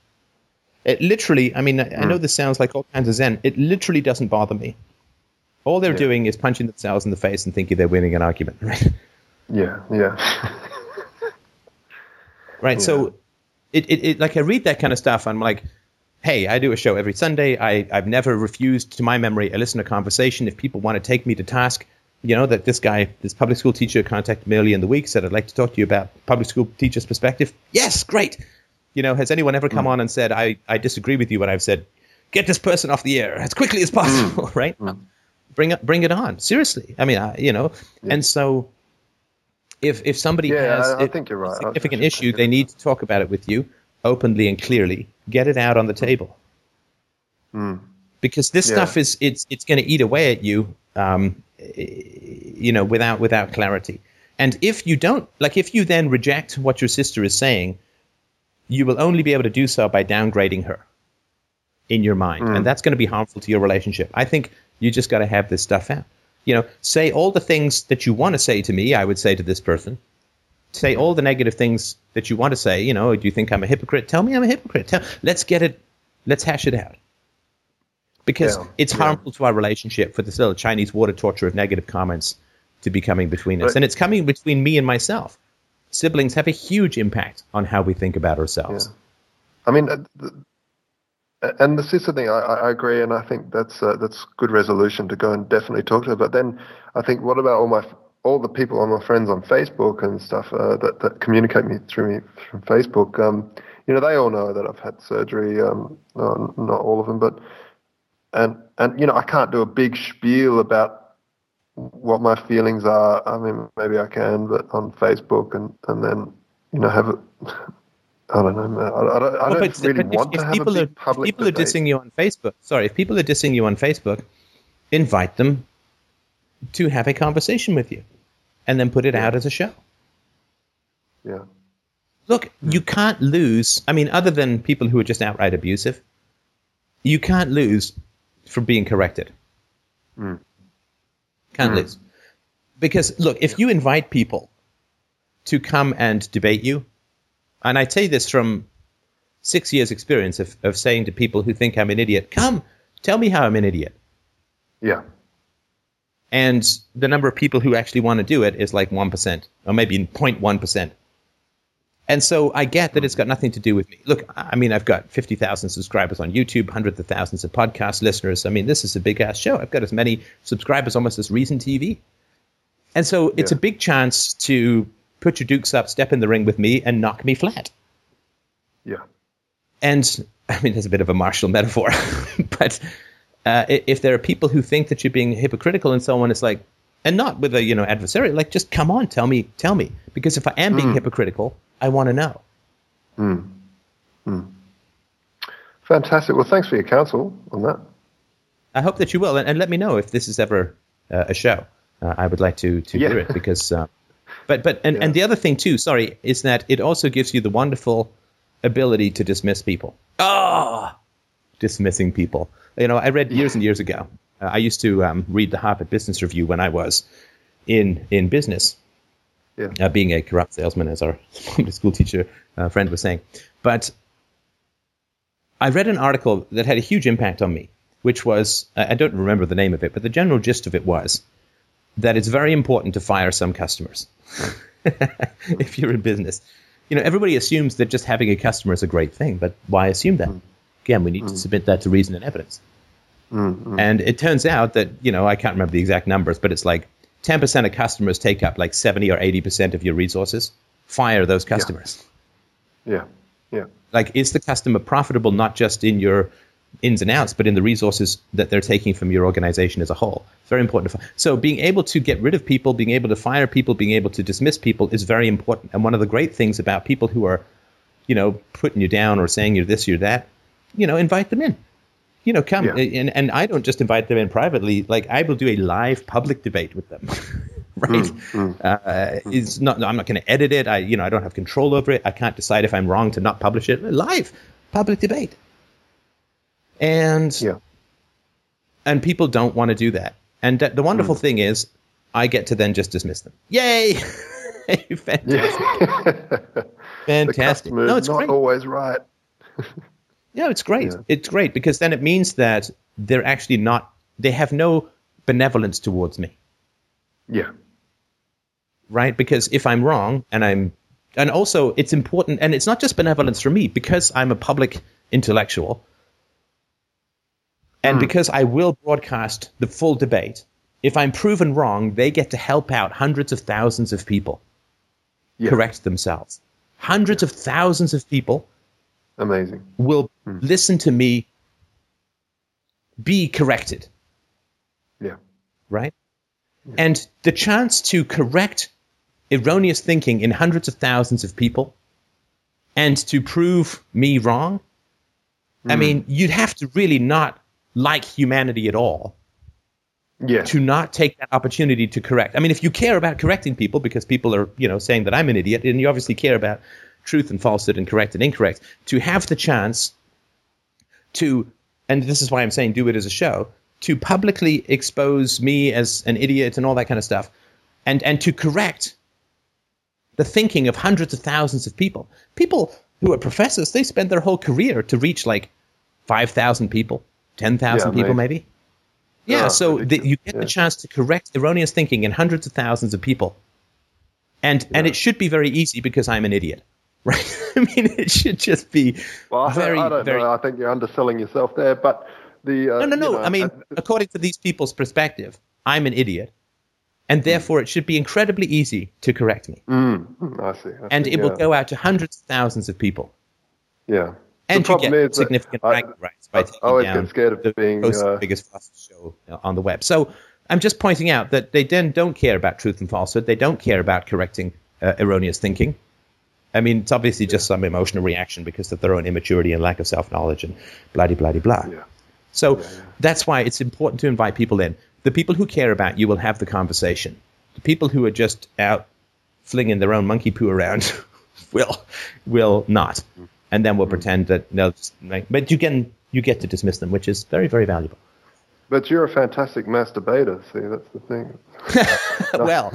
It literally, I mean, I, I know hmm. this sounds like all kinds of zen. It literally doesn't bother me. All they're doing is punching themselves in the face and thinking they're winning an argument, right? yeah, yeah, right. So, it, it, it like I read that kind of stuff. I'm like, hey, I do a show every Sunday. I I've never refused, to my memory, a listener conversation. If people want to take me to task, you know that this guy, this public school teacher, contacted me early in the week, said I'd like to talk to you about public school teachers' perspective. Yes, great. You know, has anyone ever come mm. on and said I I disagree with you? What I've said, get this person off the air as quickly as possible, mm. right? Mm. Bring it bring it on. Seriously, I mean, I, you know, and so. If, if somebody Yeah, has I- I a right. I significant issue, they need to talk about it with you openly and clearly. Get it out on the table. Because this Yeah. stuff is it's it's going to eat away at you, um, you know, without without clarity. And if you don't like, if you then reject what your sister is saying, you will only be able to do so by downgrading her in your mind, and that's going to be harmful to your relationship. I think you just got to have this stuff out. You know, say all the things that you want to say to me. I would say to this person, say all the negative things that you want to say. You know, do you think I'm a hypocrite? Tell me I'm a hypocrite. Tell, let's get it. Let's hash it out. Because Yeah, it's yeah. harmful to our relationship for this little Chinese water torture of negative comments to be coming between us, and it's coming between me and myself. Siblings have a huge impact on how we think about ourselves. I mean, uh, uh, the, and the thing, I, I agree, and I think that's uh, that's good resolution to go and definitely talk to her. But then I think, what about all my all the people, all my friends on Facebook and stuff uh, that that communicate me through me from Facebook? Um, you know, they all know that I've had surgery. Um, no, not all of them, but and and you know, I can't do a big spiel about what my feelings are. I mean, maybe I can, but on Facebook and and then you know have. I don't know. I, I don't, I don't but- really but want if to have a people big are, if public people are dissing you on Facebook. Sorry, if people are dissing you on Facebook, invite them to have a conversation with you, and then put it out as a show. Yeah, Look, hmm. you can't lose. I mean, other than people who are just outright abusive, you can't lose from being corrected. Hmm. Can't hmm. lose. Because, look, if you invite people to come and debate you, and I say this from six years' experience of, of saying to people who think I'm an idiot, come, tell me how I'm an idiot. yeah, And the number of people who actually want to do it is like 1%, or maybe 0.1%. And so I get that it's got nothing to do with me. Look, I mean, I've got 50,000 subscribers on YouTube, hundreds of thousands of podcast listeners. I mean, this is a big ass show. I've got as many subscribers almost as Reason TV. And so it's Yeah. a big chance to put your dukes up, step in the ring with me, and knock me flat. Yeah. And I mean, there's a bit of a martial metaphor, but uh, if there are people who think that you're being hypocritical and so on, it's like, and not with a you know adversary, like just come on, tell me, tell me, because if I am being hypocritical, I want to know. Fantastic. Well, thanks for your counsel on that. I hope that you will, and, and let me know if this is ever uh, a show. Uh, I would like to to Yeah. hear it because, uh, but but and, and the other thing too, sorry, is that it also gives you the wonderful ability to dismiss people. Ah, dismissing people. You know, I read years and years ago. Uh, I used to um, read the Harvard Business Review when I was in in business, Yeah. uh, being a corrupt salesman, as our school teacher uh, friend was saying. But I read an article that had a huge impact on me, which was I don't remember the name of it, but the general gist of it was that it's very important to fire some customers if you're in business. You know, everybody assumes that just having a customer is a great thing, but why assume that? Mm. Again, we need to mm. submit that to reason and evidence. Mm-hmm. And it turns out that, you know, I can't remember the exact numbers, but it's like 10% of customers take up like 70 or 80% of your resources. Fire those customers. Yeah. Yeah. Like, is the customer profitable not just in your ins and outs, but in the resources that they're taking from your organization as a whole? It's very important. To so, being able to get rid of people, being able to fire people, being able to dismiss people is very important. And one of the great things about people who are, you know, putting you down or saying you're this, you're that, you know, invite them in. You know, come Yeah. and and I don't just invite them in privately. Like I will do a live public debate with them. right? Uh, it's not. I'm not going to edit it. I, you know, I don't have control over it. I can't decide if I'm wrong to not publish it. Live public debate. And Yeah. and people don't want to do that. And th- the wonderful Hmm. thing is, I get to then just dismiss them. Yay! Fantastic. Fantastic. No, it's not great. always right. Yeah, it's great. Yeah. It's great because then it means that they're actually not. They have no benevolence towards me. Yeah. right? Because if I'm wrong and I'm, and also it's important, and it's not just benevolence for me because I'm a public intellectual, and hmm. because I will broadcast the full debate. If I'm proven wrong, they get to help out hundreds of thousands of people Yeah. correct themselves. Hundreds of thousands of people Amazing. will hmm. listen to me be corrected. Yeah. right? And the chance to correct erroneous thinking in hundreds of thousands of people and to prove me wrong, I hmm. mean, you'd have to really not like humanity at all Yeah. to not take that opportunity to correct. I mean, if you care about correcting people because people are, you know, saying that I'm an idiot, and you obviously care about truth and falsehood and correct and incorrect, to have the chance to, and this is why I'm saying do it as a show, to publicly expose me as an idiot and all that kind of stuff, and and to correct the thinking of hundreds of thousands of people. People who are professors, they spend their whole career to reach like five thousand people, ten thousand Yeah, people, maybe. maybe. Yeah, Yeah, so the, you get Yeah. the chance to correct erroneous thinking in hundreds of thousands of people, and and it should be very easy because I'm an idiot, right? I mean, it should just be Well, I, very, I don't very. know. I think you're underselling yourself there, but the uh, No, no, you no. know, I mean, uh, according to these people's perspective, I'm an idiot, and therefore it should be incredibly easy to correct me, mm, I see. I and see, it will go out to hundreds of thousands of people, Yeah. And the you get significant I- bragging rights by I taking always down get scared of the being, uh, biggest fastest show on the web. So I'm just pointing out that they then don't care about truth and falsehood. They don't care about correcting uh, erroneous thinking. I mean, it's obviously just some emotional reaction because of their own immaturity and lack of self knowledge and blah blah blah blah. Yeah. So that's why it's important to invite people in. The people who care about you will have the conversation. The people who are just out flinging their own monkey poo around will will not, and then we'll pretend that like, but you can you get to dismiss them, which is very very valuable. But you're a fantastic masturbator. See, that's the thing. well,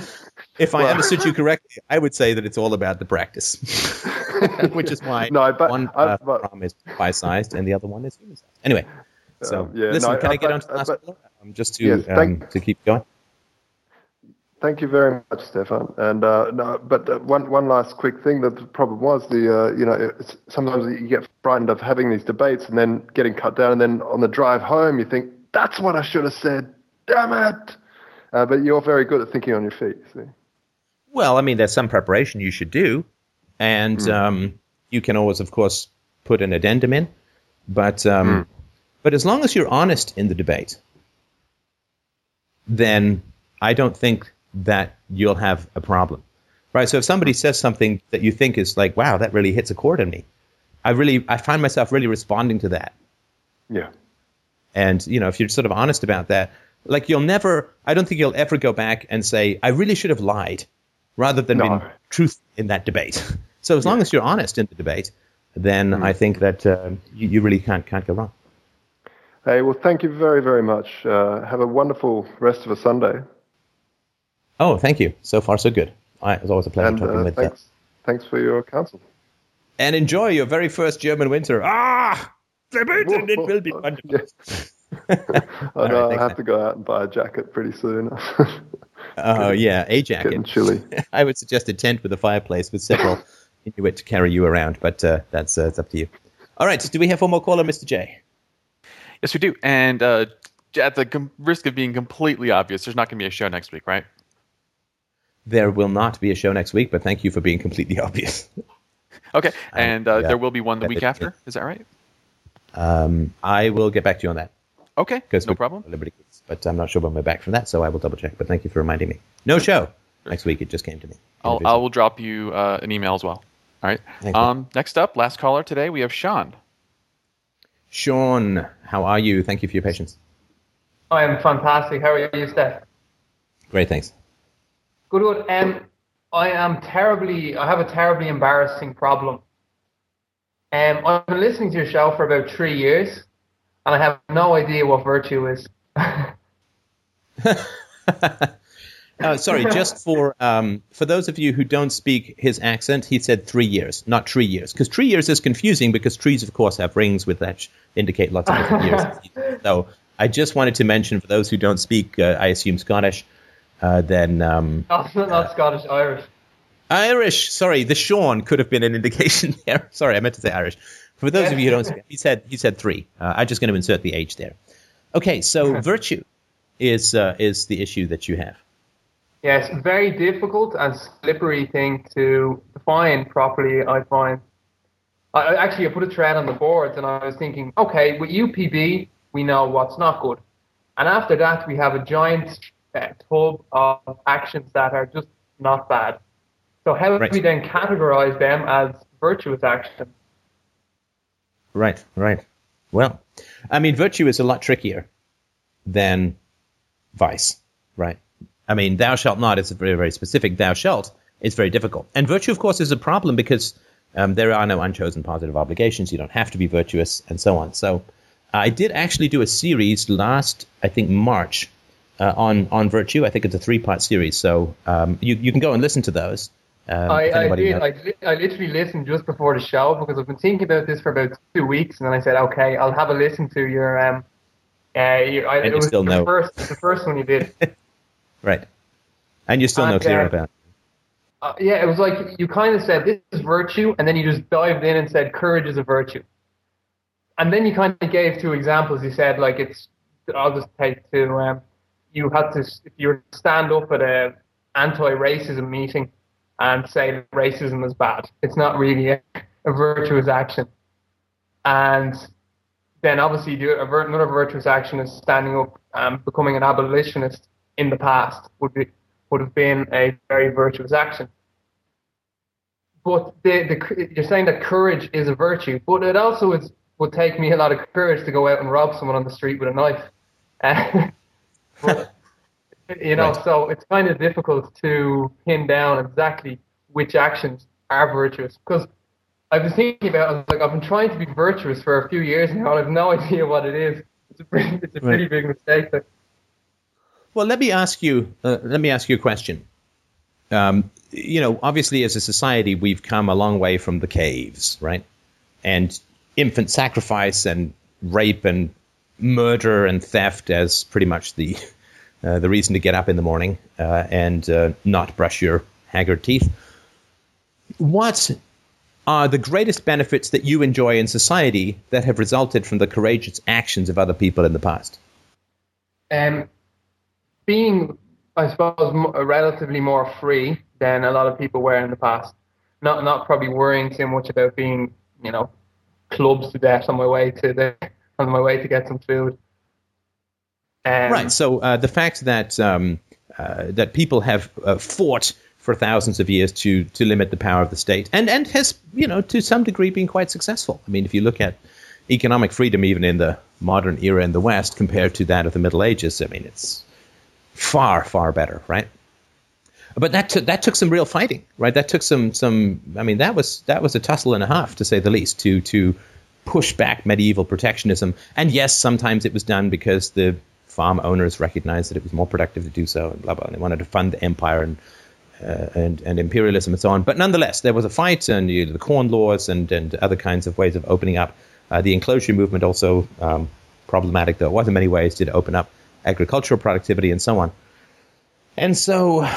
if I Well- understood you correctly, I would say that it's all about the practice, which is why No, but one I- uh, but- prom is pie-sized and the other one is human-sized. Anyway, so Um, yeah, listen, no, can I uh, get on to the last but- caller? um, just to Yes, um, to keep going? Thank you very much, Stefan. And uh, no, but uh, one one last quick thing. That the problem was the uh, you know it's, sometimes you get frightened of having these debates and then getting cut down, and then on the drive home you think that's what I should have said. Damn it! Uh, but you're very good at thinking on your feet. See? Well, I mean, there's some preparation you should do, and um, you can always, of course, put an addendum in. But um, but as long as you're honest in the debate, then I don't think that you'll have a problem, right? So if somebody says something that you think is like, "Wow, that really hits a chord in me," I really I find myself really responding to that. Yeah. And you know, if you're sort of honest about that, like you'll never, I don't think you'll ever go back and say, "I really should have lied," rather than No. being truth in that debate. So as long as you're honest in the debate, then I think that uh, you, you really can't can't go wrong. Hey, well, thank you very, very much. Uh, have a wonderful rest of a Sunday. Oh, thank you. So far, so good. It was always a pleasure And talking uh, with thanks, you. thanks for your counsel. And enjoy your very first German winter. Ah, debate, and it will be wonderful. Yes. I know right, thanks, I have man. to go out and buy a jacket pretty soon. Oh, yeah, a Getting jacket. chilly. I would suggest a tent with a fireplace with several Inuit to carry you around, but uh, that's uh, it's up to you. All right, do we have one more caller, Mr. J? Yes, we do. And uh, at the com- risk of being completely obvious, there's not going to be a show next week, right? There will not be a show next week, but thank you for being completely obvious. Okay. And uh, yeah. there will be one the week after. Is that right? Um, I will get back to you on that. Okay. because No problem. Liberty Kids, but I'm not sure when we're back from that, so I will double check. But thank you for reminding me. No show next week. It just came to me. I'll, I will drop you uh, an email as well. All right. Thank you. Um, next up, last caller today, we have Sean. Sean, how are you? Thank you for your patience. I am fantastic. How are you, Steph? Great, thanks. Good, good. Um, I am terribly, I have a terribly embarrassing problem. Um, I've been listening to your show for about three years, and I have no idea what virtue is. Uh, sorry, just for um, for those of you who don't speak his accent, he said three years, not three years, because three years is confusing because trees, of course, have rings with that indicate lots of different years. So I just wanted to mention for those who don't speak, uh, I assume Scottish, uh, then um, not, not Scottish, Irish. Irish. Sorry, the Sean could have been an indication there. Sorry, I meant to say Irish. For those of you who don't he said he said three. Uh, I'm just going to insert the H there. Okay, so virtue is uh, is the issue that you have. Yes, very difficult and slippery thing to define properly. I find. I, I actually I put a thread on the boards, and I was thinking, okay, with UPB, we know what's not good, and after that, we have a giant tub of actions that are just not bad. So how Right. do we then categorize them as virtuous actions? Right, right. Well, I mean, virtue is a lot trickier than vice, right? I mean, thou shalt not is very, very specific. Thou shalt is very difficult. And virtue, of course, is a problem because um, there are no unchosen positive obligations. You don't have to be virtuous and so on. So I did actually do a series last, I think, March uh, on, on virtue. I think it's a three part series. So um, you, you can go and listen to those. Um, I, I did. I, li- I literally listened just before the show because I've been thinking about this for about two weeks, and then I said, okay, I'll have a listen to your um. Uh, your, I, it you was the know. first, the first one you did. Right. And you still know And, clear uh, about Uh, yeah, it was like you kind of said this is virtue, and then you just dived in and said courage is a virtue. And then you kind of gave two examples. You said like it's. I'll just take two. Um, you had to if you stand up at a anti-racism meeting and say racism is bad. It's not really a, a virtuous action. And then obviously the, a, another virtuous action is standing up and becoming an abolitionist in the past would be would have been a very virtuous action. But the, the you're saying that courage is a virtue, but it also is would take me a lot of courage to go out and rob someone on the street with a knife. You know, Right. so it's kind of difficult to pin down exactly which actions are virtuous because I was thinking about I was like I've been trying to be virtuous for a few years now and I have no idea what it is. It's a pretty, it's a pretty Right. big mistake. Well, let me ask you. Uh, let me ask you a question. Um, you know, obviously, as a society, we've come a long way from the caves, right? And infant sacrifice and rape and murder and theft as pretty much the uh, the reason to get up in the morning uh, and uh, not brush your haggard teeth. What are the greatest benefits that you enjoy in society that have resulted from the courageous actions of other people in the past? um, being I suppose, m- relatively more free than a lot of people were in the past. Not not probably worrying too much about being, you know, clubs to death on my way to the on my way to get some food. Um, right. So uh, the fact that um, uh, that people have uh, fought for thousands of years to to limit the power of the state, and and has you know to some degree been quite successful. I mean, if you look at economic freedom, even in the modern era in the West, compared to that of the Middle Ages, I mean, it's far far better, right? But that took that took some real fighting, right? That took some some. I mean, that was that was a tussle and a half, to say the least, to to push back medieval protectionism. And yes, sometimes it was done because the farm owners recognized that it was more productive to do so, and blah blah. And they wanted to fund the empire and uh, and and imperialism and so on. But nonetheless, there was a fight, and you know, the corn laws and and other kinds of ways of opening up. Uh, the enclosure movement also um, problematic, though it was in many ways, did open up agricultural productivity and so on. And so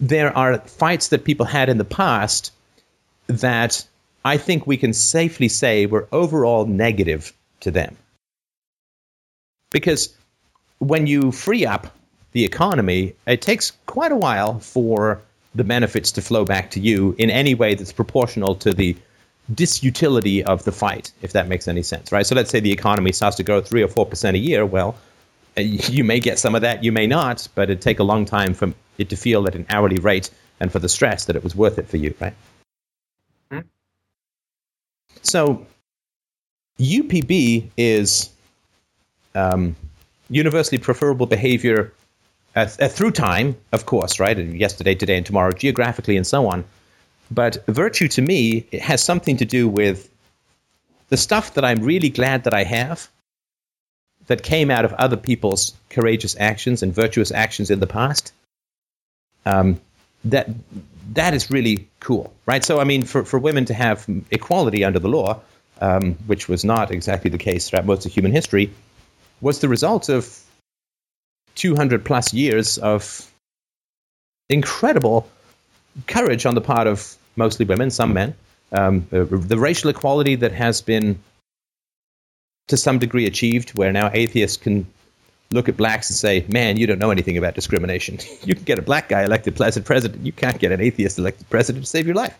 there are fights that people had in the past that I think we can safely say were overall negative to them. Because when you free up the economy, it takes quite a while for the benefits to flow back to you in any way that's proportional to the disutility of the fight, if that makes any sense, right? So let's say the economy starts to grow three or four percent a year. Well, you may get some of that, you may not, but it'd take a long time for it to feel at an hourly rate and for the stress that it was worth it for you, right? Hmm. So UPB is um, universally preferable behavior uh, uh, through time, of course, right? And yesterday, today, and tomorrow, geographically, and so on. But virtue to me it has something to do with the stuff that I'm really glad that I have that came out of other people's courageous actions and virtuous actions in the past. Um, that that is really cool, right? So, I mean, for, for women to have equality under the law, um, which was not exactly the case throughout most of human history, was the result of 200 plus years of incredible courage on the part of mostly women, some men. Um, the, the racial equality that has been to some degree achieved, where now atheists can look at blacks and say, "Man, you don't know anything about discrimination. you can get a black guy elected president. You can't get an atheist elected president to save your life."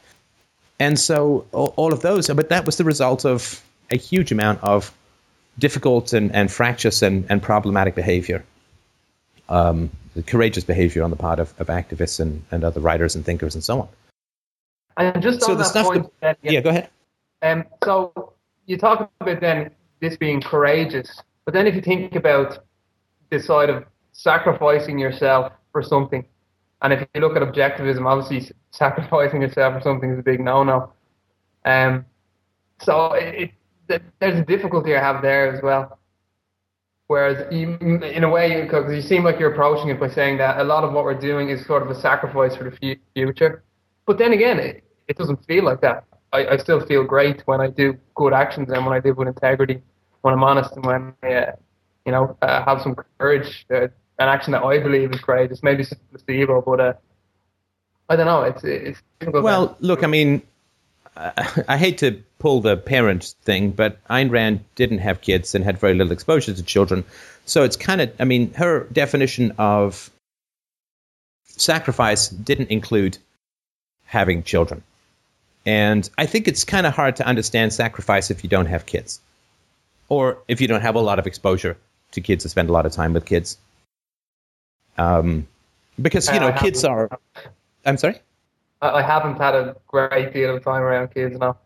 And so all of those, but that was the result of a huge amount of difficult and, and fractious and, and problematic behavior, um, courageous behavior on the part of, of activists and, and other writers and thinkers and so on. And just So on the that point, that- then, Yeah, go ahead. Um, so you talk about then this being courageous, but then if you think about this side of sacrificing yourself for something, and if you look at objectivism, obviously sacrificing yourself for something is a big no-no. Um, so it, there's a difficulty I have there as well. Whereas, you, in a way, because you seem like you're approaching it by saying that a lot of what we're doing is sort of a sacrifice for the future. But then again, it, it doesn't feel like that. I, I still feel great when I do good actions and when I live with integrity, when I'm honest and when I, uh, you know, uh, have some courage. Uh, an action that I believe is courageous. Maybe it's placebo, but uh, I don't know. It's it's difficult. Well, look, I mean, I, hate to pull the parent thing, but Ayn Rand didn't have kids and had very little exposure to children. So it's kind of, I mean, her definition of sacrifice didn't include having children. And I think it's kind of hard to understand sacrifice if you don't have kids or if you don't have a lot of exposure to kids to spend a lot of time with kids. Um, because, you know, kids are. I'm sorry? I, I haven't had a great deal of time around kids now.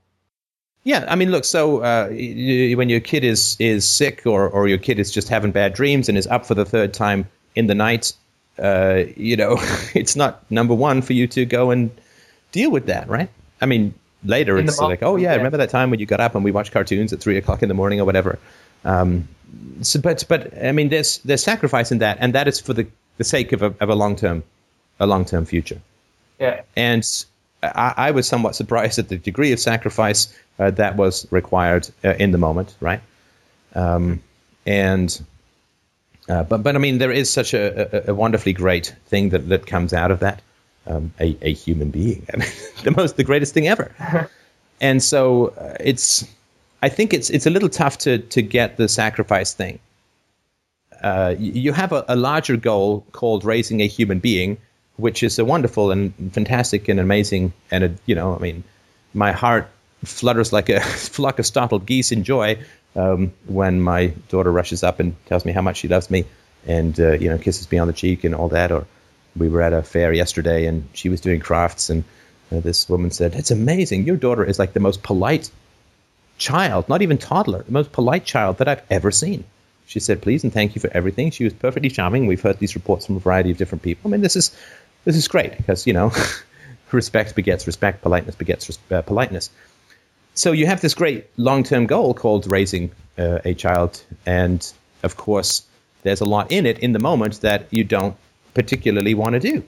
Yeah, I mean, look. So uh, y- y- when your kid is is sick, or or your kid is just having bad dreams and is up for the third time in the night, uh, you know, it's not number one for you to go and deal with that, right? I mean, later In it's like, oh yeah, yeah. remember that time when you got up and we watched cartoons at three o'clock in the morning or whatever. Um, so, but but I mean, there's there's sacrifice in that, and that is for the the sake of a of a long term a long term future. Yeah. And I, I was somewhat surprised at the degree of sacrifice uh, that was required uh, in the moment, right? Um, and uh, but but I mean, there is such a, a, a wonderfully great thing that, that comes out of that. Um, a, a human being, I mean, the most, the greatest thing ever. and so uh, it's, I think it's it's a little tough to to get the sacrifice thing. uh, you have a, a larger goal called raising a human being, which is a wonderful and fantastic and amazing. And a, you know, I mean, my heart flutters like a flock of startled geese in joy um, when my daughter rushes up and tells me how much she loves me, and uh, you know, kisses me on the cheek and all that. Or we were at a fair yesterday, and she was doing crafts, and uh, this woman said, "It's amazing. Your daughter is like the most polite." child, not even toddler, the most polite child that I've ever seen. She said, "Please and thank you for everything." She was perfectly charming. We've heard these reports from a variety of different people. I mean, this is this is great because you know, respect begets respect, politeness begets res- uh, politeness. So you have this great long-term goal called raising uh, a child, and of course, there's a lot in it in the moment that you don't particularly want to do.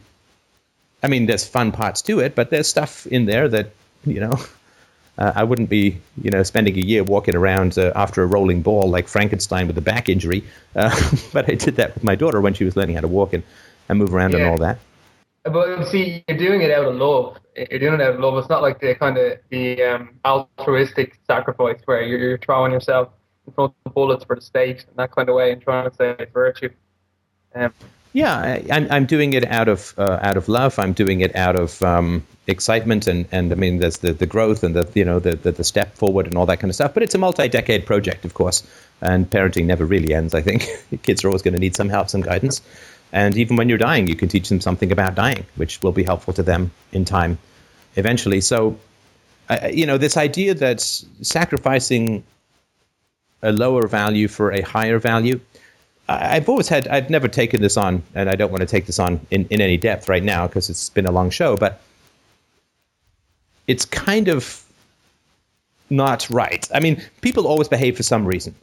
I mean, there's fun parts to it, but there's stuff in there that you know uh, I wouldn't be, you know, spending a year walking around uh, after a rolling ball like Frankenstein with a back injury. Uh, but I did that with my daughter when she was learning how to walk and, and move around and all that. But see, you're doing it out of love. You're doing it out of love. It's not like the kind of the um, altruistic sacrifice where you're, you're throwing yourself in front of bullets for the state in that kind of way and trying to say virtue. Um, Yeah, I, I'm, I'm doing it out of uh, out of love. I'm doing it out of um, excitement, and, and I mean, there's the, the growth and the you know the, the the step forward and all that kind of stuff. But it's a multi-decade project, of course, and parenting never really ends. I think kids are always going to need some help, some guidance, and even when you're dying, you can teach them something about dying, which will be helpful to them in time, eventually. So, you know, this idea that sacrificing a lower value for a higher value. I've always had, I've never taken this on, and I don't want to take this on in, in any depth right now because it's been a long show, but it's kind of not right. I mean, people always behave for some reason.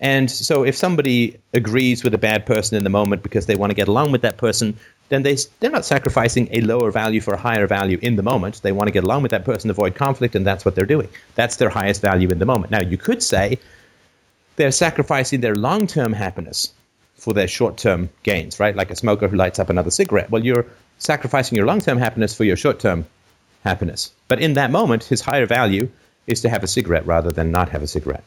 And so if somebody agrees with a bad person in the moment because they want to get along with that person, then they, they're not sacrificing a lower value for a higher value in the moment. They want to get along with that person, avoid conflict, and that's what they're doing. That's their highest value in the moment. Now, you could say, they're sacrificing their long term happiness for their short term gains, right? Like a smoker who lights up another cigarette. Well, you're sacrificing your long term happiness for your short term happiness. But in that moment, his higher value is to have a cigarette rather than not have a cigarette.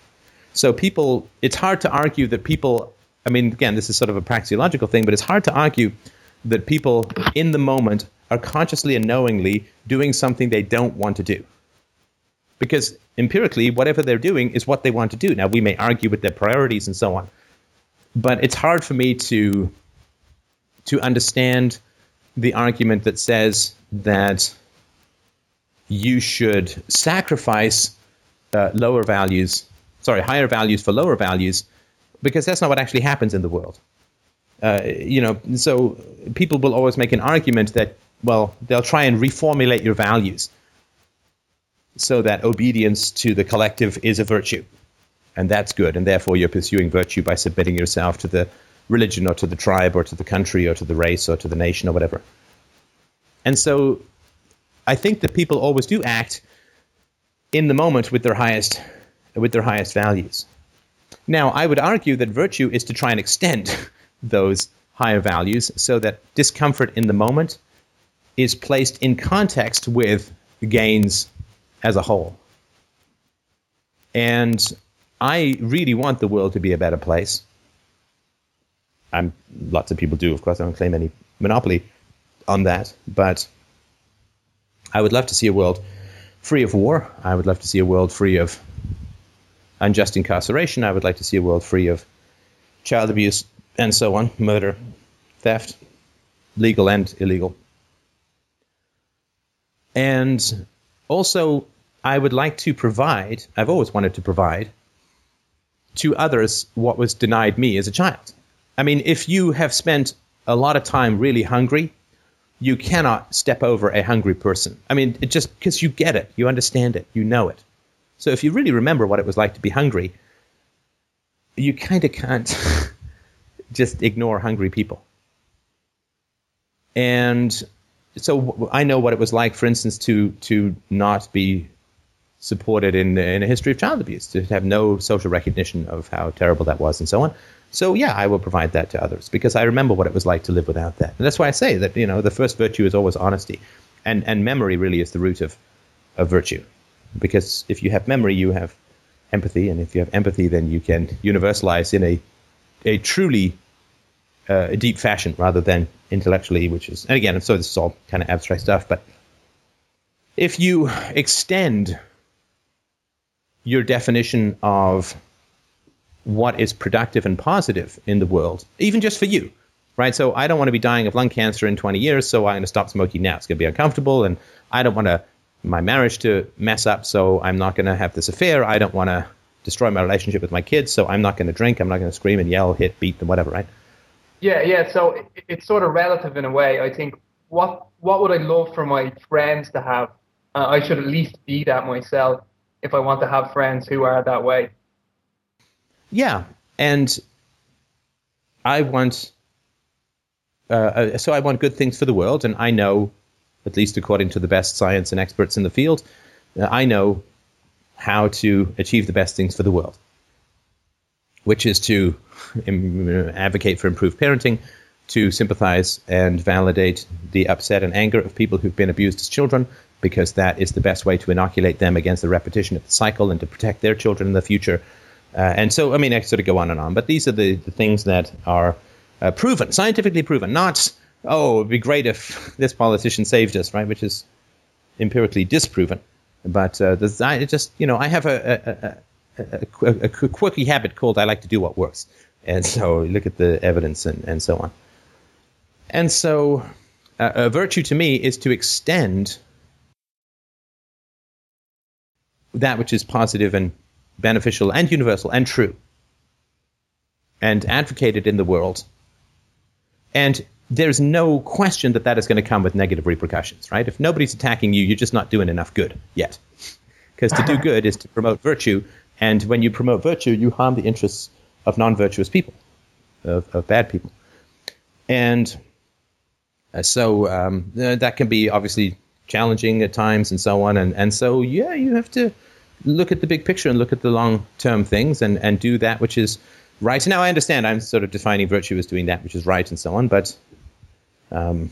So people, it's hard to argue that people, I mean, again, this is sort of a praxeological thing, but it's hard to argue that people in the moment are consciously and knowingly doing something they don't want to do. Because empirically whatever they're doing is what they want to do. Now we may argue with their priorities and so on but it's hard for me to to understand the argument that says that you should sacrifice uh, lower values sorry higher values for lower values because that's not what actually happens in the world uh, you know so people will always make an argument that well they'll try and reformulate your values so that obedience to the collective is a virtue. And that's good. And therefore, you're pursuing virtue by submitting yourself to the religion or to the tribe or to the country or to the race or to the nation or whatever. And so I think that people always do act in the moment with their highest with their highest values. Now, I would argue that virtue is to try and extend those higher values so that discomfort in the moment is placed in context with gains as a whole. And I really want the world to be a better place. I'm lots of people do, of course. I don't claim any monopoly on that, but I would love to see a world free of war. I would love to see a world free of unjust incarceration. I would like to see a world free of child abuse and so on, murder, theft, legal and illegal. And also, I would like to provide, I've always wanted to provide to others what was denied me as a child. I mean, if you have spent a lot of time really hungry, you cannot step over a hungry person. I mean, it just because you get it, you understand it, you know it. So if you really remember what it was like to be hungry, you kind of can't just ignore hungry people. And so I know what it was like, for instance, to to not be supported in in a history of child abuse, to have no social recognition of how terrible that was, and so on. So yeah, I will provide that to others because I remember what it was like to live without that, and that's why I say that you know the first virtue is always honesty, and and memory really is the root of of virtue, because if you have memory, you have empathy, and if you have empathy, then you can universalize in a a truly uh, a deep fashion rather than intellectually, which is, and again, so this is all kind of abstract stuff, but if you extend your definition of what is productive and positive in the world, even just for you, right? So I don't want to be dying of lung cancer in 20 years, so I'm going to stop smoking now. It's going to be uncomfortable, and I don't want to my marriage to mess up, so I'm not going to have this affair. I don't want to destroy my relationship with my kids, so I'm not going to drink. I'm not going to scream and yell, hit, beat, and whatever, right? Yeah, yeah. So it, it's sort of relative in a way. I think what what would I love for my friends to have? Uh, I should at least be that myself if I want to have friends who are that way. Yeah, and I want. Uh, uh, so I want good things for the world, and I know, at least according to the best science and experts in the field, uh, I know how to achieve the best things for the world, which is to advocate for improved parenting, to sympathize and validate the upset and anger of people who've been abused as children, because that is the best way to inoculate them against the repetition of the cycle and to protect their children in the future. Uh, and so, I mean, I sort of go on and on, but these are the, the things that are uh, proven, scientifically proven, not, oh, it'd be great if this politician saved us, right, which is empirically disproven. But uh, the, I just, you know, I have a, a, a, a, quirky habit called I like to do what works. And so look at the evidence and, and so on. And so uh, a virtue to me is to extend that which is positive and beneficial and universal and true and advocated in the world. And there's no question that that is going to come with negative repercussions, right? If nobody's attacking you, you're just not doing enough good yet. Because to do good is to promote virtue. And when you promote virtue, you harm the interests of non virtuous people, of, of bad people. And uh, so um, uh, that can be obviously challenging at times and so on. And, and so, yeah, you have to look at the big picture and look at the long term things and, and do that which is right. Now, I understand I'm sort of defining virtue as doing that which is right and so on, but um,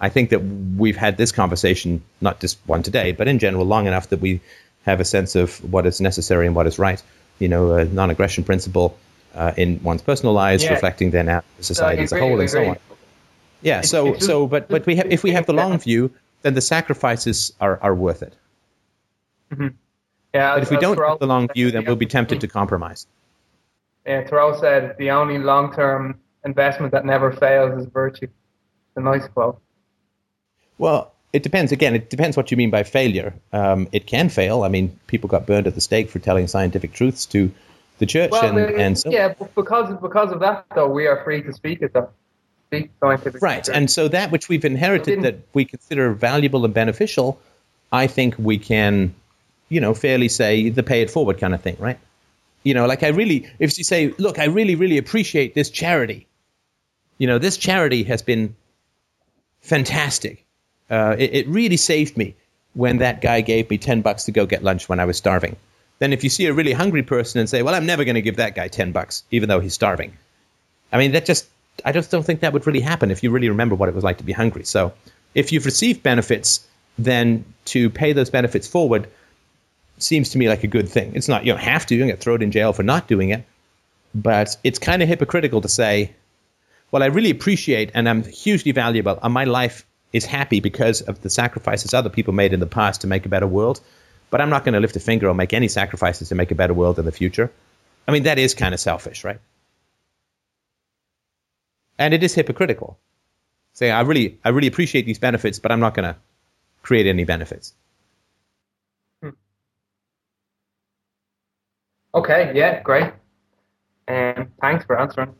I think that we've had this conversation, not just one today, but in general, long enough that we have a sense of what is necessary and what is right. You know, a non aggression principle uh, in one's personal lives, yeah. reflecting then out society as a whole, and so on. Yeah. So, so, but, but we have, if we have the long view, then the sacrifices are, are worth it. Mm-hmm. Yeah, but if we don't have the long view, then we'll be tempted to compromise. Yeah, Thoreau said the only long-term investment that never fails is virtue. It's a nice quote. Well, it depends. Again, it depends what you mean by failure. Um, it can fail. I mean, people got burned at the stake for telling scientific truths to the church, well, and, and so yeah, because because of that, though, we are free to speak it. Though. Speak scientific. Right, and so that which we've inherited that we consider valuable and beneficial, I think we can, you know, fairly say the pay it forward kind of thing, right? You know, like I really, if you say, look, I really, really appreciate this charity. You know, this charity has been fantastic. Uh, it, it really saved me when that guy gave me 10 bucks to go get lunch when I was starving. Then if you see a really hungry person and say, well, I'm never going to give that guy 10 bucks, even though he's starving. I mean, that just, I just don't think that would really happen if you really remember what it was like to be hungry. So if you've received benefits, then to pay those benefits forward seems to me like a good thing. It's not you don't have to, you don't get thrown in jail for not doing it, but it's kind of hypocritical to say, well, I really appreciate and I'm hugely valuable, and my life is happy because of the sacrifices other people made in the past to make a better world, but I'm not going to lift a finger or make any sacrifices to make a better world in the future. I mean, that is kind of selfish, right? And it is hypocritical. Saying, I really, I really appreciate these benefits, but I'm not going to create any benefits. Okay, yeah, great. Um, thanks for answering.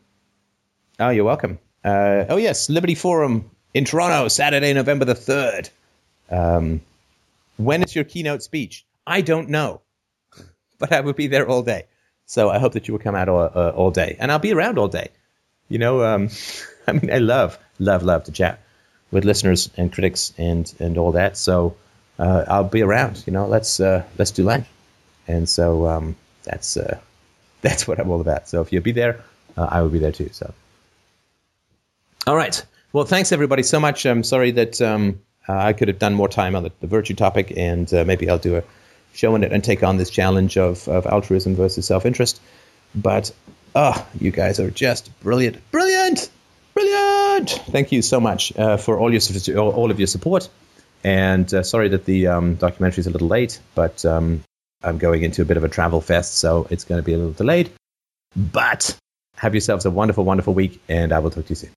Oh, you're welcome. Uh, oh, yes, Liberty Forum in Toronto, Saturday, November the 3rd. Um, when is your keynote speech? I don't know, but I will be there all day. So I hope that you will come out all, uh, all day. And I'll be around all day. You know, um, I mean, I love, love, love to chat with listeners and critics and, and all that. So uh, I'll be around. You know, let's, uh, let's do lunch. And so um, that's uh, that's what I'm all about. So if you'll be there, uh, I will be there too. So, all right. Well, thanks everybody so much. I'm sorry that um, uh, I could have done more time on the, the virtue topic, and uh, maybe I'll do a show on it and take on this challenge of, of altruism versus self interest. But Oh, you guys are just brilliant, brilliant, brilliant! Thank you so much uh, for all your all of your support. And uh, sorry that the um, documentary is a little late, but um, I'm going into a bit of a travel fest, so it's going to be a little delayed. But have yourselves a wonderful, wonderful week, and I will talk to you soon.